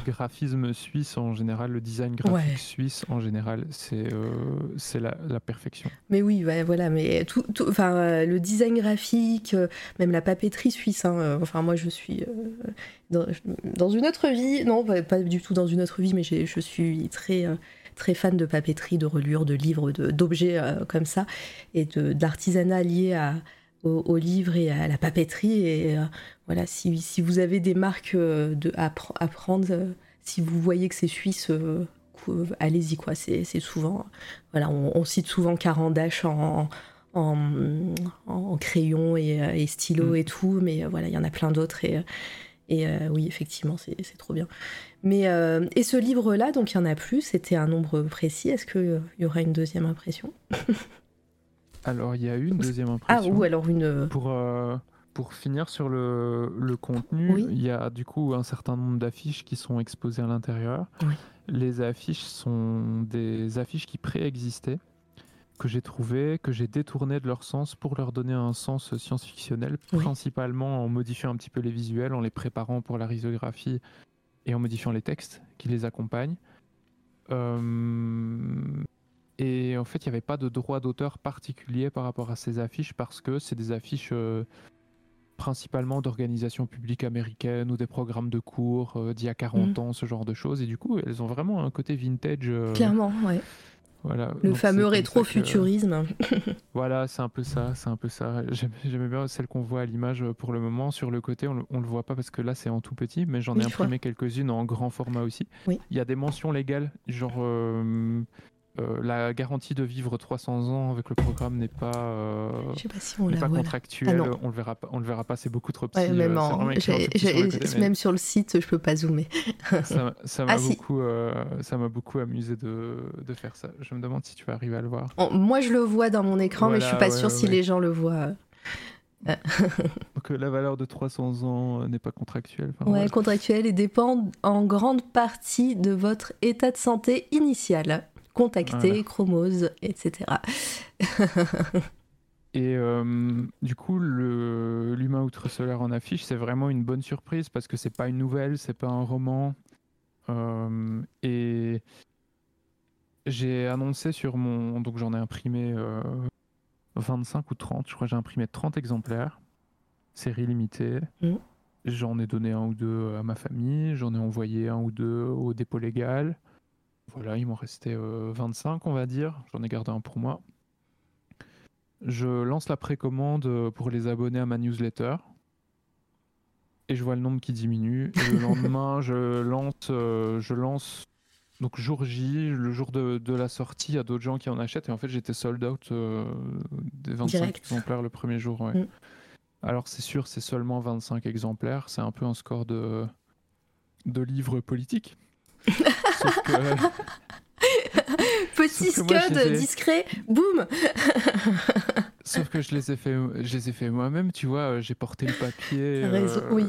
graphisme suisse en général, le design graphique suisse en général, c'est euh, la, la, perfection. Mais oui, voilà, mais tout, enfin, euh, le design graphique, euh, même la papeterie suisse. Hein, enfin, moi, je suis dans, dans, une autre vie, non, pas du tout dans une autre vie, mais je suis très très fan de papeterie, de reliure, de livres, d'objets comme ça, et d'artisanat lié à, au, livre et à la papeterie. Et euh, voilà, si, si, vous avez des marques euh, de, à, prendre, euh, si vous voyez que c'est suisse, allez-y quoi. C'est souvent, voilà, on, cite souvent Carandache en, en, en, crayon et, stylo mm. et tout, mais voilà, il y en a plein d'autres et, et oui, effectivement, c'est trop bien. Mais et ce livre-là, donc il y en a plus. C'était un nombre précis. Est-ce qu'il y aura une deuxième impression? (laughs) Alors, il y a une deuxième impression. Ah, ou alors une. Pour, euh, pour finir sur le, le contenu, il y a du coup un certain nombre d'affiches qui sont exposées à l'intérieur. Les affiches sont des affiches qui préexistaient, que j'ai trouvées, que j'ai détournées de leur sens pour leur donner un sens science-fictionnel, principalement en modifiant un petit peu les visuels, en les préparant pour la risographie et en modifiant les textes qui les accompagnent. Euh, et en fait, il n'y avait pas de droit d'auteur particulier par rapport à ces affiches parce que c'est des affiches euh, principalement d'organisations publiques américaines ou des programmes de cours euh, d'il y a 40 mm. ans, ce genre de choses. Et du coup, elles ont vraiment un côté vintage. Clairement, ouais. Le fameux rétro-futurisme. (laughs) voilà, c'est un peu ça, c'est un peu ça. J'aimais bien celle qu'on voit à l'image euh, pour le moment. Sur le côté, on, ne le voit pas parce que là c'est en tout petit, mais j'en ai imprimé quelques-unes en grand format aussi. Il y a des mentions légales, genre euh, euh, la garantie de vivre 300 ans avec le programme n'est pas, euh, pas contractuelle. Ah on le verra pas. On le verra pas. C'est beaucoup trop petit. Euh, même, sur le site, je peux pas zoomer. (laughs) ça m'a ah, beaucoup, ça m'a beaucoup amusé de, de, faire ça. Je me demande si tu vas arriver à le voir. moi, je le vois dans mon écran, mais je suis pas sûr si les gens le voient. (laughs) Donc la valeur de 300 ans n'est pas contractuelle. Enfin, ouais, contractuelle et dépend en grande partie de votre état de santé initial contacter, chromose, etc. (laughs) Et euh, du coup, l'humain outre-solaire en affiche, c'est vraiment une bonne surprise parce que c'est pas une nouvelle, c'est pas un roman. Euh, et j'ai annoncé sur mon. Donc j'en ai imprimé 25 euh, ou 30, je crois que j'ai imprimé 30 exemplaires, série limitée. Mm. J'en ai donné un ou deux à ma famille, j'en ai envoyé un ou deux au dépôt légal. Voilà, il m'en restait 25, euh, on va dire. J'en ai gardé un pour moi. Je lance la précommande pour les abonnés à ma newsletter. Et je vois le nombre qui diminue. Et le (laughs) lendemain, je lance, euh, je lance donc jour J, le jour de, la sortie, il y a d'autres gens qui en achètent. Et en fait, j'étais sold out euh, des 25 exemplaires le premier jour. Mm. Alors c'est sûr, c'est seulement 25 exemplaires. C'est un peu un score de, de livres politiques. (laughs) Petit scud discret, boum (laughs) Sauf que je les ai fait, je les ai fait moi-même, tu vois. J'ai porté le papier. Euh, oui.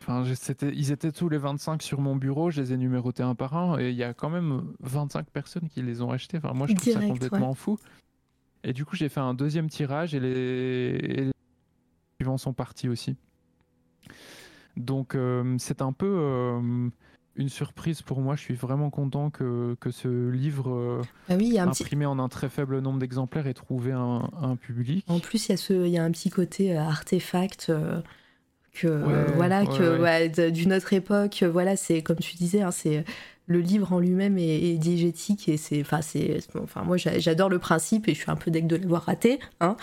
Enfin, ils étaient tous les 25 sur mon bureau. Je les ai numérotés un par un, et il y a quand même 25 personnes qui les ont achetés. Enfin, moi, je trouve ça complètement fou. Et du coup, j'ai fait un deuxième tirage, et les, et les suivants sont partis aussi. Donc, euh, c'est un peu. Euh, une surprise pour moi. Je suis vraiment content que, que ce livre euh, ah imprimé en un très faible nombre d'exemplaires ait trouvé un, un, public. En plus, il y, a ce, y a un petit côté artefact. Euh, que voilà que d'une autre époque voilà c'est comme tu disais hein, c'est le livre en lui-même est, diégétique et c'est enfin c'est enfin moi j'adore le principe et je suis un peu deck de l'avoir raté hein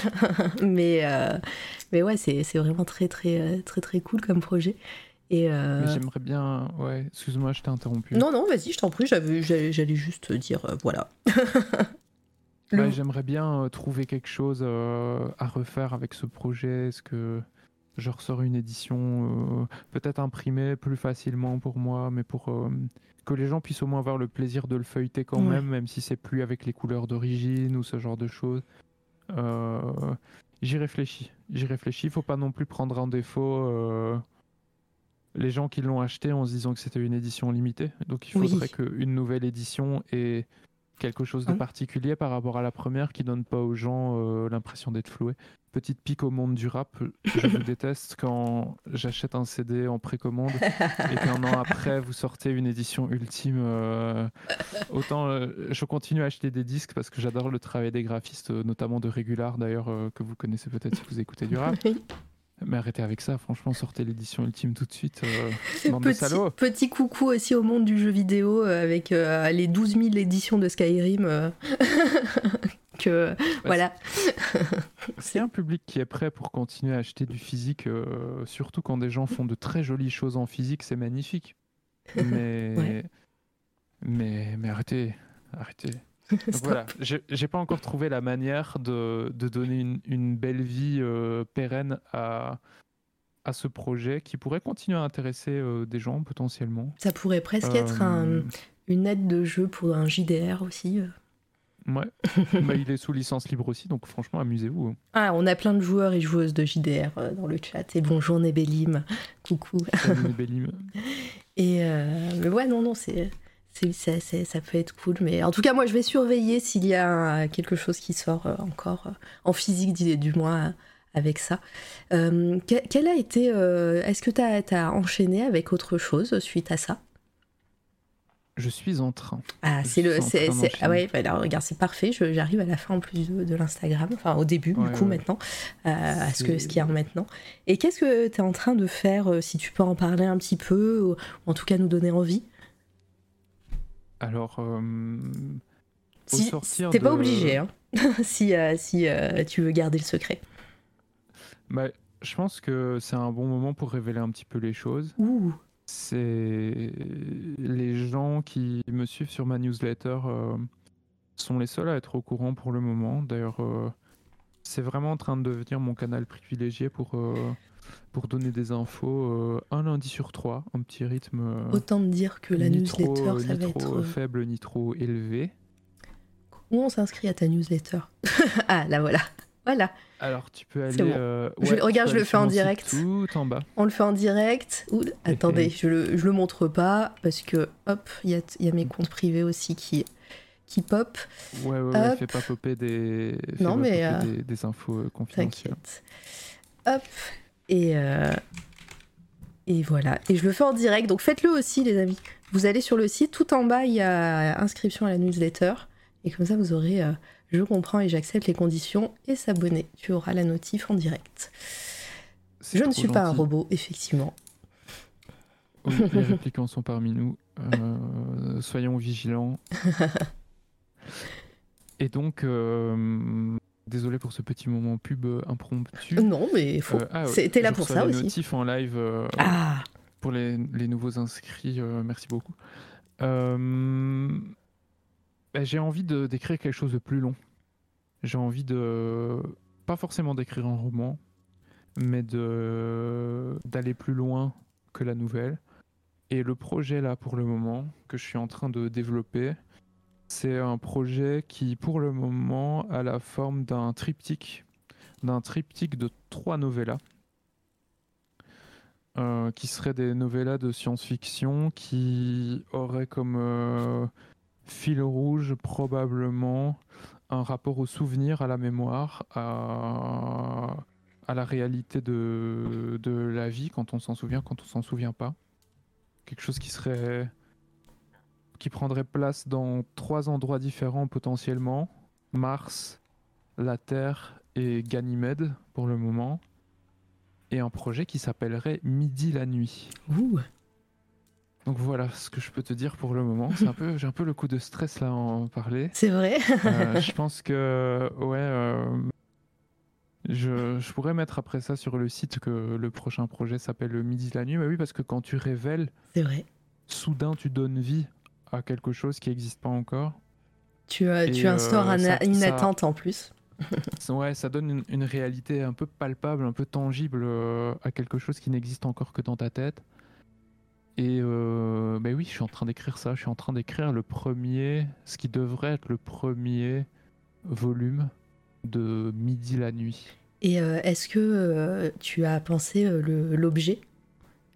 (laughs) mais mais ouais c'est vraiment très très très très cool comme projet euh, j'aimerais bien. Ouais, excuse-moi, je t'ai interrompu. Non, non, vas-y, je t'en prie, j'allais juste dire euh, voilà. (laughs) j'aimerais bien euh, trouver quelque chose à refaire avec ce projet. Est-ce que je ressors une édition peut-être imprimée plus facilement pour moi, mais pour que les gens puissent au moins avoir le plaisir de le feuilleter quand même, même si c'est plus avec les couleurs d'origine ou ce genre de choses. J'y réfléchis. J'y réfléchis. Il faut pas non plus prendre en défaut les gens qui l'ont acheté en se disant que c'était une édition limitée. Donc il faudrait qu'une nouvelle édition ait quelque chose de particulier par rapport à la première qui donne pas aux gens euh, l'impression d'être floués. Petite pique au monde du rap, je vous (laughs) déteste quand j'achète un CD en précommande et qu'un an après vous sortez une édition ultime. Euh, autant euh, je continue à acheter des disques parce que j'adore le travail des graphistes, notamment de Régular d'ailleurs que vous connaissez peut-être si vous écoutez du rap. Mais arrêtez avec ça, franchement, sortez l'édition ultime tout de suite. Euh, (laughs) petit, petit, coucou aussi au monde du jeu vidéo euh, avec euh, les 12 000 éditions de Skyrim. (laughs) que bah, voilà. C'est un public qui est prêt pour continuer à acheter du physique, surtout quand des gens font de très jolies choses en physique, c'est magnifique. (laughs) Mais... mais, mais arrêtez, arrêtez. (laughs) voilà, j'ai pas encore trouvé la manière de, de donner une, une, belle vie euh, pérenne à, à ce projet qui pourrait continuer à intéresser euh, des gens potentiellement. Ça pourrait presque être un, euh, une aide de jeu pour un JDR aussi. Ouais, (laughs) bah, il est sous licence libre aussi, donc franchement, amusez-vous. Hein. Ah, on a plein de joueurs et joueuses de JDR dans le chat. Et bonjour Nébelim, (laughs) coucou. Salut Nébelim. et mais ouais, non, non, c'est ça peut être cool. Mais en tout cas, moi, je vais surveiller s'il y a quelque chose qui sort euh, encore euh, en physique, du moins avec ça. Euh, quel a été. Est-ce que tu as, enchaîné avec autre chose suite à ça? Je suis en train. Ah, c'est le. ah ouais, bah regarde, c'est parfait. J'arrive à la fin en plus de, l'Instagram, enfin au début, du coup, maintenant, à ce qu'il ce y a maintenant. Et qu'est-ce que tu es en train de faire, si tu peux en parler un petit peu, ou en tout cas nous donner envie? Alors, euh, si, T'es pas obligé, hein, (laughs) si, euh, si euh, tu veux garder le secret. Bah, je pense que c'est un bon moment pour révéler un petit peu les choses. C'est les gens qui me suivent sur ma newsletter sont les seuls à être au courant pour le moment. D'ailleurs, c'est vraiment en train de devenir mon canal privilégié pour pour donner des infos euh, un lundi sur trois, un petit rythme. Euh, Autant de dire que la newsletter, ça va être. Euh, faible ni trop élevé. Où on s'inscrit à ta newsletter (laughs) Ah, là voilà. Voilà. Alors tu peux aller. regarde, je le fais en direct. Tout en bas. On le fait en direct. (laughs) attendez, je le, je le montre pas parce que hop, il y a, y a, mes comptes privés aussi qui qui pop. Ouais, ouais, ouais fais pas popper des. Non, mais des, des, infos confidentielles. Hop, et, euh, et voilà. Et je le fais en direct, donc faites-le aussi, les amis. Vous allez sur le site, tout en bas, il y a inscription à la newsletter. Et comme ça, vous aurez euh, je comprends et j'accepte les conditions et s'abonner. Tu auras la notif en direct. Je ne suis pas un robot, effectivement. Oui, les (laughs) répliquants sont parmi nous. Euh, soyons vigilants. (laughs) et donc, Désolé pour ce petit moment pub euh, impromptu. Non, mais faut... Euh, ah, c'était là pour ça aussi. notif en live euh, ah. pour les, les, nouveaux inscrits. merci beaucoup. Bah, j'ai envie de d'écrire quelque chose de plus long. J'ai envie de pas forcément d'écrire un roman, mais de d'aller plus loin que la nouvelle. Et le projet là pour le moment que je suis en train de développer, c'est un projet qui, pour le moment, a la forme d'un triptyque, d'un triptyque de trois novellas, euh, qui seraient des novellas de science-fiction qui auraient comme euh, fil rouge probablement un rapport au souvenir, à la mémoire, à, la réalité de, de la vie quand on s'en souvient, quand on s'en souvient pas. Quelque chose qui serait qui prendrait place dans trois endroits différents potentiellement Mars, la Terre et Ganymède pour le moment. Et un projet qui s'appellerait Midi la nuit. Ouh. Donc voilà ce que je peux te dire pour le moment. C'est un peu, j'ai un peu le coup de stress là à en parler. C'est vrai. Euh, (laughs) je pense que ouais, euh, je, je, pourrais mettre après ça sur le site que le prochain projet s'appelle Midi la nuit. Mais oui, parce que quand tu révèles, c'est vrai. Soudain, tu donnes vie à quelque chose qui n'existe pas encore. Tu, tu instaures euh, une attente en plus. (laughs) ouais, ça donne une, réalité un peu palpable, un peu tangible euh, à quelque chose qui n'existe encore que dans ta tête. Et euh, ben oui, je suis en train d'écrire ça. Je suis en train d'écrire le premier, ce qui devrait être le premier volume de Midi la nuit. Et est-ce que tu as pensé l'objet?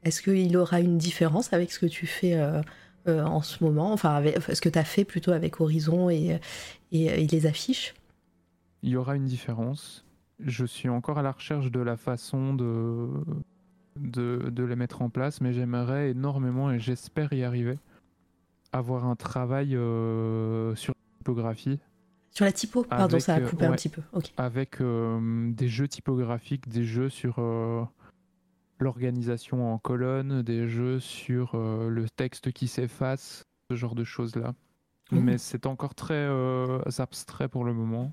Est-ce qu'il aura une différence avec ce que tu fais euh, en ce moment, enfin ce que tu as fait plutôt avec Horizon et, et, les affiches Il y aura une différence. Je suis encore à la recherche de la façon de, de, de les mettre en place, mais j'aimerais énormément, et j'espère y arriver, avoir un travail euh, sur la typographie. Sur la typo? Pardon, ça a coupé un petit peu. Avec euh, des jeux typographiques, des jeux sur l'organisation en colonne, des jeux sur euh, le texte qui s'efface, ce genre de choses-là. Mmh. Mais c'est encore très euh, abstrait pour le moment.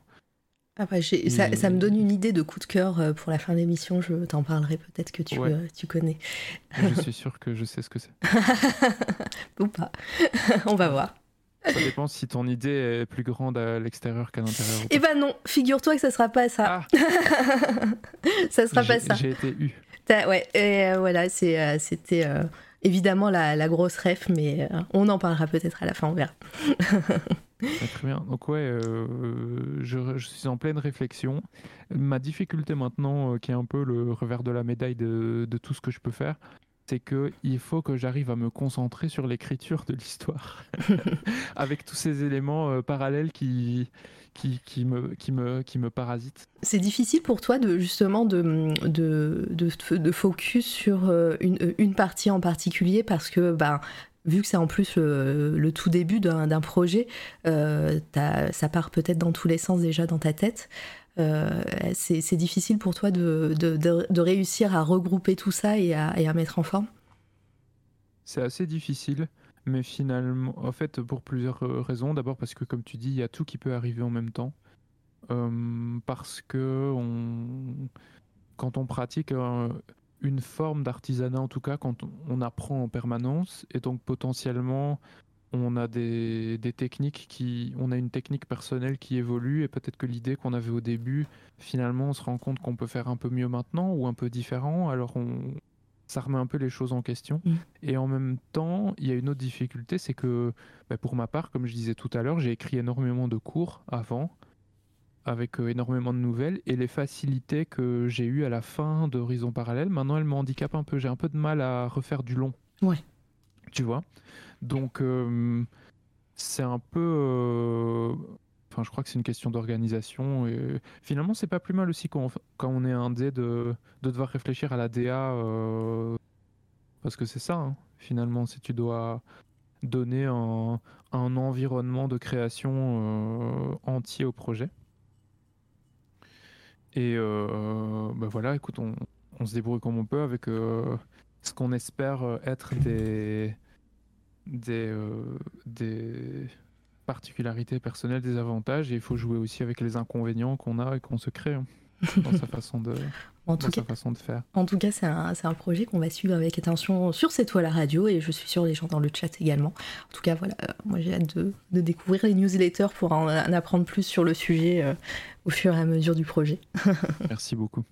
Ah bah, ça, ça, me donne une idée de coup de cœur euh, pour la fin de l'émission. Je t'en parlerai peut-être que tu, tu connais. je suis sûr que je sais ce que c'est. (laughs) Ou pas. (laughs) On va voir. Ça dépend si ton idée est plus grande à l'extérieur qu'à l'intérieur. Eh ben non, figure-toi que ça sera pas ça. Ah. (laughs) ça sera pas ça. J'ai été eu ouais, et euh, voilà, euh, c'était euh, évidemment la, grosse ref, mais on en parlera peut-être à la fin, on verra. très bien. Donc ouais, je, suis en pleine réflexion. Ma difficulté maintenant, qui est un peu le revers de la médaille de, tout ce que je peux faire, c'est que il faut que j'arrive à me concentrer sur l'écriture de l'histoire, (laughs) avec tous ces éléments euh, parallèles qui, qui, qui, me, qui, me, qui me parasitent. C'est difficile pour toi de justement de, de, de, de focus sur une, une, partie en particulier parce que ben, vu que c'est en plus le, tout début d'un projet, euh, ça part peut-être dans tous les sens déjà dans ta tête. Euh, c'est difficile pour toi de, réussir à regrouper tout ça et à, et à mettre en forme? C'est assez difficile, mais finalement, en fait, pour plusieurs euh, raisons. D'abord parce que, comme tu dis, il y a tout qui peut arriver en même temps. parce que quand on pratique une forme d'artisanat, en tout cas quand on apprend en permanence, et donc potentiellement on a des, techniques qui, on a une technique personnelle qui évolue, et peut-être que l'idée qu'on avait au début, finalement, on se rend compte qu'on peut faire un peu mieux maintenant ou un peu différent. Alors on, ça remet un peu les choses en question. Mm. Et en même temps, il y a une autre difficulté, c'est que, bah, pour ma part, comme je disais tout à l'heure, j'ai écrit énormément de cours avant avec euh, énormément de nouvelles et les facilités que j'ai eues à la fin d'Horizon Parallèle, maintenant elles me handicapent un peu. J'ai un peu de mal à refaire du long. Ouais. Tu vois? Donc euh, c'est un peu. Euh, enfin, je crois que c'est une question d'organisation. Finalement, c'est pas plus mal aussi quand on, est indé de, de devoir réfléchir à la DA. parce que c'est ça, hein, finalement, si tu dois donner un, un environnement de création entier au projet. Et euh, bah voilà, écoute, on, se débrouille comme on peut avec euh, ce qu'on espère euh, être des, des, des particularités personnelles, des avantages. Et il faut jouer aussi avec les inconvénients qu'on a et qu'on se crée hein, dans sa (laughs) façon de, en tout cas, façon de faire. En tout cas, c'est un, un, projet qu'on va suivre avec attention sur cette toile à radio et je suis sûre les gens dans le chat également. En tout cas, voilà, moi j'ai hâte de, de, découvrir les newsletters pour en, apprendre plus sur le sujet au fur et à mesure du projet. (laughs) Merci beaucoup.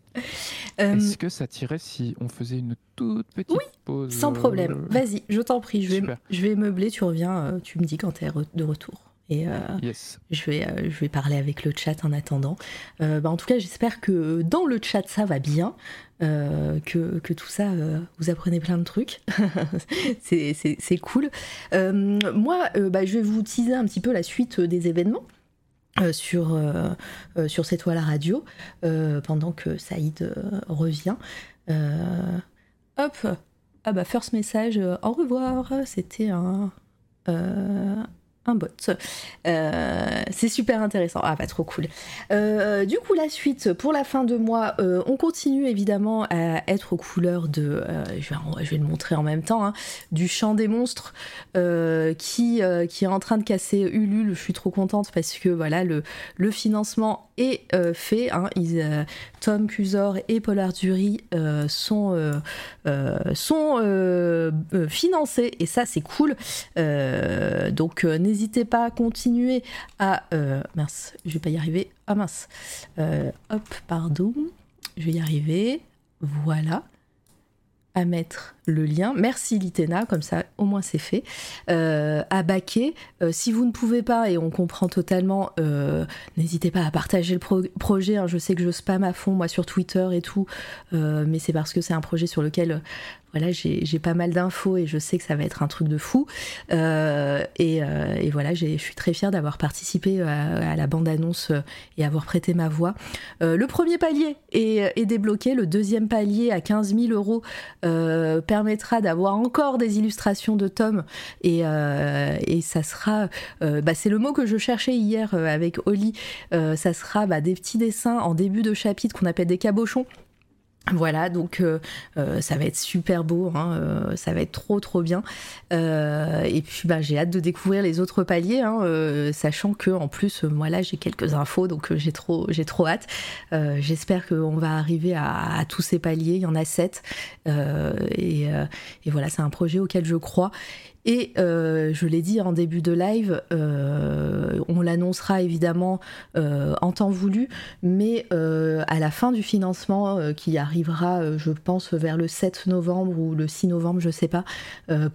Euh, Est-ce que ça tirait si on faisait une toute petite oui, pause? Sans problème. Euh, Vas-y, je t'en prie. Je vais, je vais meubler, tu reviens, euh, tu me dis quand tu es de retour. Et yes. je, vais, je vais parler avec le chat en attendant. Bah, en tout cas, j'espère que dans le chat, ça va bien. que, que, tout ça, vous apprenez plein de trucs. (laughs) c'est cool. moi, bah, je vais vous teaser un petit peu la suite des événements. Euh, sur, euh, euh, sur cette toile à radio pendant que Saïd revient. hop, ah bah first message, au revoir, c'était un, un bot. Euh, c'est super intéressant. Ah, pas trop cool. Euh, du coup, la suite, pour la fin de mois, euh, on continue évidemment à être aux couleurs de. Je vais, le montrer en même temps. Hein, du chant des monstres qui, qui est en train de casser Ulule. Je suis trop contente parce que voilà, le, le financement est fait. Hein. Tom Cusor et Paul Arturi sont, sont financés et ça, c'est cool. donc, n'hésitez pas à continuer à... Euh, mince, je vais pas y arriver. Ah mince. Euh, hop, pardon. Je vais y arriver. Voilà à mettre le lien. Merci Litena, comme ça au moins c'est fait. Euh, à baquer, si vous ne pouvez pas et on comprend totalement, n'hésitez pas à partager le projet. Hein. Je sais que je spam à fond moi sur Twitter et tout, mais c'est parce que c'est un projet sur lequel voilà, j'ai pas mal d'infos et je sais que ça va être un truc de fou. Euh, euh, et, voilà, je suis très fière d'avoir participé à, la bande-annonce et avoir prêté ma voix. Euh, le premier palier est, débloqué, le deuxième palier à 15 000 euros permettra d'avoir encore des illustrations de Tom et, ça sera, bah, c'est le mot que je cherchais hier avec Oli, ça sera bah, des petits dessins en début de chapitre qu'on appelle des cabochons voilà, donc euh, euh, ça va être super beau, hein, euh, ça va être trop trop bien. et puis bah, j'ai hâte de découvrir les autres paliers, hein, sachant que en plus moi là j'ai quelques infos, donc j'ai trop hâte. J'espère qu'on va arriver à, tous ces paliers, il y en a sept, et, voilà c'est un projet auquel je crois. Et je l'ai dit en début de live, on l'annoncera évidemment en temps voulu, mais à la fin du financement qui arrivera, je pense, vers le 7 novembre ou le 6 novembre, je sais pas,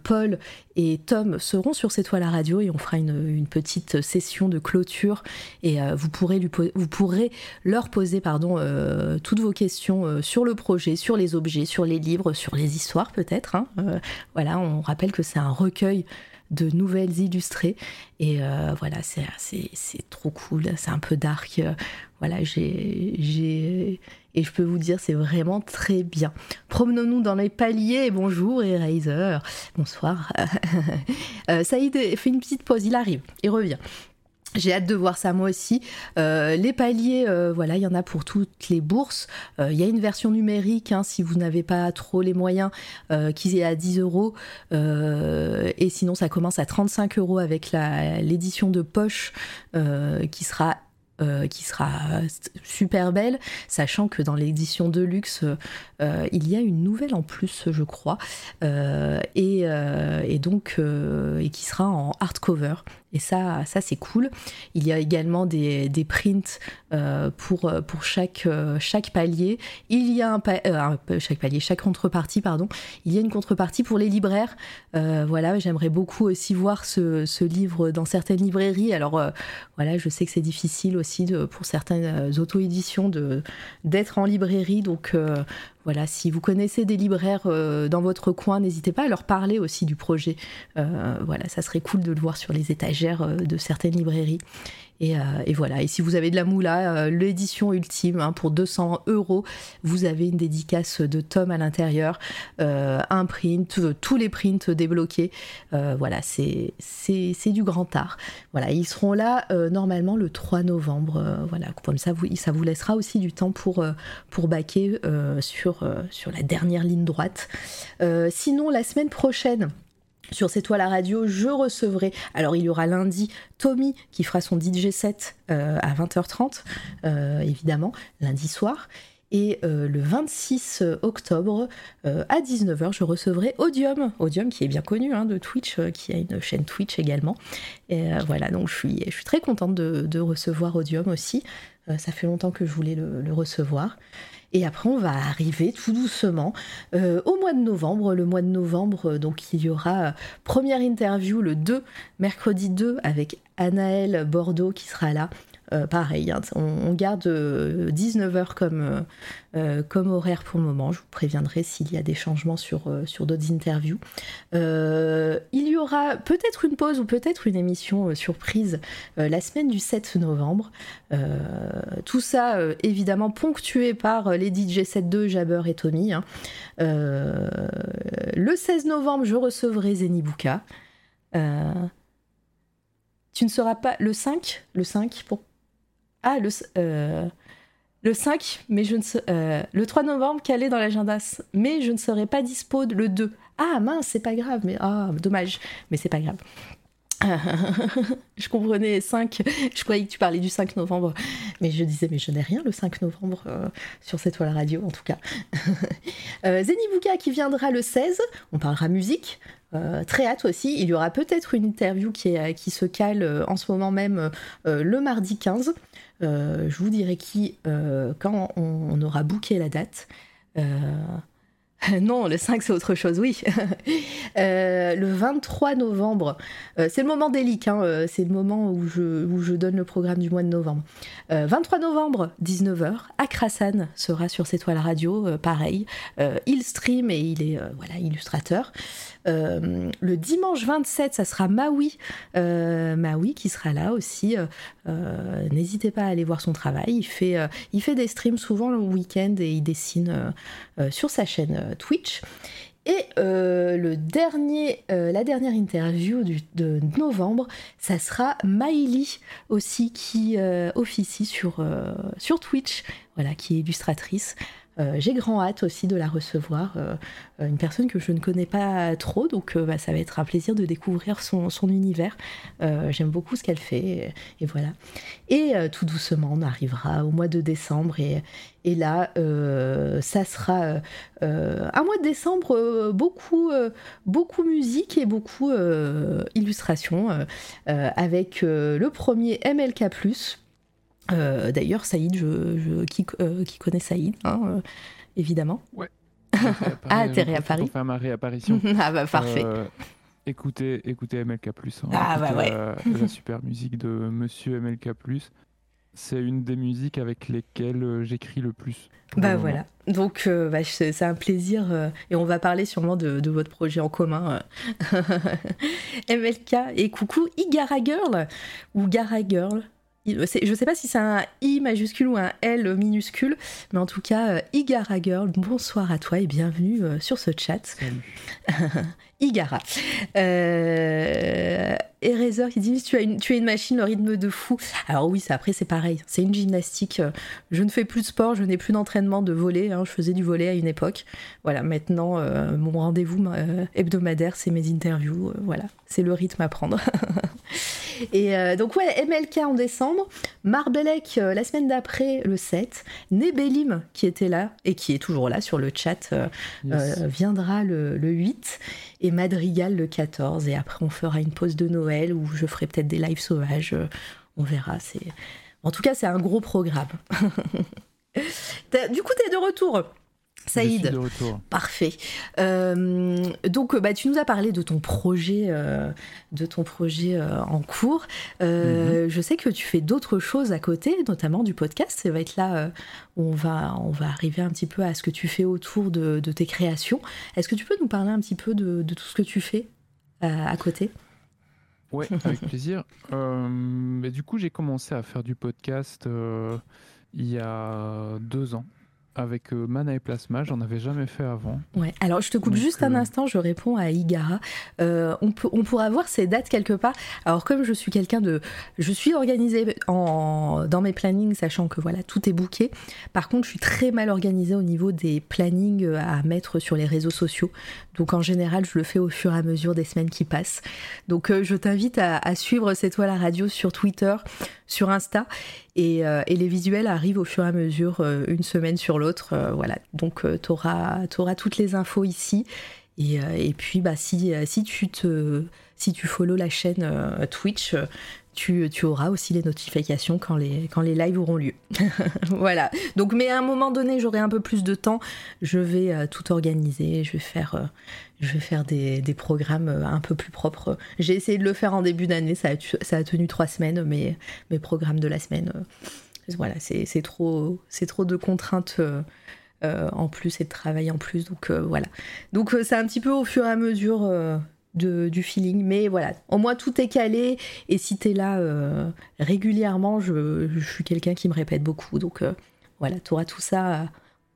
Paul et Tom seront sur cette toile à radio et on fera une, petite session de clôture et vous, pourrez lui, vous pourrez leur poser pardon, toutes vos questions sur le projet, sur les objets, sur les livres, sur les histoires peut-être. Hein. voilà, on rappelle que c'est un recueil de nouvelles illustrées. Et euh, voilà, c'est, c'est, trop cool, c'est un peu dark. voilà, j'ai... Et je peux vous dire, c'est vraiment très bien. Promenons-nous dans les paliers. Bonjour, Eraser. Bonsoir. (laughs) euh, Saïd fait une petite pause, il arrive, il revient. J'ai hâte de voir ça moi aussi. Euh, les paliers, euh, voilà, il y en a pour toutes les bourses. Il y a une version numérique hein, si vous n'avez pas trop les moyens, qui est à 10 euros. Et sinon, ça commence à 35 euros avec l'édition de poche qui sera qui sera super belle, sachant que dans l'édition de luxe, il y a une nouvelle en plus, je crois, et, et, donc et qui sera en hardcover. Et ça, ça c'est cool. Il y a également des, des prints euh, pour, pour chaque, euh, chaque palier. Il y a un, euh, chaque palier, chaque contrepartie, pardon. Il y a une contrepartie pour les libraires. voilà, j'aimerais beaucoup aussi voir ce, livre dans certaines librairies. Alors voilà, je sais que c'est difficile aussi pour certaines auto-éditions d'être en librairie. Donc voilà, si vous connaissez des libraires euh, dans votre coin, n'hésitez pas à leur parler aussi du projet. Euh, voilà, ça serait cool de le voir sur les étagères euh, de certaines librairies. Euh, et, voilà. Et si vous avez de la moula, euh, l'édition ultime hein, pour 200 euros, vous avez une dédicace de Tom à l'intérieur, euh, un print, tous les prints débloqués. voilà, c'est du grand art. Voilà, ils seront là normalement le 3 novembre. voilà, comme ça, vous, ça vous laissera aussi du temps pour, pour baquer sur, sur la dernière ligne droite. sinon, la semaine prochaine, sur cette toile à radio, je recevrai, alors il y aura lundi Tommy qui fera son DJ set euh, à 20h30, euh, évidemment, lundi soir. Et euh, le 26 octobre à 19h, je recevrai Odium, Odium qui est bien connu hein, de Twitch, qui a une chaîne Twitch également. Et voilà, donc je suis, je suis très contente de, recevoir Odium aussi. ça fait longtemps que je voulais le recevoir. Et après, on va arriver tout doucement euh, au mois de novembre. Le mois de novembre, euh, donc il y aura euh, première interview le 2, mercredi 2, avec Anaël Bordeaux qui sera là. Euh, pareil, hein, on, garde 19h euh, comme, euh, comme horaire pour le moment. Je vous préviendrai s'il y a des changements sur, sur d'autres interviews. il y aura peut-être une pause ou peut-être une émission surprise la semaine du 7 novembre. tout ça, évidemment, ponctué par les DJ 7.2, Jabber et Tommy. Hein. le 16 novembre, je recevrai Zenibuka. tu ne seras pas le 5 Le 5 pour ah, le, euh, le 5, mais je ne euh, le 3 novembre, calé dans l'agenda, mais je ne serai pas dispo le 2. Ah mince, c'est pas grave, mais ah, dommage, mais c'est pas grave. (laughs) je comprenais 5, je croyais que tu parlais du 5 novembre, mais je disais, mais je n'ai rien le 5 novembre euh, sur cette toile radio en tout cas. (laughs) euh, qui viendra le 16, on parlera musique, très hâte aussi. Il y aura peut-être une interview qui, se cale en ce moment même le mardi 15. Euh, je vous dirai qui euh, quand on, aura booké la date. Euh, (laughs) non, le 5 c'est autre chose, oui. (laughs) le 23 novembre, c'est le moment délicat, hein, c'est le moment où je, où je, donne le programme du mois de novembre. 23 novembre, 19h, Akrasan sera sur cette toile radio, pareil. il stream et il est voilà, illustrateur. Euh, le dimanche 27, ça sera Maui, euh, Maui qui sera là aussi. Euh, n'hésitez pas à aller voir son travail. Il fait, des streams souvent le week-end et il dessine sur sa chaîne Twitch. Et le dernier, la dernière interview de novembre, ça sera Maïli aussi qui officie sur, sur Twitch, voilà, qui est illustratrice. J'ai grand hâte aussi de la recevoir, une personne que je ne connais pas trop, donc bah, ça va être un plaisir de découvrir son, univers. J'aime beaucoup ce qu'elle fait, et, voilà. Et tout doucement, on arrivera au mois de décembre, et, et là, ça sera un mois de décembre beaucoup, beaucoup musique et beaucoup illustration, avec le premier MLK+, euh, d'ailleurs, Saïd, je, qui, euh, qui, connaît Saïd, hein, euh, évidemment. Ouais. (laughs) ah, t'es à Paris. Pour faire ma réapparition. (laughs) ah bah parfait. écoutez, écoutez MLK+. Hein, ah bah ouais. (laughs) la, super musique de Monsieur MLK+. C'est une des musiques avec lesquelles j'écris le plus. Bah voilà. Donc bah, c'est un plaisir et on va parler sûrement de, de votre projet en commun. MLK et coucou Igara Girl ou Gara Girl. Je ne sais pas si c'est un I majuscule ou un L minuscule, mais en tout cas, euh, Igara Girl, bonsoir à toi et bienvenue euh, sur ce chat. (laughs) Igara. Euh, Eraser qui dit tu as, une, tu as une machine, le rythme de fou. Alors oui, après c'est pareil, c'est une gymnastique. Je ne fais plus de sport, je n'ai plus d'entraînement de volet. Hein. je faisais du volet à une époque. Voilà, maintenant euh, mon rendez-vous euh, hebdomadaire, c'est mes interviews. Euh, voilà, c'est le rythme à prendre. (laughs) Et donc ouais, MLK en décembre, Marbelec la semaine d'après, le 7, Nebelim qui était là et qui est toujours là sur le chat, viendra le, le 8 Madrigal le 14. Et après, on fera une pause de Noël où je ferai peut-être des lives sauvages. Euh, on verra. En tout cas, c'est un gros programme. (laughs) du coup, tu es de retour. Saïd, parfait. Euh, donc, bah, tu nous as parlé de ton projet, euh, de ton projet euh, en cours. Mhm. Je sais que tu fais d'autres choses à côté, notamment du podcast. Ça va être là où on va, on va arriver un petit peu à ce que tu fais autour de, tes créations. Est-ce que tu peux nous parler un petit peu de, tout ce que tu fais à côté? Ouais, avec (laughs) plaisir. mais du coup, j'ai commencé à faire du podcast il y a deux ans avec euh, Mana et Plasma, j'en avais jamais fait avant. Ouais, alors je te coupe juste un euh, instant, je réponds à Igara. Euh, on, peut, on pourra voir ces dates quelque part. Alors comme je suis quelqu'un de... Je suis organisée en, dans mes plannings, sachant que voilà, tout est booké. Par contre, je suis très mal organisée au niveau des plannings à mettre sur les réseaux sociaux. Donc en général, je le fais au fur et à mesure des semaines qui passent. Donc je t'invite à, à suivre cette toile à radio sur Twitter, sur Insta. Et, euh, et, les visuels arrivent au fur et à mesure, euh, une semaine sur l'autre. Euh, voilà. Donc tu auras, toutes les infos ici. Et, et puis bah, si, si, tu te, si tu follow la chaîne Twitch, tu, tu, auras aussi les notifications quand les, quand les lives auront lieu. (laughs) voilà. Donc, mais à un moment donné, j'aurai un peu plus de temps. Je vais tout organiser. Je vais faire, je vais faire des, des, programmes euh, un peu plus propres. J'ai essayé de le faire en début d'année, ça, ça, a tenu trois semaines, mais mes programmes de la semaine, euh, voilà, c'est trop, trop de contraintes euh, en plus et de travail en plus, donc voilà. Donc c'est un petit peu au fur et à mesure de, du feeling, mais voilà, au moins tout est calé, et si t'es là régulièrement, je, je suis quelqu'un qui me répète beaucoup, donc voilà, tu auras tout ça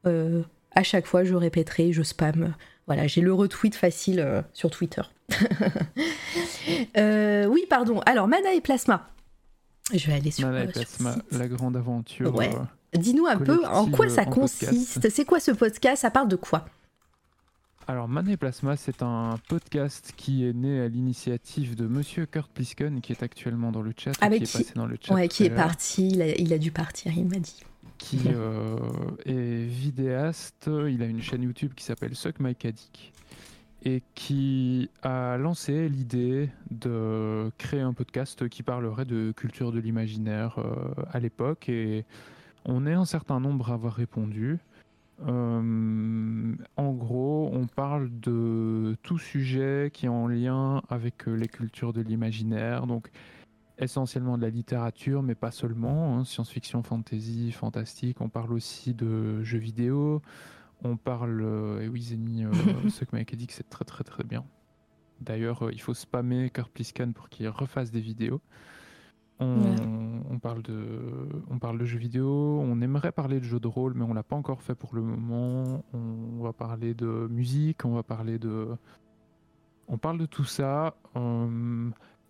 à chaque fois, je répéterai, je spam voilà, j'ai le retweet facile euh, sur Twitter. (laughs) Euh, oui, pardon. Alors, Mana et Plasma. Je vais aller sur. Mana et Plasma, la grande aventure. Ouais. Euh, Dis-nous un peu en quoi ça consiste. C'est quoi ce podcast? Ça parle de quoi? Alors, Mana et Plasma, c'est un podcast qui est né à l'initiative de Monsieur Kurt Plisken, qui est actuellement dans le chat, Avec qui, est passé dans le chat. Ouais, qui est parti, il a, il a dû partir, il m'a dit qui euh, est vidéaste. Il a une chaîne YouTube qui s'appelle Suck My et qui a lancé l'idée de créer un podcast qui parlerait de culture de l'imaginaire euh, à l'époque et on est un certain nombre à avoir répondu. Euh, en gros, on parle de tout sujet qui est en lien avec les cultures de l'imaginaire, donc essentiellement de la littérature, mais pas seulement, hein, science-fiction, fantasy, fantastique. On parle aussi de jeux vidéo. On parle, euh, et oui, Zeni, euh, (laughs) ce que m'a dit que c'est très très très bien. D'ailleurs, euh, il faut spammer Carpliscan pour qu'il refasse des vidéos. On, parle de, on parle de jeux vidéo. On aimerait parler de jeux de rôle, mais on l'a pas encore fait pour le moment. On va parler de musique. On va parler de, on parle de tout ça.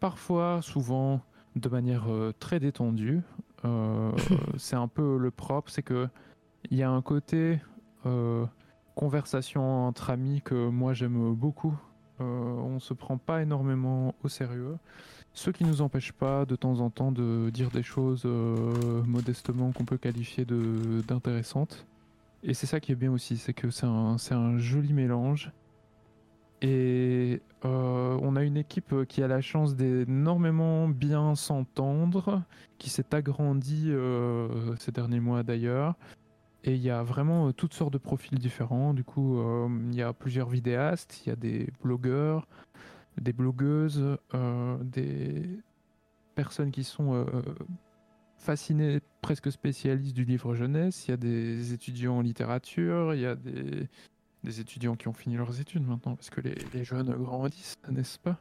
parfois, souvent, de manière euh, très détendue. Euh, (laughs) c'est un peu le propre, c'est que il y a un côté conversation entre amis que moi j'aime beaucoup. on se prend pas énormément au sérieux. Ce qui nous empêche pas de temps en temps de dire des choses modestement qu'on peut qualifier d'intéressantes. Et c'est ça qui est bien aussi, c'est que c'est un, un, joli mélange. Et euh, on a une équipe qui a la chance d'énormément bien s'entendre, qui s'est agrandie euh, ces derniers mois d'ailleurs. Et il y a vraiment toutes sortes de profils différents. Du coup, euh, il y a plusieurs vidéastes, il y a des blogueurs, des blogueuses, des personnes qui sont fasciné, presque spécialiste du livre jeunesse. Il y a des étudiants en littérature, il y a des, des étudiants qui ont fini leurs études maintenant, parce que les, les jeunes grandissent, n'est-ce pas?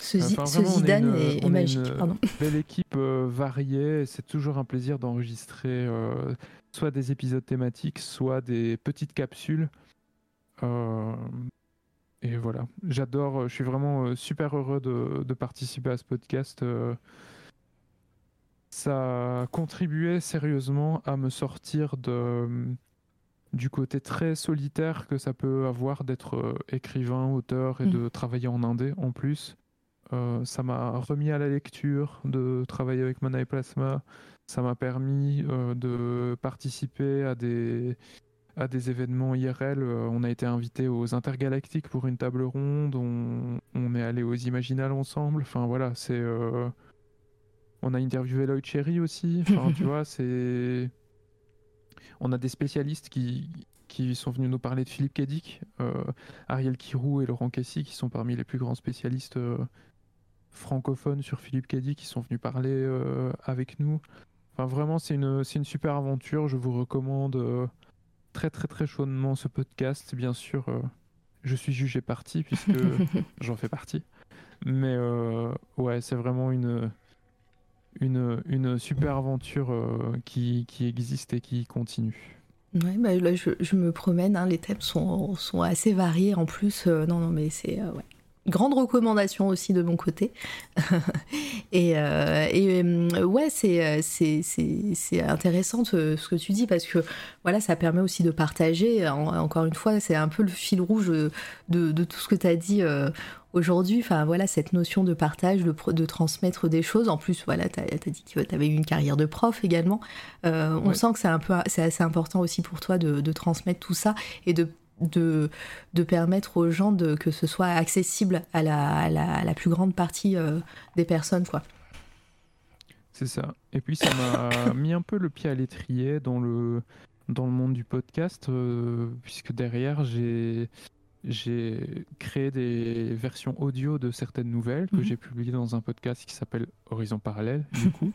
Ce, Zidane est, magique. Pardon. (laughs) Belle équipe euh, variée. C'est toujours un plaisir d'enregistrer euh, soit des épisodes thématiques, soit des petites capsules. Euh, et voilà, j'adore. Je suis vraiment super heureux de, de, participer à ce podcast ça a contribué sérieusement à me sortir de, du côté très solitaire que ça peut avoir d'être euh, écrivain, auteur et mm. de travailler en indé en plus. Euh, ça m'a remis à la lecture, de travailler avec Mana et Plasma. Ça m'a permis euh, de participer à des, à des événements IRL. on a été invité aux Intergalactiques pour une table ronde. On, on est allé aux Imaginales ensemble. Enfin voilà, c'est on a interviewé Lloyd Cherry aussi. Enfin, (laughs) tu vois, c'est. On a des spécialistes qui, qui sont venus nous parler de Philippe Kedic, euh, Ariel Kirou et Laurent Kessy, qui sont parmi les plus grands spécialistes euh, francophones sur Philippe Kedic, qui sont venus parler euh, avec nous. Enfin, vraiment, c'est une, une super aventure. Je vous recommande très, très, très chaudement ce podcast. Bien sûr, je suis jugé parti, puisque (laughs) j'en fais partie. Mais ouais, c'est vraiment une une, une super aventure euh, qui, qui, existe et qui continue. Ouais, bah là, je, je me promène, hein, les thèmes sont, sont, assez variés en plus. Euh, non, non, mais c'est. Euh, ouais. Grande recommandation aussi de mon côté. (laughs) et, et ouais, c'est, c'est, c'est, intéressant ce que tu dis parce que voilà, ça permet aussi de partager. encore une fois, c'est un peu le fil rouge de, de tout ce que tu as dit aujourd'hui, enfin voilà, cette notion de partage, de, de, transmettre des choses. En plus, voilà, tu as, dit que tu avais eu une carrière de prof également. Euh, on sent que c'est un peu, c'est assez important aussi pour toi de, transmettre tout ça et de de, de, permettre aux gens de, que ce soit accessible à la, la, plus grande partie euh, des personnes. quoi. C'est ça. Et puis ça m'a (coughs) mis un peu le pied à l'étrier dans le, dans le monde du podcast, euh, puisque derrière j'ai j'ai créé des versions audio de certaines nouvelles que mhm. j'ai publiées dans un podcast qui s'appelle Horizon Parallèle, du (laughs) coup,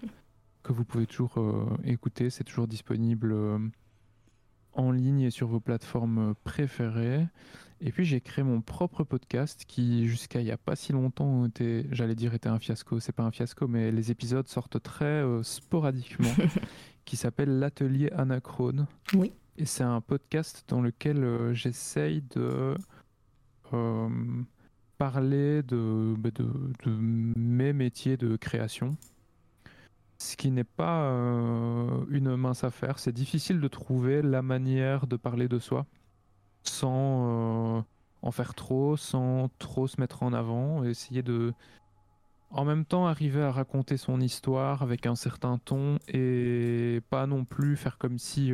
que vous pouvez toujours euh, écouter. C'est toujours disponible en ligne et sur vos plateformes préférées. Et puis j'ai créé mon propre podcast qui, jusqu'à il n'y a pas si longtemps, était, j'allais dire, était un fiasco. C'est pas un fiasco, mais les épisodes sortent très euh, sporadiquement, (laughs) qui s'appelle L'Atelier Anachrone. Oui. Et c'est un podcast dans lequel j'essaye de euh, parler bah, de, de, mes métiers de création. Ce qui n'est pas euh, une mince affaire. C'est difficile de trouver la manière de parler de soi sans euh, en faire trop, sans trop se mettre en avant, essayer de en même temps arriver à raconter son histoire avec un certain ton et pas non plus faire comme si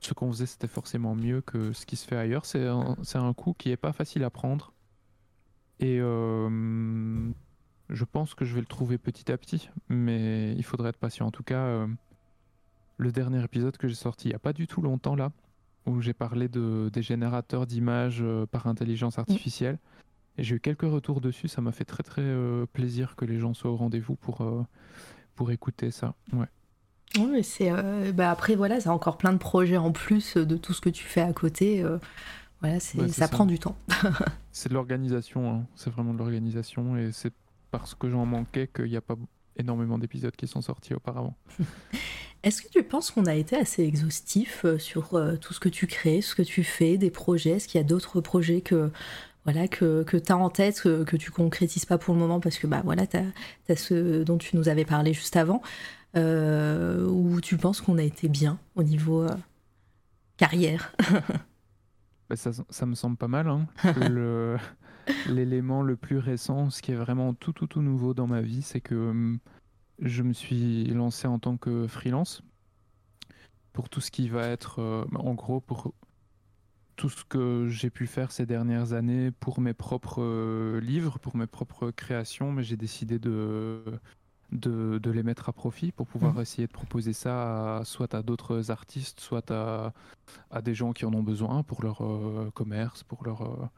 ce qu'on faisait c'était forcément mieux que ce qui se fait ailleurs. C'est un, un, coup qui est pas facile à prendre. Et euh, je pense que je vais le trouver petit à petit, mais il faudrait être patient. En tout cas, euh, le dernier épisode que j'ai sorti il n'y a pas du tout longtemps là, où j'ai parlé de, des générateurs d'images euh, par intelligence artificielle. Et j'ai eu quelques retours dessus, ça m'a fait très très plaisir que les gens soient au rendez-vous pour, pour écouter ça. Ouais. Oui, c'est euh, bah après voilà, c'est encore plein de projets en plus de tout ce que tu fais à côté. Euh, voilà, c'est, ça, prend du temps. (laughs) c'est de l'organisation, hein. c'est vraiment de l'organisation et c'est parce que j'en manquais qu'il n'y a pas énormément d'épisodes qui sont sortis auparavant. (laughs) Est-ce que tu penses qu'on a été assez exhaustif euh, sur tout ce que tu crées, ce que tu fais, des projets? Est-ce qu'il y a d'autres projets que voilà que, que tu as en tête, que, que, tu concrétises pas pour le moment parce que bah voilà, tu as, ce dont tu nous avais parlé juste avant euh, où tu penses qu'on a été bien au niveau euh, carrière? (laughs) Bah, ça, ça, me semble pas mal. Hein. (laughs) (laughs) L'élément le, plus récent, ce qui est vraiment tout, tout, tout nouveau dans ma vie, c'est que hum, je me suis lancé en tant que freelance pour tout ce qui va être, euh, en gros, pour tout ce que j'ai pu faire ces dernières années pour mes propres euh, livres, pour mes propres créations, mais j'ai décidé de, de, les mettre à profit pour pouvoir mmh. essayer de proposer ça soit à d'autres artistes, soit à, à, des gens qui en ont besoin pour leur euh, commerce, pour leur, euh,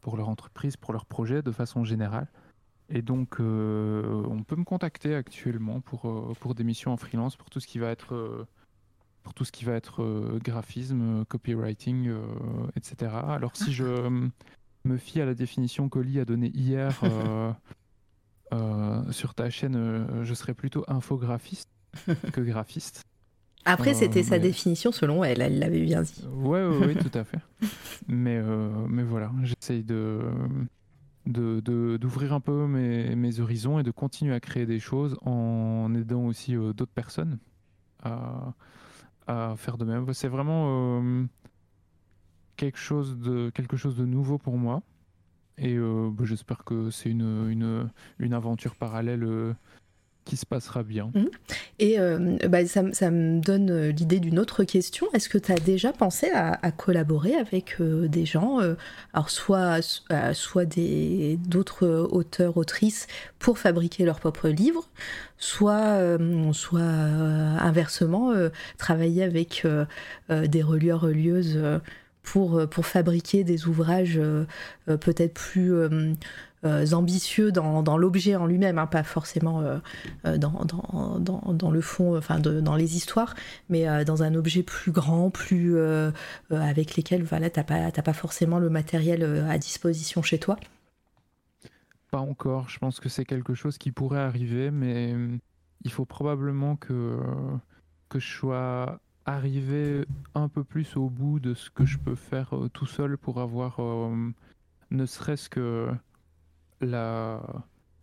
pour leur entreprise, pour leur projet de façon générale. Et donc, on peut me contacter actuellement pour, pour des missions en freelance, pour tout ce qui va être pour tout ce qui va être euh, graphisme, copywriting, euh, etc. Alors si je me fie à la définition qu'Oli a donnée hier (laughs) euh, sur ta chaîne, je serais plutôt infographiste que graphiste. Après, c'était sa définition selon elle, elle l'avait bien dit. Oui, ouais, ouais, (laughs) tout à fait. Mais, mais voilà, j'essaye de d'ouvrir un peu mes, mes, horizons et de continuer à créer des choses en aidant aussi d'autres personnes à, à faire de même. C'est vraiment euh, quelque, chose de, quelque chose de nouveau pour moi. Et euh, bah, j'espère que c'est une, une, une, aventure parallèle euh, se passera bien. Mmh. Et bah, ça, me donne l'idée d'une autre question. Est-ce que tu as déjà pensé à, collaborer avec des gens, alors soit, soit d'autres auteurs, autrices, pour fabriquer leurs propres livres, soit, euh, soit euh, inversement, euh, travailler avec des relieurs, relieuses pour, pour fabriquer des ouvrages peut-être plus ambitieux dans, dans l'objet en lui-même, hein, pas forcément dans, dans, dans, le fond, enfin dans les histoires, mais dans un objet plus grand, plus avec lesquels voilà, tu n'as pas, pas forcément le matériel à disposition chez toi. Pas encore. Je pense que c'est quelque chose qui pourrait arriver, mais il faut probablement que, que je sois arrivé un peu plus au bout de ce que je peux faire euh, tout seul pour avoir euh, ne serait-ce que la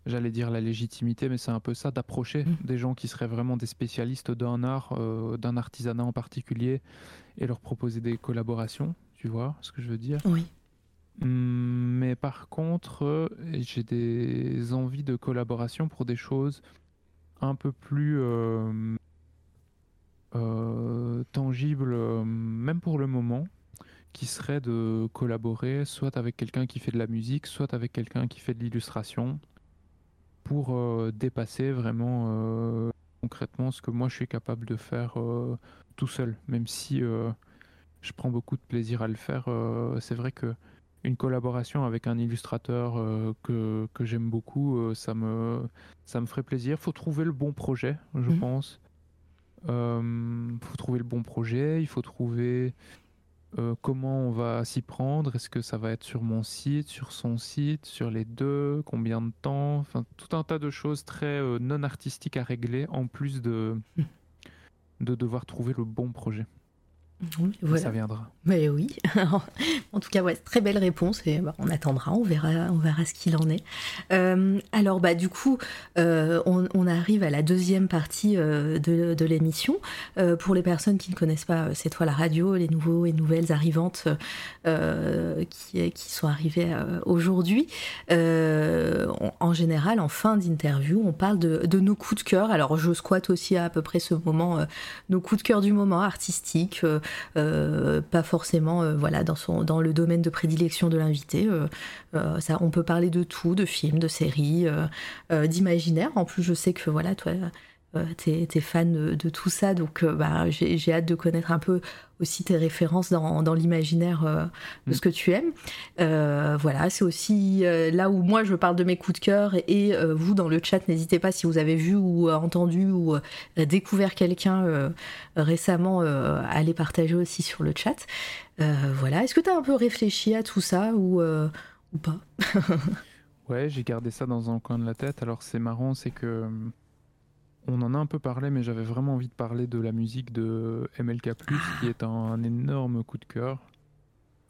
j'allais dire la légitimité mais c'est un peu ça d'approcher mmh. des gens qui seraient vraiment des spécialistes d'un art euh, d'un artisanat en particulier et leur proposer des collaborations tu vois ce que je veux dire? Oui Hum, mais par contre, j'ai des envies de collaboration pour des choses un peu plus euh, euh, tangibles, même pour le moment, qui serait de collaborer soit avec quelqu'un qui fait de la musique, soit avec quelqu'un qui fait de l'illustration, pour dépasser vraiment concrètement ce que moi je suis capable de faire tout seul, même si je prends beaucoup de plaisir à le faire. c'est vrai que une collaboration avec un illustrateur euh, que, que j'aime beaucoup, euh, ça, me, ça me ferait plaisir. faut trouver le bon projet, je mhm. pense. Il euh, faut trouver le bon projet, il faut trouver comment on va s'y prendre. Est-ce que ça va être sur mon site, sur son site, sur les deux, combien de temps, enfin tout un tas de choses très non artistiques à régler en plus de, mhm. de devoir trouver le bon projet. Ça viendra. Mais oui. (laughs) en tout cas, ouais, très belle réponse et bah, on attendra, on verra, on verra ce qu'il en est. Euh, alors, bah, du coup, euh, on, arrive à la deuxième partie euh, de, l'émission. pour les personnes qui ne connaissent pas C'est toi la radio, les nouveaux et nouvelles arrivantes qui, qui, sont arrivées aujourd'hui, en général, en fin d'interview, on parle de, de, nos coups de cœur. Alors, je squatte aussi à, à peu près ce moment, nos coups de cœur du moment artistique pas forcément euh, voilà, dans, son, dans le domaine de prédilection de l'invité. Euh, ça, on peut parler de tout, de films, de séries, d'imaginaire. En plus, je sais que voilà, toi, t'es es fan de, tout ça, donc bah, j'ai hâte de connaître un peu aussi tes références dans, dans l'imaginaire euh, de ce mm. que tu aimes. Euh, voilà, c'est aussi euh, là où moi je parle de mes coups de cœur et vous dans le chat, n'hésitez pas si vous avez vu ou entendu ou découvert quelqu'un récemment à les partager aussi sur le chat. voilà, est-ce que tu as un peu réfléchi à tout ça ou, ou pas? (laughs) Ouais, j'ai gardé ça dans un coin de la tête. Alors c'est marrant, c'est que on en a un peu parlé, mais j'avais vraiment envie de parler de la musique de MLK, qui est un, énorme coup de cœur.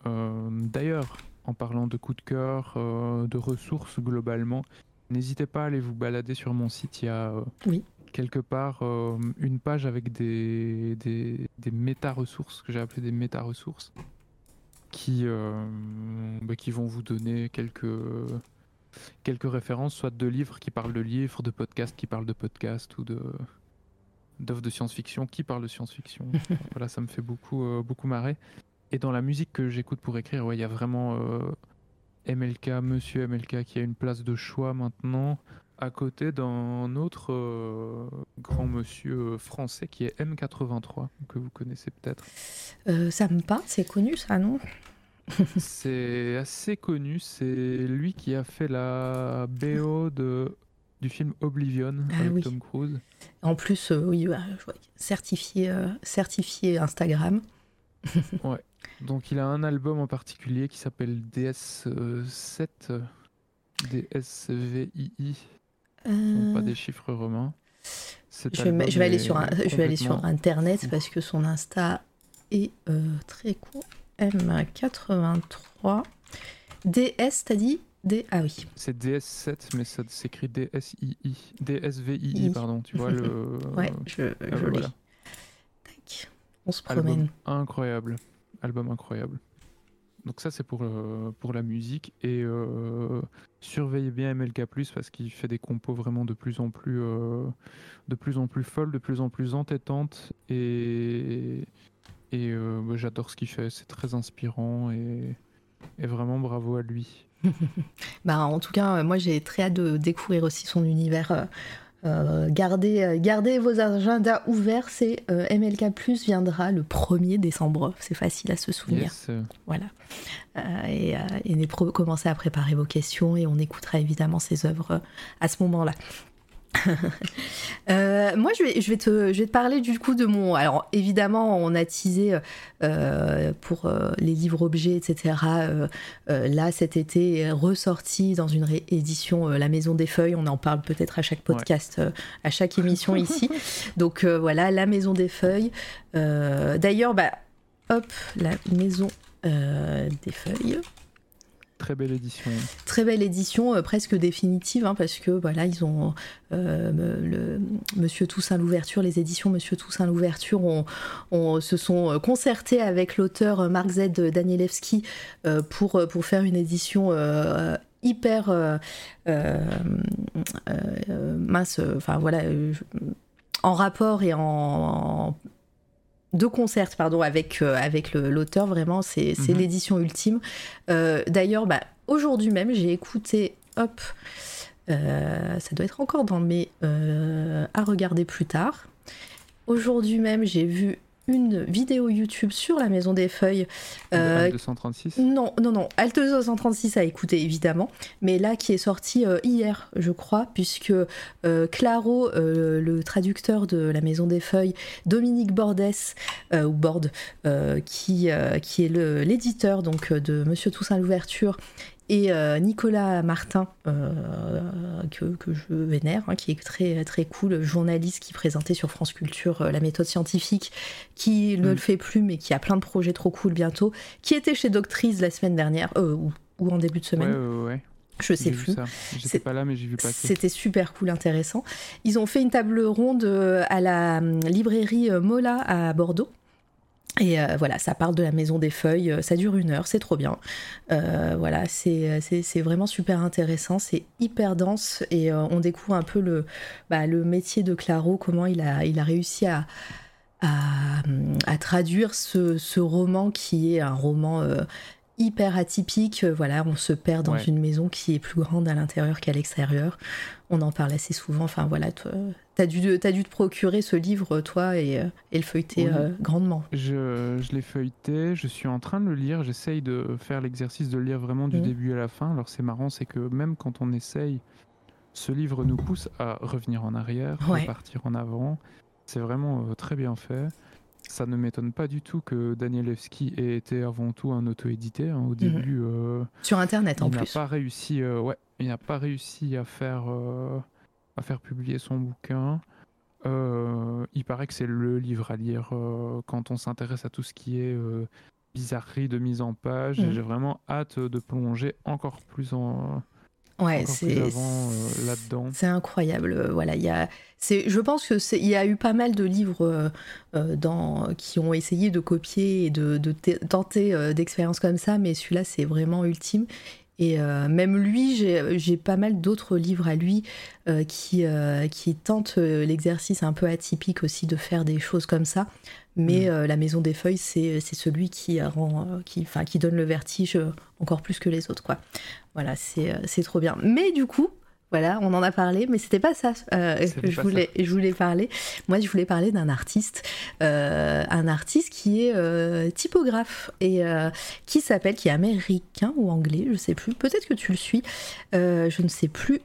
Euh, d'ailleurs, en parlant de coup de cœur, euh, de ressources globalement, n'hésitez pas à aller vous balader sur mon site. Il y a oui. quelque part une page avec des, des, des méta-ressources, que j'ai appelé des méta-ressources, qui, bah, qui vont vous donner quelques quelques références, soit de livres qui parlent de livres, de podcasts qui parlent de podcasts ou de d'œuvres de science-fiction qui parlent de science-fiction. (laughs) voilà, ça me fait beaucoup, euh, beaucoup marrer. Et dans la musique que j'écoute pour écrire, il y a vraiment euh, MLK, Monsieur MLK, qui a une place de choix maintenant, à côté d'un autre euh, grand monsieur français qui est M83, que vous connaissez peut-être. ça me parle, c'est connu ça, non? C'est assez connu. C'est lui qui a fait la BO de, du film Oblivion ah avec Tom Cruise. En plus, euh, oui, bah, certifié, euh, certifié Instagram. (laughs) ouais. Donc il a un album en particulier qui s'appelle DS7, DSVII. Euh... Pas des chiffres romains. Je vais, je vais, aller sur, je vais aller sur Internet parce que son Insta est euh, très court. M83. DS, t'as dit D... Ah oui. C'est DS7, mais ça s'écrit DSII. DSVII, pardon. Tu vois le. (laughs) ouais, je, euh, je. Tac. On se promène. incroyable. Album incroyable. Donc ça c'est pour, euh, pour la musique et euh, surveillez bien MLK parce qu'il fait des compos vraiment de plus en plus de plus en plus folles, de plus en plus entêtantes et et euh, bah, j'adore ce qu'il fait, c'est très inspirant et, vraiment bravo à lui. (laughs) bah, en tout cas, moi j'ai très hâte de découvrir aussi son univers. Euh, euh, gardez, gardez, vos agendas ouverts, c'est MLK Plus viendra le 1er décembre, c'est facile à se souvenir. Voilà. et, et commencez à préparer vos questions et on écoutera évidemment ses œuvres à ce moment-là. (laughs) Euh, moi, je vais, je, vais te, je vais te parler du coup de mon. Alors, évidemment, on a teasé euh, pour euh, les livres-objets, etc. là, cet été, ressorti dans une réédition La Maison des Feuilles. On en parle peut-être à chaque podcast, à chaque émission (laughs) ici. Donc, voilà, La Maison des Feuilles. D'ailleurs, bah, hop, La Maison des Feuilles. Très belle édition. Très belle édition, euh, presque définitive, hein, parce que voilà, ils ont euh, Monsieur Toussaint l'ouverture, les éditions Monsieur Toussaint l'ouverture on, se sont concertés avec l'auteur Marc Z Danielewski euh, pour, pour faire une édition hyper mince, enfin voilà, en rapport et en de concert pardon avec euh, avec l'auteur vraiment c'est mhm. l'édition ultime euh, d'ailleurs bah, aujourd'hui même j'ai écouté hop euh, ça doit être encore dans mes à regarder plus tard aujourd'hui même j'ai vu une vidéo YouTube sur la Maison des Feuilles. Euh, 236 Non, non, non. Alt 236 à écouter évidemment, mais là qui est sorti euh, hier, je crois, puisque euh, Claro, euh, le traducteur de la Maison des Feuilles, Dominique Bordès, ou Borde, qui, qui est l'éditeur donc de Monsieur Toussaint l'ouverture et euh, Nicolas Martin, euh, que, que, je vénère, hein, qui est très, très cool, journaliste qui présentait sur France Culture euh, la méthode scientifique, qui ne mm. le fait plus, mais qui a plein de projets trop cool bientôt, qui était chez Doctrice la semaine dernière, ou, ou, en début de semaine. Ouais, ouais, Je sais plus. J'étais pas là, mais j'ai vu passer. C'était super cool, intéressant. Ils ont fait une table ronde à la librairie Mola à Bordeaux. Et euh, voilà, ça parle de la maison des feuilles, euh, ça dure une heure, c'est trop bien. Euh, voilà, c'est vraiment super intéressant, c'est hyper dense et on découvre un peu le, bah, le métier de Claro, comment il a, il a réussi à, à, traduire ce, ce, roman qui est un roman hyper atypique. Voilà, on se perd dans une maison qui est plus grande à l'intérieur qu'à l'extérieur. On en parle assez souvent. Enfin voilà, tu as dû, as dû te procurer ce livre, toi, et, euh, le feuilleter euh, grandement. Je, je l'ai feuilleté, je suis en train de le lire. J'essaye de faire l'exercice de le lire vraiment du mmh. début à la fin. Alors c'est marrant, c'est que même quand on essaye, ce livre nous pousse à revenir en arrière, à partir en avant. C'est vraiment très bien fait. Ça ne m'étonne pas du tout que Danielewski ait été avant tout un auto-édité. Hein, au mhm. début, euh, sur Internet en il plus. Pas réussi, euh, ouais, il n'a pas réussi à faire, euh, à faire publier son bouquin. il paraît que c'est le livre à lire quand on s'intéresse à tout ce qui est bizarrerie de mise en page. Mhm. J'ai vraiment hâte de plonger encore plus en, Ouais, c'est là-dedans. C'est incroyable. Voilà, il y a je pense que il y a eu pas mal de livres dans, qui ont essayé de copier et de, de tenter d'expériences comme ça, mais celui-là c'est vraiment ultime. Et euh, même lui, j'ai pas mal d'autres livres à lui euh, qui, euh, qui tentent l'exercice un peu atypique aussi de faire des choses comme ça. Mais mm. La Maison des Feuilles, c'est celui qui, rend, qui, qui donne le vertige encore plus que les autres. Quoi. Voilà, c'est trop bien. Mais du coup, voilà, on en a parlé, mais c'était pas ça euh, que je voulais, je voulais parler. Moi, je voulais parler d'un artiste, euh, un artiste qui est euh, typographe et qui s'appelle, qui est américain ou anglais, je sais plus. Peut-être que tu le suis. je ne sais plus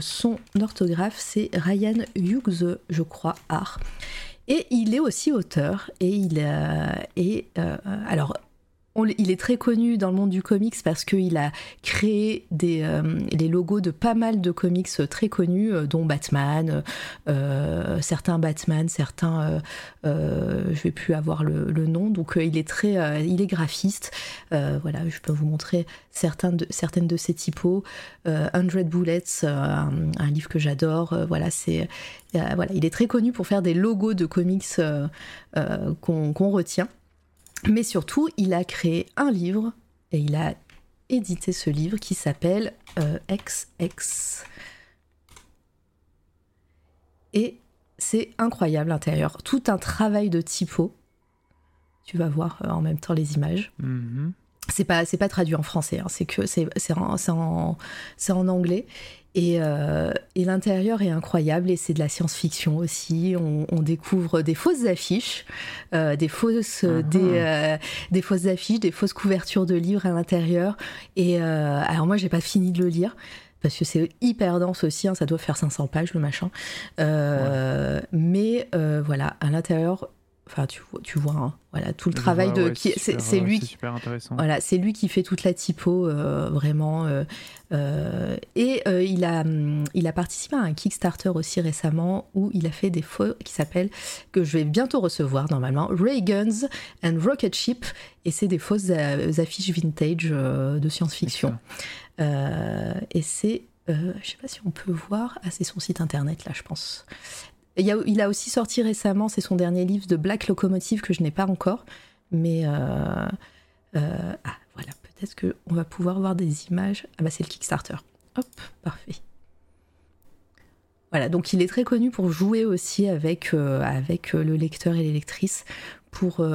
son orthographe. C'est Ryan Hughes, je crois, art. Et il est aussi auteur. Et il est alors il est très connu dans le monde du comics parce qu'il a créé des, euh, logos de pas mal de comics très connus, euh, dont Batman, euh, certains Batman, certains, je vais plus avoir le, nom. Donc il est très, il est graphiste. voilà, je peux vous montrer certaines de ses typos. Hundred Bullets, un, livre que j'adore. voilà, il est très connu pour faire des logos de comics qu'on retient. Mais surtout, il a créé un livre et il a édité ce livre qui s'appelle XX. Euh, et c'est incroyable l'intérieur. Tout un travail de typo. Tu vas voir euh, en même temps les images. Mm-hmm. C'est pas, pas traduit en français, hein. c'est que c'est, en, en, en anglais. Euh, et, l'intérieur est incroyable et c'est de la science-fiction aussi. On, découvre des fausses affiches, euh, des, fausses, ah des, euh, des, fausses affiches, des fausses couvertures de livres à l'intérieur. Et alors moi, j'ai pas fini de le lire parce que c'est hyper dense aussi, hein, ça doit faire 500 pages le machin. Mais voilà, à l'intérieur, Enfin, tu vois, tu vois hein, voilà, tout le travail de. qui, c'est lui qui. Super intéressant. Voilà, c'est lui qui fait toute la typo, euh, vraiment. Euh, euh, et il, a, hum, il a participé à un Kickstarter aussi récemment où il a fait des faux qui s'appelle, que je vais bientôt recevoir normalement, Ray Guns and Rocket Ship. Et c'est des fausses affiches vintage de science-fiction. et c'est. je sais pas si on peut voir. Ah, c'est son site internet là, je pense. Il, a, aussi sorti récemment, c'est son dernier livre de Black Locomotive que je n'ai pas encore. Mais euh, euh, ah, voilà, peut-être qu'on va pouvoir voir des images. Ah bah c'est le Kickstarter. Hop, parfait. Voilà, donc il est très connu pour jouer aussi avec, euh, avec le lecteur et les lectrices pour,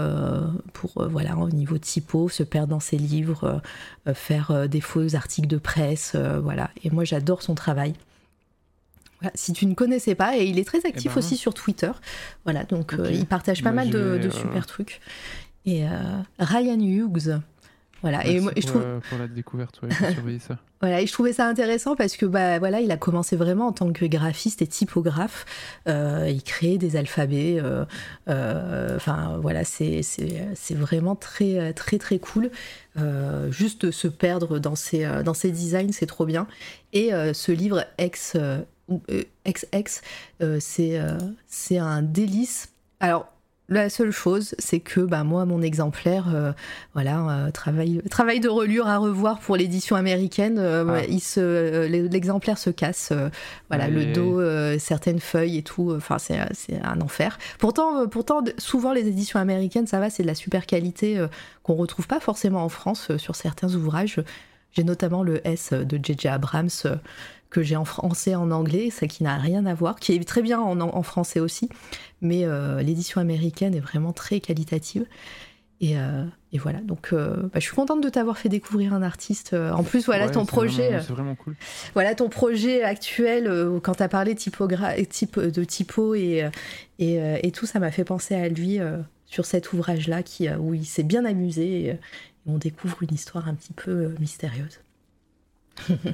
pour voilà, au niveau typo, se perdre dans ses livres, faire des faux articles de presse, voilà. Et moi j'adore son travail si tu ne connaissais pas, et il est très actif eh ben aussi sur Twitter. Voilà, donc euh, il partage pas mal de, euh, super trucs. Et euh, Ryan Hughes. Voilà, et, moi, je trouve pour la découverte, ouais, ça. (laughs) voilà, et je trouvais ça intéressant parce que bah voilà, il a commencé vraiment en tant que graphiste et typographe. il créait des alphabets. Enfin voilà, c'est c'est vraiment très très très cool. juste se perdre dans ses dans ses designs, c'est trop bien. Et ce livre ex XX, euh, c'est euh, c'est un délice. Alors, la seule chose, c'est que bah, moi, mon exemplaire, euh, voilà, travail, travail de relure à revoir pour l'édition américaine. Ah. l'exemplaire se casse, voilà, le dos, certaines feuilles et tout. Enfin, c'est, un enfer. Pourtant, pourtant, souvent les éditions américaines, ça va, c'est de la super qualité qu'on retrouve pas forcément en France sur certains ouvrages. J'ai notamment le S de J.J. Abrams que j'ai en français et en anglais, ça qui n'a rien à voir, qui est très bien en, français aussi, mais euh, l'édition américaine est vraiment très qualitative. Et, euh, voilà, donc euh, bah, je suis contente de t'avoir fait découvrir un artiste. En plus, voilà ton projet. C'est vraiment cool. Voilà ton projet actuel, quand tu as parlé type, de typo et, et, tout, ça m'a fait penser à lui sur cet ouvrage-là où il s'est bien amusé et on découvre une histoire un petit peu mystérieuse.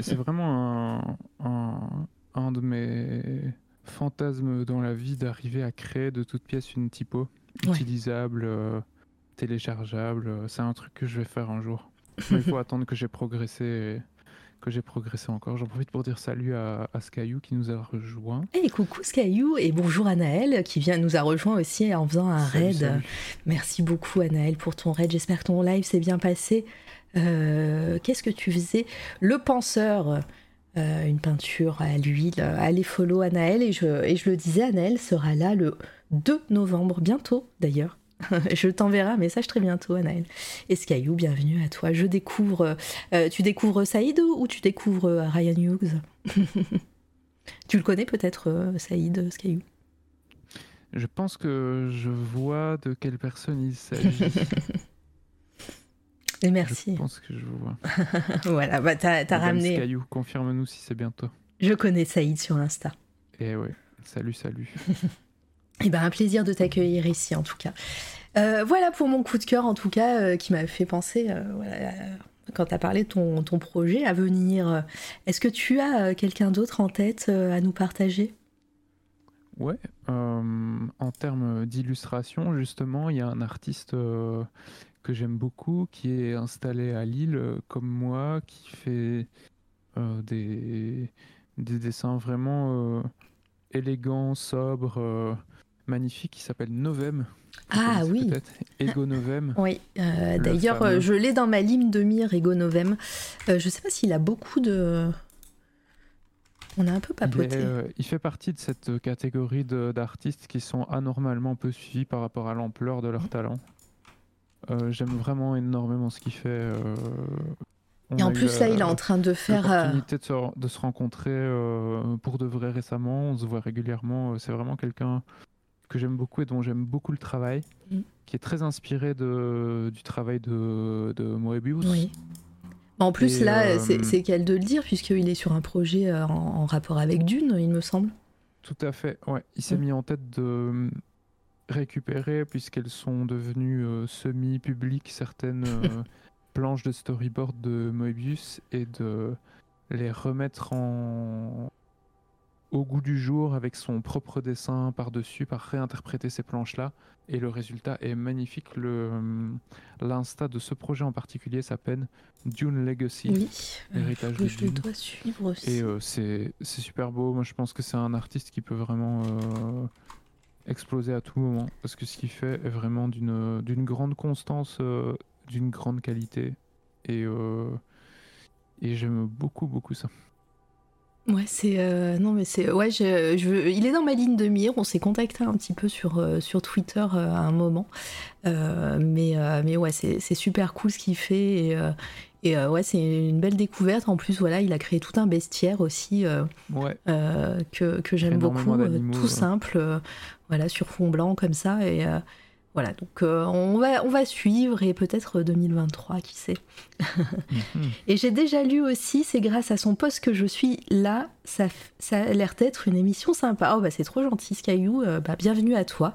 C'est vraiment un, de mes fantasmes dans la vie d'arriver à créer de toutes pièces une typo utilisable, euh, téléchargeable. C'est un truc que je vais faire un jour. il faut (laughs) attendre que j'ai progressé. Que j'ai progressé encore. J'en profite pour dire salut à, à Skyou qui nous a rejoint. Et eh, coucou Skyou et bonjour Anaël qui vient nous a rejoint aussi en faisant un raid. Merci beaucoup Anaël pour ton raid. J'espère que ton live s'est bien passé. Euh, qu'est-ce que tu faisais? Le penseur. une peinture à l'huile. Allez follow Anaël et je, et je le disais, Anaël sera là le 2 novembre, bientôt d'ailleurs. (laughs) je t'enverrai un message très bientôt, Anaël. Et Skyou, bienvenue à toi. Je découvre. tu découvres Saïd ou tu découvres Ryan Hughes? (laughs) Tu le connais peut-être, Saïd Skyou Je pense que je vois de quelle personne il s'agit. (laughs) Et merci. Je pense que je vois. (laughs) voilà, bah t'as, ramené. Skyou, confirme-nous si c'est bientôt. Je connais Saïd sur Insta. Eh ouais, salut, salut. Et (laughs) eh ben un plaisir de t'accueillir ici en tout cas. Euh, voilà pour mon coup de cœur en tout cas euh, qui m'a fait penser euh, voilà, quand tu as parlé de ton, ton, projet à venir. Est-ce que tu as quelqu'un d'autre en tête à nous partager? Ouais, en termes d'illustration, justement, il y a un artiste que j'aime beaucoup qui est installé à Lille comme moi, qui fait des, des, dessins vraiment élégants, sobres magnifique qui s'appelle Novem. Ah oui. Ego Novem. oui. Euh, d'ailleurs, euh, je l'ai dans ma ligne de mire Ego Novem. Euh, je sais pas s'il a beaucoup de. On a un peu papoté. Il, fait partie de cette catégorie d'artistes qui sont anormalement peu suivis par rapport à l'ampleur de leur talent. J'aime vraiment énormément ce qu'il fait. et en plus, là, il est en train de faire. L'opportunité de, de, se rencontrer pour de vrai récemment. On se voit régulièrement. C'est vraiment quelqu'un que j'aime beaucoup et dont j'aime beaucoup le travail, mm. qui est très inspiré de, du travail de, de Moebius. Oui. En plus, là, euh, c'est qu'elle de le dire, puisqu'il est sur un projet euh, en, rapport avec Dune, il me semble. Tout à fait, ouais. Il s'est mm. mis en tête de euh, récupérer, puisqu'elles sont devenues semi-publiques, certaines (laughs) planches de storyboard de Moebius, et de les remettre en, au goût du jour avec son propre dessin par-dessus, par réinterpréter ces planches-là. Et le résultat est magnifique. Le, euh, l'insta de ce projet en particulier s'appelle Dune Legacy. Oui, l'héritage de je dois suivre aussi. Et euh, c'est, c'est super beau. Moi, je pense que c'est un artiste qui peut vraiment euh, exploser à tout moment. Parce que ce qu'il fait est vraiment d'une, d'une grande constance, d'une grande qualité. Et, et j'aime beaucoup, beaucoup ça. Ouais, c'est euh, non mais c'est ouais, je, je, il est dans ma ligne de mire. On s'est contacté un petit peu sur euh, sur Twitter euh, à un moment, mais mais ouais, c'est super cool ce qu'il fait et, et ouais, c'est une belle découverte. En plus, voilà, il a créé tout un bestiaire aussi ouais. que que j'aime beaucoup, tout simple, voilà, sur fond blanc comme ça et voilà, donc euh, on, va, on va suivre et peut-être 2023, qui sait. Mhm. (laughs) Et j'ai déjà lu aussi, c'est grâce à son poste que je suis là, ça, ça a l'air d'être une émission sympa. Oh bah c'est trop gentil Skyou, euh, bah, bienvenue à toi.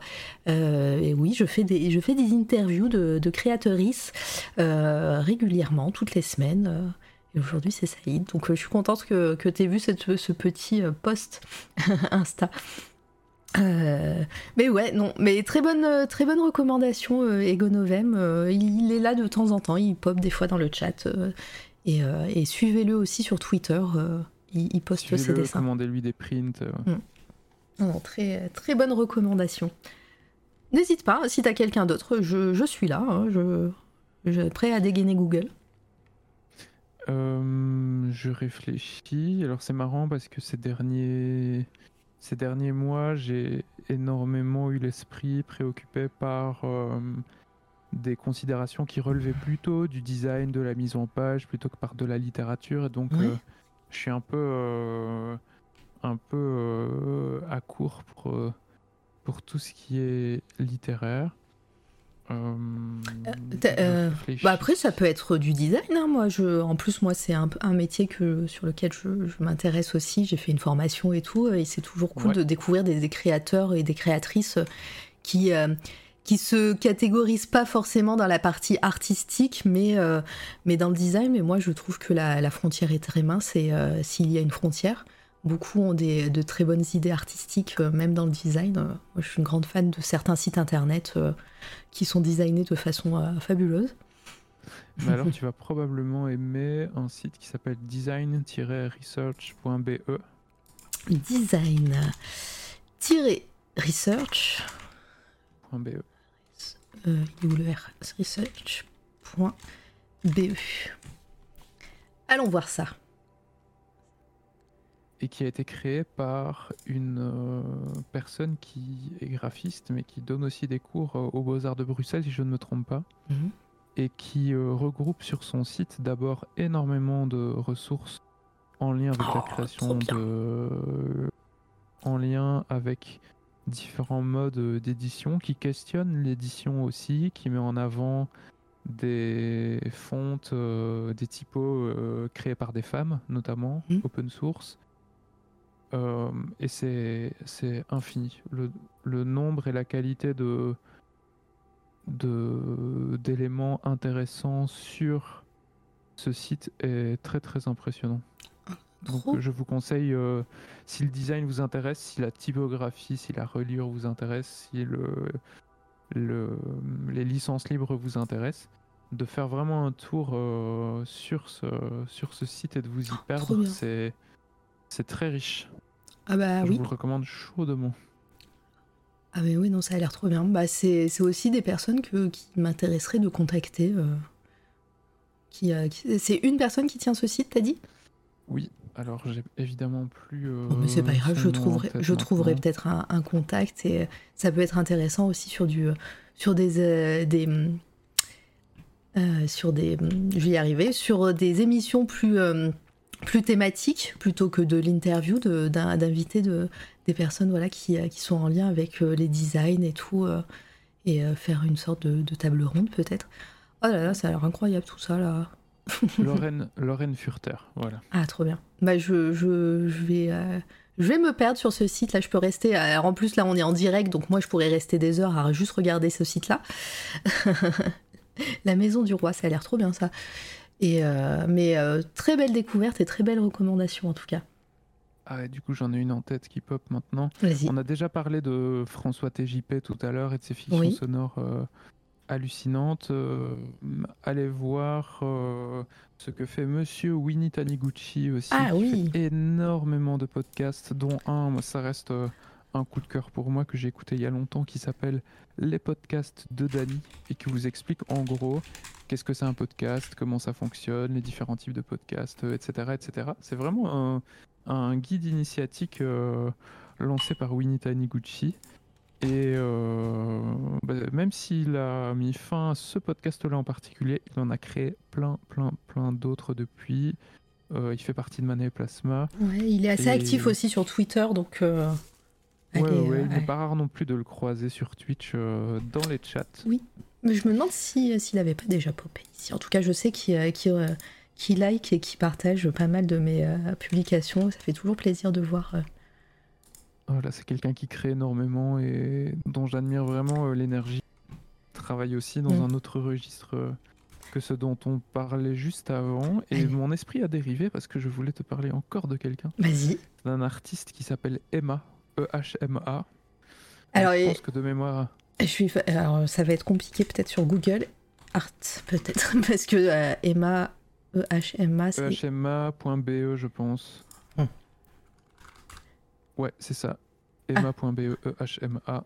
Euh, et oui, je fais des, je fais des interviews de, de créatrices régulièrement, toutes les semaines. Et aujourd'hui, c'est Saïd. Donc, je suis contente que, que tu aies vu cette, ce petit post (laughs) Insta. Euh, mais ouais, non, mais très bonne, euh, très bonne recommandation, euh, Ego Novem. il, est là de temps en temps, il pop des fois dans le chat. Et, et, suivez-le aussi sur Twitter, il, poste ses dessins. Commandez-lui des prints. Mm. très, très bonne recommandation. N'hésite pas, si t'as quelqu'un d'autre, je, je, suis là, hein, je, je prêt à dégainer Google. je réfléchis. Alors c'est marrant parce que ces derniers ces derniers mois, j'ai énormément eu l'esprit préoccupé par euh, des considérations qui relevaient plutôt du design, de la mise en page, plutôt que par de la littérature. Et donc, euh, je suis un peu, euh, un peu à court pour, pour tout ce qui est littéraire. Euh, euh, bah après, ça peut être du design. Hein, moi, je, en plus, moi, c'est un, un, métier que, sur lequel je, m'intéresse aussi. J'ai fait une formation et tout. Et c'est toujours cool de découvrir des, créateurs et des créatrices qui, qui se catégorisent pas forcément dans la partie artistique, mais, mais dans le design. Mais moi, je trouve que la, la frontière est très mince et s'il y a une frontière. Beaucoup ont des, de très bonnes idées artistiques, euh, même dans le design. Euh, moi, je suis une grande fan de certains sites internet euh, qui sont designés de façon fabuleuse. Mais alors, (laughs) tu vas probablement aimer un site qui s'appelle design-research.be. Design-research.be. Euh, research.be. Allons voir ça. Et qui a été créé par une euh, personne qui est graphiste, mais qui donne aussi des cours euh, aux Beaux-Arts de Bruxelles, si je ne me trompe pas, Mhm. et qui euh, regroupe sur son site d'abord énormément de ressources en lien avec la Oh, création de. en lien avec différents modes d'édition, qui questionne l'édition aussi, qui met en avant des fontes, euh, des typos euh, créés par des femmes, notamment, Mhm. open source. Euh, et c'est c'est infini. Le, le nombre et la qualité de de- d'éléments intéressants sur ce site est très très impressionnant. Donc Trop. je vous conseille, euh, si le design vous intéresse, si la typographie, si la reliure vous intéresse, si le, le- les licences libres vous intéressent, de faire vraiment un tour euh, sur, ce, sur ce site et de vous y Oh, perdre. C'est c'est très riche. Ah bah je oui. vous le recommande chaudement. Ah mais oui, non, ça a l'air trop bien. Bah, c'est aussi des personnes que, qui m'intéresseraient de contacter. euh, qui, euh, qui- C'est une personne qui tient ce site, t'as dit? Oui, alors j'ai évidemment plus. euh, Oh, Mais c'est pas grave, je trouverai, je peut-être un, un contact et ça peut être intéressant aussi sur du, sur des, des, sur des, je vais y arriver, sur des émissions plus, plus thématiques plutôt que de l'interview de- d'inviter de, des personnes voilà qui, euh, qui sont en lien avec euh, les designs et tout euh, et euh, faire une sorte de, de table ronde peut-être. Oh là là, ça a l'air incroyable tout ça là. (laughs) Lorraine, Lorraine Furter, voilà. Ah, trop bien. Bah, je, je, je vais, euh, je vais me perdre sur ce site. Là, je peux rester. Alors, en plus, là, on est en direct, donc moi, je pourrais rester des heures à juste regarder ce site-là. (laughs) La Maison du Roi, ça a l'air trop bien, ça. Et euh, mais euh, très belle découverte et très belle recommandation, en tout cas. Ah, ouais, du coup, j'en ai une en tête qui pop maintenant. On a déjà parlé de François TJP tout à l'heure et de ses fictions Oui. sonores euh, hallucinantes. Euh, allez voir euh, ce que fait Monsieur Winnie Taniguchi aussi. Ah qui oui. fait énormément de podcasts, dont un, moi, ça reste un coup de cœur pour moi que j'ai écouté il y a longtemps, qui s'appelle Les podcasts de Dany et qui vous explique en gros qu'est-ce que c'est un podcast, comment ça fonctionne, les différents types de podcasts, euh, etc. etc. C'est vraiment un, un guide initiatique euh, lancé par Winnie Taniguchi. Et euh, bah, même s'il a mis fin à ce podcast-là en particulier, il en a créé plein, plein, plein d'autres depuis. Euh, il fait partie de Mané Plasma. Ouais, il est assez Et- actif aussi sur Twitter, donc. euh, Ouais, allez, ouais, ouais, il n'est pas rare non plus de le croiser sur Twitch dans les chats. Mais je me demande si, s'il avait pas déjà popé ici. En tout cas, je sais qu'il euh, qu'il, euh, like et qu'il partage pas mal de mes euh, publications. Ça fait toujours plaisir de voir. euh, Voilà, c'est quelqu'un qui crée énormément et dont j'admire vraiment euh, l'énergie. Il Travaille aussi dans Mm. un autre registre euh, que ce dont on parlait juste avant. Et Allez. mon esprit a dérivé parce que je voulais te parler encore de quelqu'un, Vas-y. d'un artiste qui s'appelle Emma, E-H-M-A. Alors, je et- pense que de mémoire, Je suis fa- Alors, ça va être compliqué peut-être sur Google. Art, peut-être. (laughs) Parce que euh, Emma, E-H-M-A, c'est. ehma.be, E, je pense. Hmm. Ouais, c'est ça. Ah. Emma.be, E-H-M-A.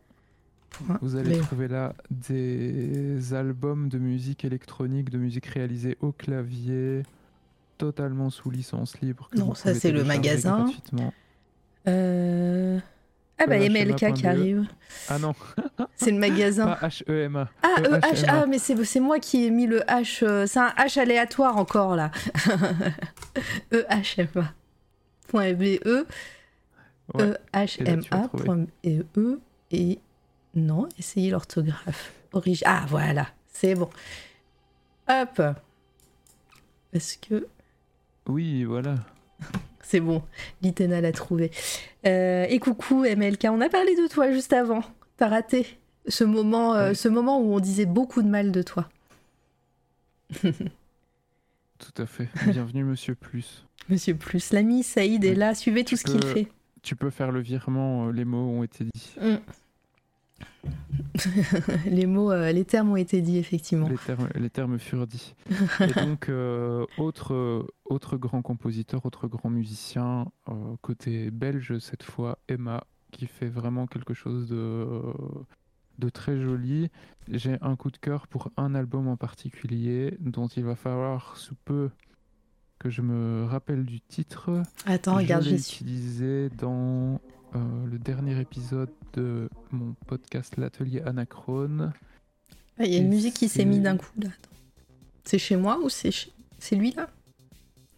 Point Vous allez trouver là des albums de musique électronique, de musique réalisée au clavier, totalement sous licence libre. Non, ça, c'est le magasin. gratuitement. Euh, Ah, bah, E MLK qui HMA.be. arrive. Ah non, (laughs) (laughs) C'est le magasin. pas H-E-M-A. Ah, E E H, HMA. ah, mais c'est c'est moi qui ai mis le H. euh, C'est un H aléatoire encore là. (laughs) E H M A. Point BE. E H et A. E non, essayez l'orthographe. Ah voilà, c'est bon. Hop. Parce que Oui, voilà. C'est bon, Litena l'a trouvé. Euh, et coucou MLK, on a parlé de toi juste avant. T'as raté ce moment, euh, Oui. ce moment où on disait beaucoup de mal de toi. Tout à fait. Bienvenue, (laughs) Monsieur Plus. Monsieur Plus, l'ami Saïd est là, suivez tout ce qu'il fait. Tu peux faire le virement, euh, les mots ont été dits. Mm. (laughs) les mots, euh, les termes ont été dits effectivement. Les termes, les termes furent dits. Et (laughs) donc, euh, autre, euh, autre grand compositeur, autre grand musicien, euh, côté belge cette fois, Emma, qui fait vraiment quelque chose de, de très joli. J'ai un coup de cœur pour un album en particulier, dont il va falloir sous peu que je me rappelle du titre. Attends, regarde, je l'ai utilisé dans euh, le dernier épisode de mon podcast L'Atelier Anachrone. Ah, il y a une musique qui s'est mise d'un coup là. C'est chez moi ou c'est c'est lui là?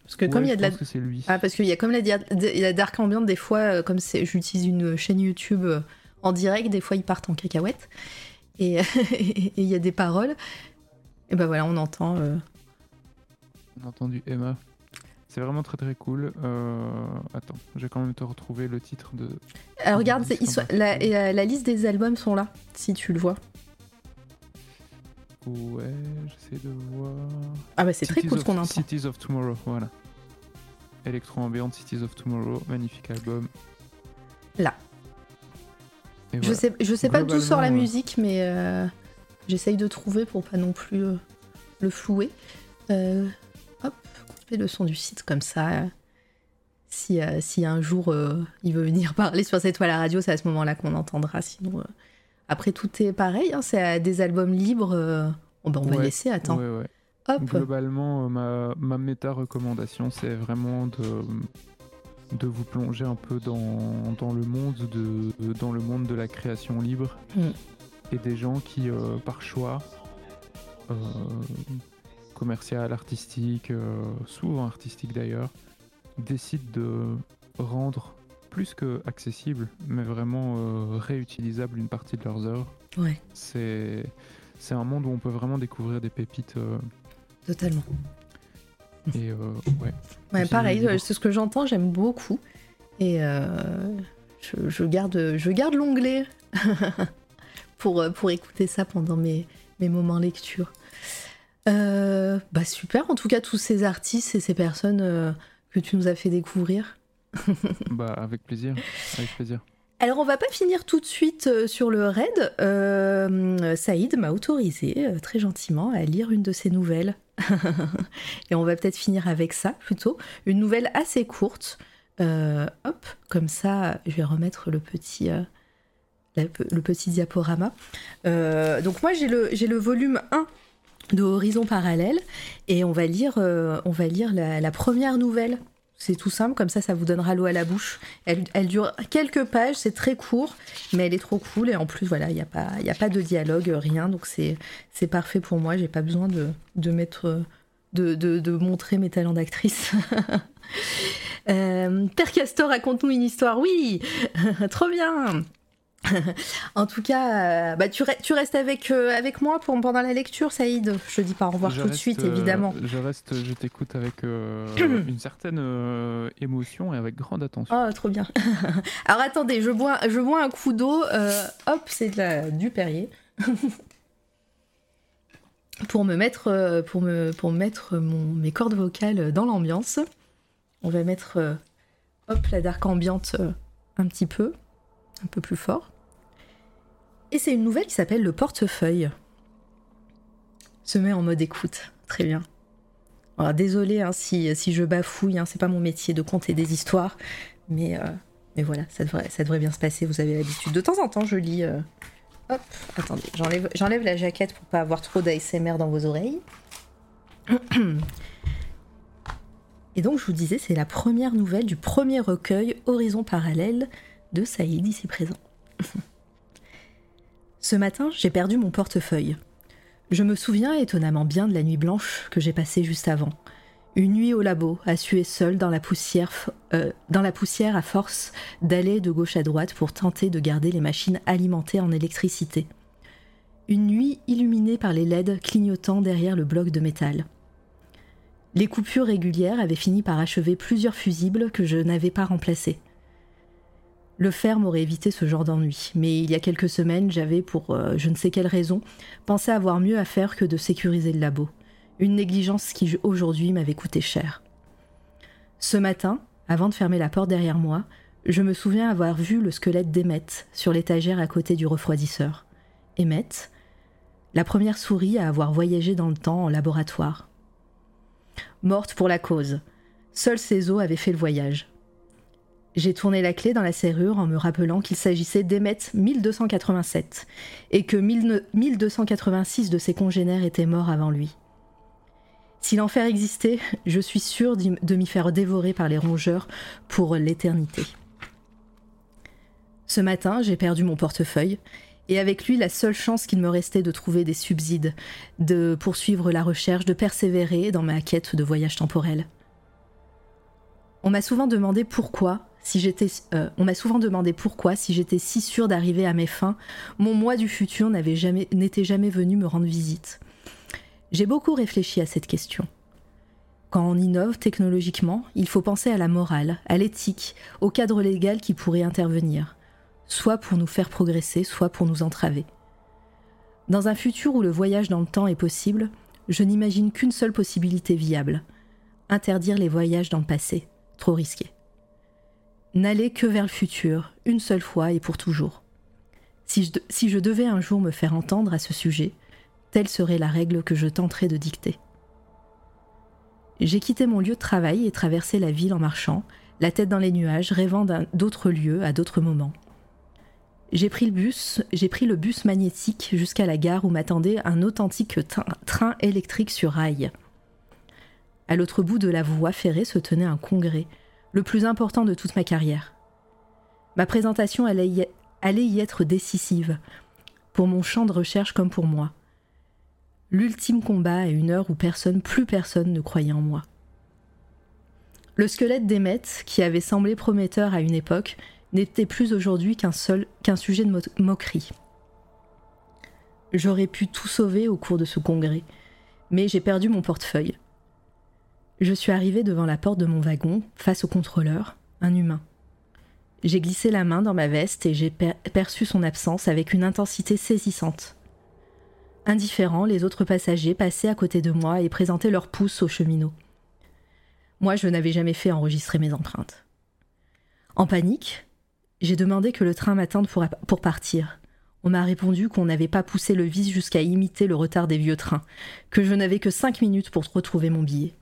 Parce que comme il y a de la lui. ah parce qu'il y a comme la, la dark ambient des fois euh, comme c'est j'utilise une chaîne YouTube euh, en direct des fois ils partent en cacahuète et (laughs) il y a des paroles et ben voilà on entend. On a entendu Emma. C'est vraiment très très cool. Euh, attends, je vais quand même te retrouver le titre de. Alors regarde, la, la, liste des albums sont là, si tu le vois. Ouais, j'essaie de voir. Ah bah c'est très cool ce qu'on entend. Cities of Tomorrow, voilà. Electro Ambient Cities of Tomorrow, magnifique album. Là. Je sais, je sais pas d'où sort la musique, mais euh, j'essaye de trouver pour pas non plus euh, le flouer. Euh, le son du site comme ça. Si, euh, si un jour euh, il veut venir (laughs) parler sur cette toile à la radio, c'est à ce moment-là qu'on entendra. Sinon, euh, après, tout est pareil. Hein, c'est des albums libres. Oh, ben, on va laisser. Attends. Hop. Globalement, ma, ma méta-recommandation, c'est vraiment de, de vous plonger un peu dans, dans, le monde de, dans le monde de la création libre mm. et des gens qui, par choix, commercial, artistique, euh, souvent artistique d'ailleurs, décident de rendre plus que accessible, mais vraiment euh, réutilisable une partie de leurs œuvres. Ouais. C'est c'est un monde où on peut vraiment découvrir des pépites. Euh, Totalement. Et ouais. ouais pareil, c'est ce que j'entends, j'aime beaucoup. Et je, je, garde, je garde l'onglet (laughs) pour, pour écouter ça pendant mes, mes moments lecture. Euh, bah super, en tout cas tous ces artistes et ces personnes euh, que tu nous as fait découvrir. (laughs) bah avec plaisir, avec plaisir. Alors on va pas finir tout de suite euh, sur le raid. Saïd m'a autorisé très gentiment à lire une de ses nouvelles. (laughs) et on va peut-être finir avec ça plutôt. Une nouvelle assez courte. hop, comme ça, je vais remettre le petit, le petit diaporama. donc moi j'ai le, le volume 1 de Horizon Parallèle et on va lire, euh, on va lire la, première nouvelle. C'est tout simple, comme ça, ça vous donnera l'eau à la bouche. Elle, dure quelques pages, c'est très court, mais elle est trop cool. Et en plus, voilà, il n'y a, pas, a pas de dialogue, rien. Donc c'est parfait pour moi. J'ai pas besoin de, de mettre, de, de, de, montrer mes talents d'actrice. (laughs) euh, Père Castor, raconte-nous une histoire. Oui, (laughs) trop bien. (laughs) en tout cas, euh, bah, tu, restes avec, euh, avec moi pendant la lecture, Saïd. Je dis pas au revoir tout de suite, euh, évidemment. je reste, je t'écoute avec (clears throat) une certaine émotion et avec grande attention. Oh, trop bien. (laughs) Alors attendez, je bois, je bois un coup d'eau. hop, c'est du Perrier. (laughs) pour me mettre, pour me, pour mettre mon, mes cordes vocales dans l'ambiance. On va mettre hop, la dark ambiante un petit peu un peu plus fort. Et c'est une nouvelle qui s'appelle Le portefeuille. Se met en mode écoute. Très bien. Alors, hein, si, je bafouille, hein, c'est pas mon métier de compter des histoires, mais, euh, mais voilà, ça devrait, ça devrait bien se passer, vous avez l'habitude. De temps en temps, je lis. Euh, hop, attendez, j'enlève la jaquette pour pas avoir trop d'ASMR dans vos oreilles. (clears throat) Et donc, je vous disais, c'est la première nouvelle du premier recueil Horizon Parallèle de Saïd ici présent. (laughs) Ce matin, j'ai perdu mon portefeuille. Je me souviens étonnamment bien de la nuit blanche que j'ai passée juste avant. Une nuit au labo, à suer seule dans la poussière, euh, dans la poussière à force d'aller de gauche à droite pour tenter de garder les machines alimentées en électricité. Une nuit illuminée par les LED clignotant derrière le bloc de métal. Les coupures régulières avaient fini par achever plusieurs fusibles que je n'avais pas remplacés. Le fer m'aurait évité ce genre d'ennui, mais il y a quelques semaines, j'avais, pour euh, je ne sais quelle raison, pensé avoir mieux à faire que de sécuriser le labo. Une négligence qui aujourd'hui m'avait coûté cher. Ce matin, avant de fermer la porte derrière moi, je me souviens avoir vu le squelette d'Emmett sur l'étagère à côté du refroidisseur. Emmett, la première souris à avoir voyagé dans le temps en laboratoire. Morte pour la cause. Seul ses os avaient fait le voyage. J'ai tourné la clé dans la serrure en me rappelant qu'il s'agissait d'Emmet 1287 et que 1286 de ses congénères étaient morts avant lui. Si l'enfer existait, je suis sûre de m'y faire dévorer par les rongeurs pour l'éternité. Ce matin, j'ai perdu mon portefeuille, et avec lui la seule chance qu'il me restait de trouver des subsides, de poursuivre la recherche, de persévérer dans ma quête de voyage temporel. On m'a souvent demandé pourquoi, si j'étais, euh, on m'a souvent demandé pourquoi, si j'étais si sûre d'arriver à mes fins, mon moi du futur n'était jamais venu me rendre visite. J'ai beaucoup réfléchi à cette question. Quand on innove technologiquement, il faut penser à la morale, à l'éthique, au cadre légal qui pourrait intervenir, soit pour nous faire progresser, soit pour nous entraver. Dans un futur où le voyage dans le temps est possible, je n'imagine qu'une seule possibilité viable interdire les voyages dans le passé, trop risqué. N'aller que vers le futur, une seule fois et pour toujours. Si je, si je devais un jour me faire entendre à ce sujet, Telle serait la règle que je tenterais de dicter. J'ai quitté mon lieu de travail et traversé la ville en marchant, la tête dans les nuages, rêvant d'autres lieux à d'autres moments. J'ai pris le bus, j'ai pris le bus magnétique jusqu'à la gare où m'attendait un authentique train électrique sur rail. À l'autre bout de la voie ferrée se tenait un congrès, le plus important de toute ma carrière. Ma présentation allait y être décisive, pour mon champ de recherche comme pour moi l'ultime combat à une heure où personne, plus personne ne croyait en moi. Le squelette d'Emmet, qui avait semblé prometteur à une époque, n'était plus aujourd'hui qu'un qu'un sujet de moquerie. J'aurais pu tout sauver au cours de ce congrès, mais j'ai perdu mon portefeuille. Je suis arrivé devant la porte de mon wagon, face au contrôleur, un humain. J'ai glissé la main dans ma veste et j'ai perçu son absence avec une intensité saisissante. Indifférents, les autres passagers passaient à côté de moi et présentaient leurs pouces aux cheminots. Moi, je n'avais jamais fait enregistrer mes empreintes. En panique, j'ai demandé que le train m'attende pour, pour partir. On m'a répondu qu'on n'avait pas poussé le vis jusqu'à imiter le retard des vieux trains, que je n'avais que cinq minutes pour retrouver mon billet.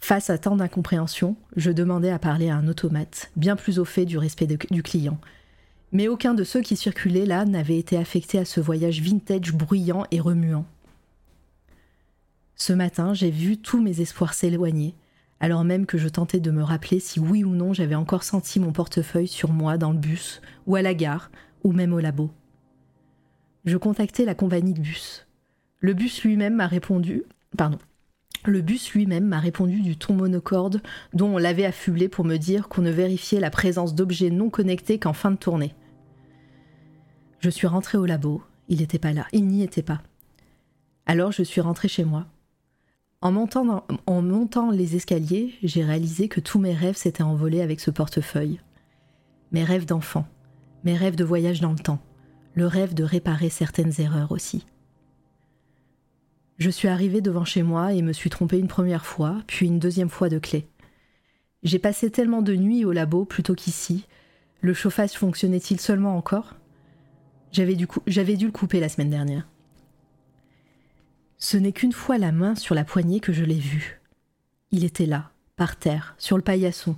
Face à tant d'incompréhension, je demandais à parler à un automate, bien plus au fait du respect du client, mais aucun de ceux qui circulaient là n'avait été affecté à ce voyage vintage bruyant et remuant. Ce matin, j'ai vu tous mes espoirs s'éloigner, alors même que je tentais de me rappeler si oui ou non j'avais encore senti mon portefeuille sur moi dans le bus, ou à la gare, ou même au labo. Je contactai la compagnie de bus. Le bus lui-même m'a répondu. Pardon. Le bus lui-même m'a répondu du ton monocorde dont on l'avait affublé pour me dire qu'on ne vérifiait la présence d'objets non connectés qu'en fin de tournée. Je suis rentrée au labo, il n'était pas là, il n'y était pas. Alors je suis rentrée chez moi. En montant, en montant les escaliers, j'ai réalisé que tous mes rêves s'étaient envolés avec ce portefeuille. Mes rêves d'enfant, mes rêves de voyage dans le temps, le rêve de réparer certaines erreurs aussi. Je suis arrivée devant chez moi et me suis trompée une première fois, puis une deuxième fois de clé. J'ai passé tellement de nuits au labo plutôt qu'ici. Le chauffage fonctionnait-il seulement encore? J'avais dû, le couper la semaine dernière. Ce n'est qu'une fois la main sur la poignée que je l'ai vu. Il était là, par terre, sur le paillasson,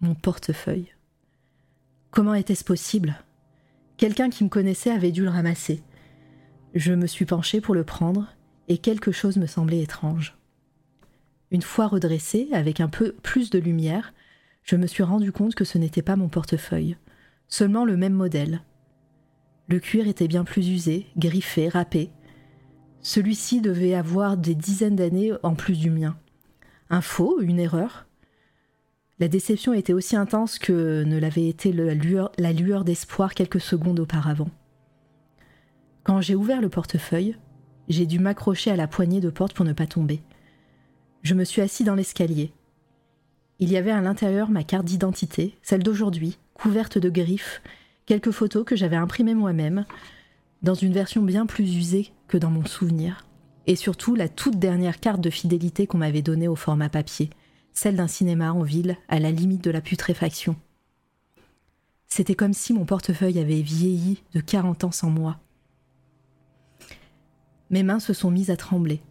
mon portefeuille. Comment était-ce possible? Quelqu'un qui me connaissait avait dû le ramasser. Je me suis penchée pour le prendre, et quelque chose me semblait étrange. Une fois redressée, avec un peu plus de lumière, je me suis rendu compte que ce n'était pas mon portefeuille, seulement le même modèle, le cuir était bien plus usé, griffé, râpé. Celui-ci devait avoir des dizaines d'années en plus du mien. Un faux, une erreur La déception était aussi intense que ne l'avait été la lueur, la lueur d'espoir quelques secondes auparavant. Quand j'ai ouvert le portefeuille, j'ai dû m'accrocher à la poignée de porte pour ne pas tomber. Je me suis assis dans l'escalier. Il y avait à l'intérieur ma carte d'identité, celle d'aujourd'hui, couverte de griffes quelques photos que j'avais imprimées moi-même, dans une version bien plus usée que dans mon souvenir, et surtout la toute dernière carte de fidélité qu'on m'avait donnée au format papier, celle d'un cinéma en ville à la limite de la putréfaction. C'était comme si mon portefeuille avait vieilli de 40 ans sans moi. Mes mains se sont mises à trembler.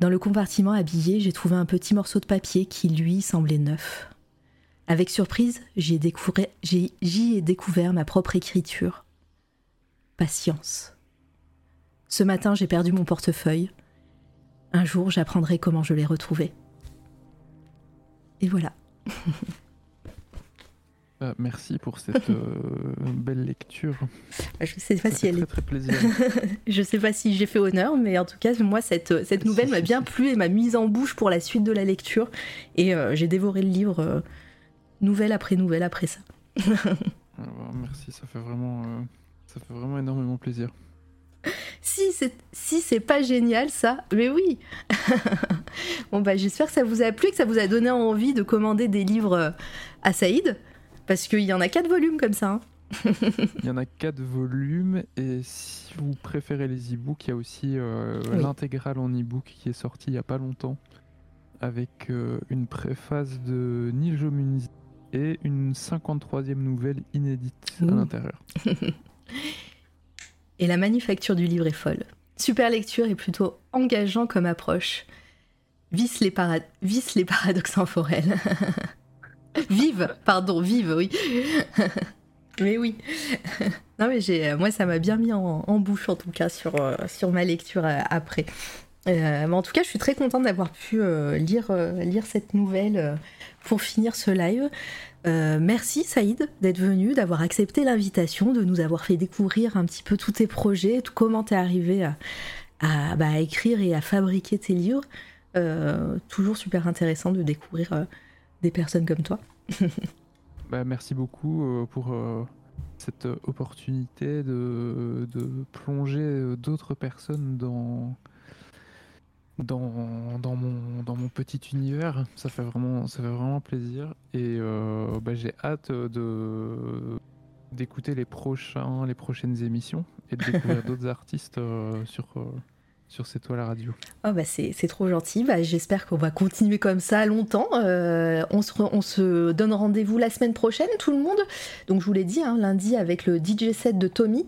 Dans le compartiment habillé, j'ai trouvé un petit morceau de papier qui, lui, semblait neuf. Avec surprise, j'y ai, découvert, découvert ma propre écriture. Patience. Ce matin, j'ai perdu mon portefeuille. un jour j'apprendrai comment je l'ai retrouvée. Et voilà. (laughs) Euh, merci pour cette euh, (laughs) belle lecture. Je sais pas si elle très, très plaisir. (laughs) je sais pas si j'ai fait honneur, mais en tout cas, moi, cette, cette nouvelle m'a bien plu et m'a mise en bouche pour la suite de la lecture. Et euh, j'ai dévoré le livre nouvelle après nouvelle après ça. Ah, bah, merci, ça fait vraiment, ça fait vraiment énormément plaisir. Si c'est si c'est pas génial ça, mais oui. (laughs) bon bah j'espère que ça vous a plu, que ça vous a donné envie de commander des livres à Saïd. Parce qu'il y en a quatre volumes comme ça. Hein. (laughs) il y en a quatre volumes et si vous préférez les e-books, il y a aussi euh, l'intégrale en e-book qui est sorti il y a pas longtemps avec euh, une préface de Neil Jomunzi et une 53e nouvelle inédite à l'intérieur. (laughs) et la manufacture du livre est folle. Super lecture et plutôt engageant comme approche. Visse les, Visse les paradoxes en forêt. (laughs) vive, pardon, vive, oui. (laughs) mais oui. (laughs) non, mais j'ai, moi, ça m'a bien mis en, bouche, en tout cas, sur, euh, sur ma lecture euh, après. Euh, mais en tout cas, je suis très contente d'avoir pu lire, lire cette nouvelle pour finir ce live. merci Saïd d'être venu, d'avoir accepté l'invitation, de nous avoir fait découvrir un petit peu tous tes projets, tout comment t'es arrivé à, bah, à, écrire et à fabriquer tes livres. toujours super intéressant de découvrir des personnes comme toi. (laughs) bah, merci beaucoup euh, pour euh, cette opportunité de, de plonger euh, d'autres personnes dans, dans, dans, mon, dans mon petit univers. Ça fait vraiment, ça fait vraiment plaisir. Et bah, j'ai hâte de d'écouter les prochains, les prochaines émissions et de découvrir (laughs) d'autres artistes sur sur cette toile à radio. Oh bah c'est, trop gentil. Bah, j'espère qu'on va continuer comme ça longtemps. Euh, on, se, on, se, donne rendez-vous la semaine prochaine, tout le monde. Donc je vous l'ai dit, hein, lundi avec le DJ set de Tommy.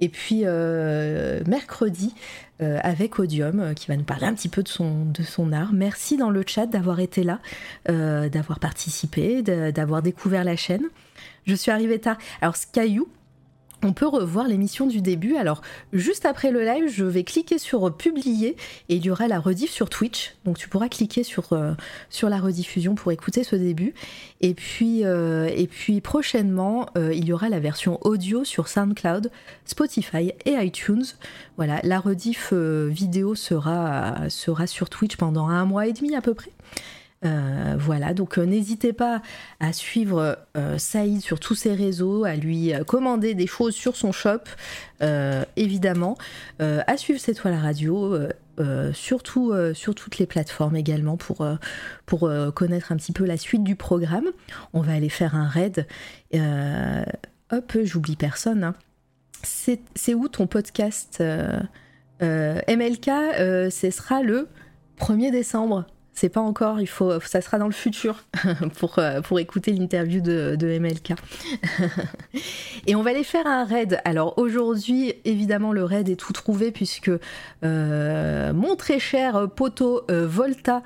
Et puis euh, mercredi euh, avec Odium qui va nous parler un petit peu de son, de son art. Merci dans le chat d'avoir été là, d'avoir participé, d'avoir découvert la chaîne. Je suis arrivée tard. Alors Skyou, on peut revoir l'émission du début. Alors, juste après le live, je vais cliquer sur publier et il y aura la rediff sur Twitch. Donc, tu pourras cliquer sur, euh, la rediffusion pour écouter ce début. Et puis, euh, prochainement, euh, il y aura la version audio sur SoundCloud, Spotify et iTunes. Voilà, la rediff vidéo sera sur Twitch pendant un mois et demi à peu près. Euh, voilà, donc euh, n'hésitez pas à suivre euh, Saïd sur tous ses réseaux, à lui commander des choses sur son shop, évidemment, à suivre cette toile à radio. surtout sur toutes les plateformes également pour, pour connaître un petit peu la suite du programme. On va aller faire un raid. hop, j'oublie personne. Hein. C'est où ton podcast MLK Ce sera le 1er décembre. C'est pas encore, il faut, ça sera dans le futur (laughs) pour, euh, pour écouter l'interview de, MLK. (laughs) et on va aller faire un raid. Alors aujourd'hui, évidemment, le raid est tout trouvé puisque euh, mon très cher poteau euh, Volta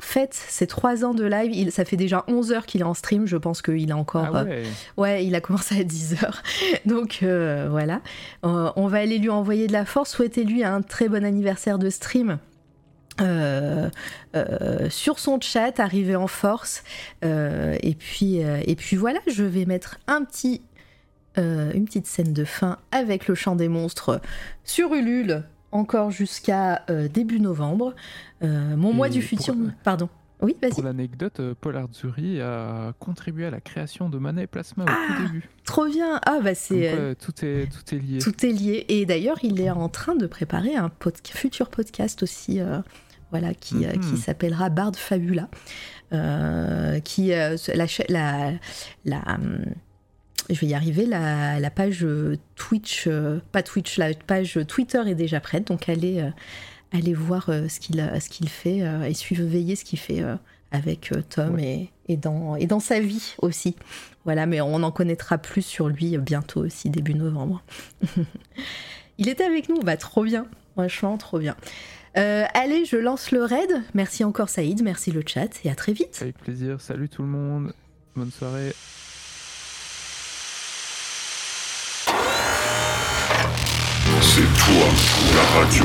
fête ses 3 ans de live. Il, ça fait déjà 11 heures qu'il est en stream. Je pense qu'il a encore. Ah ouais. ouais. il a commencé à 10 heures. (laughs) Donc voilà. on va aller lui envoyer de la force. Souhaitez-lui un très bon anniversaire de stream. Euh, euh, sur son chat, arrivé en force. Euh, et, puis, et puis voilà, je vais mettre un petit, une petite scène de fin avec le chant des monstres sur Ulule, encore jusqu'à début novembre. mon mois du futur. Pardon. Oui, vas-y. Pour l'anecdote, Paul Arzuri a contribué à la création de Mana et Plasma au tout ah, début. Trop bien Ah bah c'est... tout, est, tout est lié. Tout est lié. Et d'ailleurs, il est en train de préparer un futur podcast aussi voilà, qui, euh, qui mhm. s'appellera Bard Fabula, euh, qui euh, la, la, la je vais y arriver, la, la page Twitch, pas Twitch, la page Twitter est déjà prête, donc allez, allez voir ce qu'il ce qu'il fait et veiller ce qu'il fait avec Tom et, et, dans, et dans sa vie aussi. Voilà, mais on en connaîtra plus sur lui bientôt aussi, début novembre. (laughs) Il était avec nous, bah trop bien, franchement trop bien. Euh, allez, je lance le raid. Merci encore Saïd, merci le chat et à très vite. Avec plaisir. Salut tout le monde. Bonne soirée. C'est toi la radio.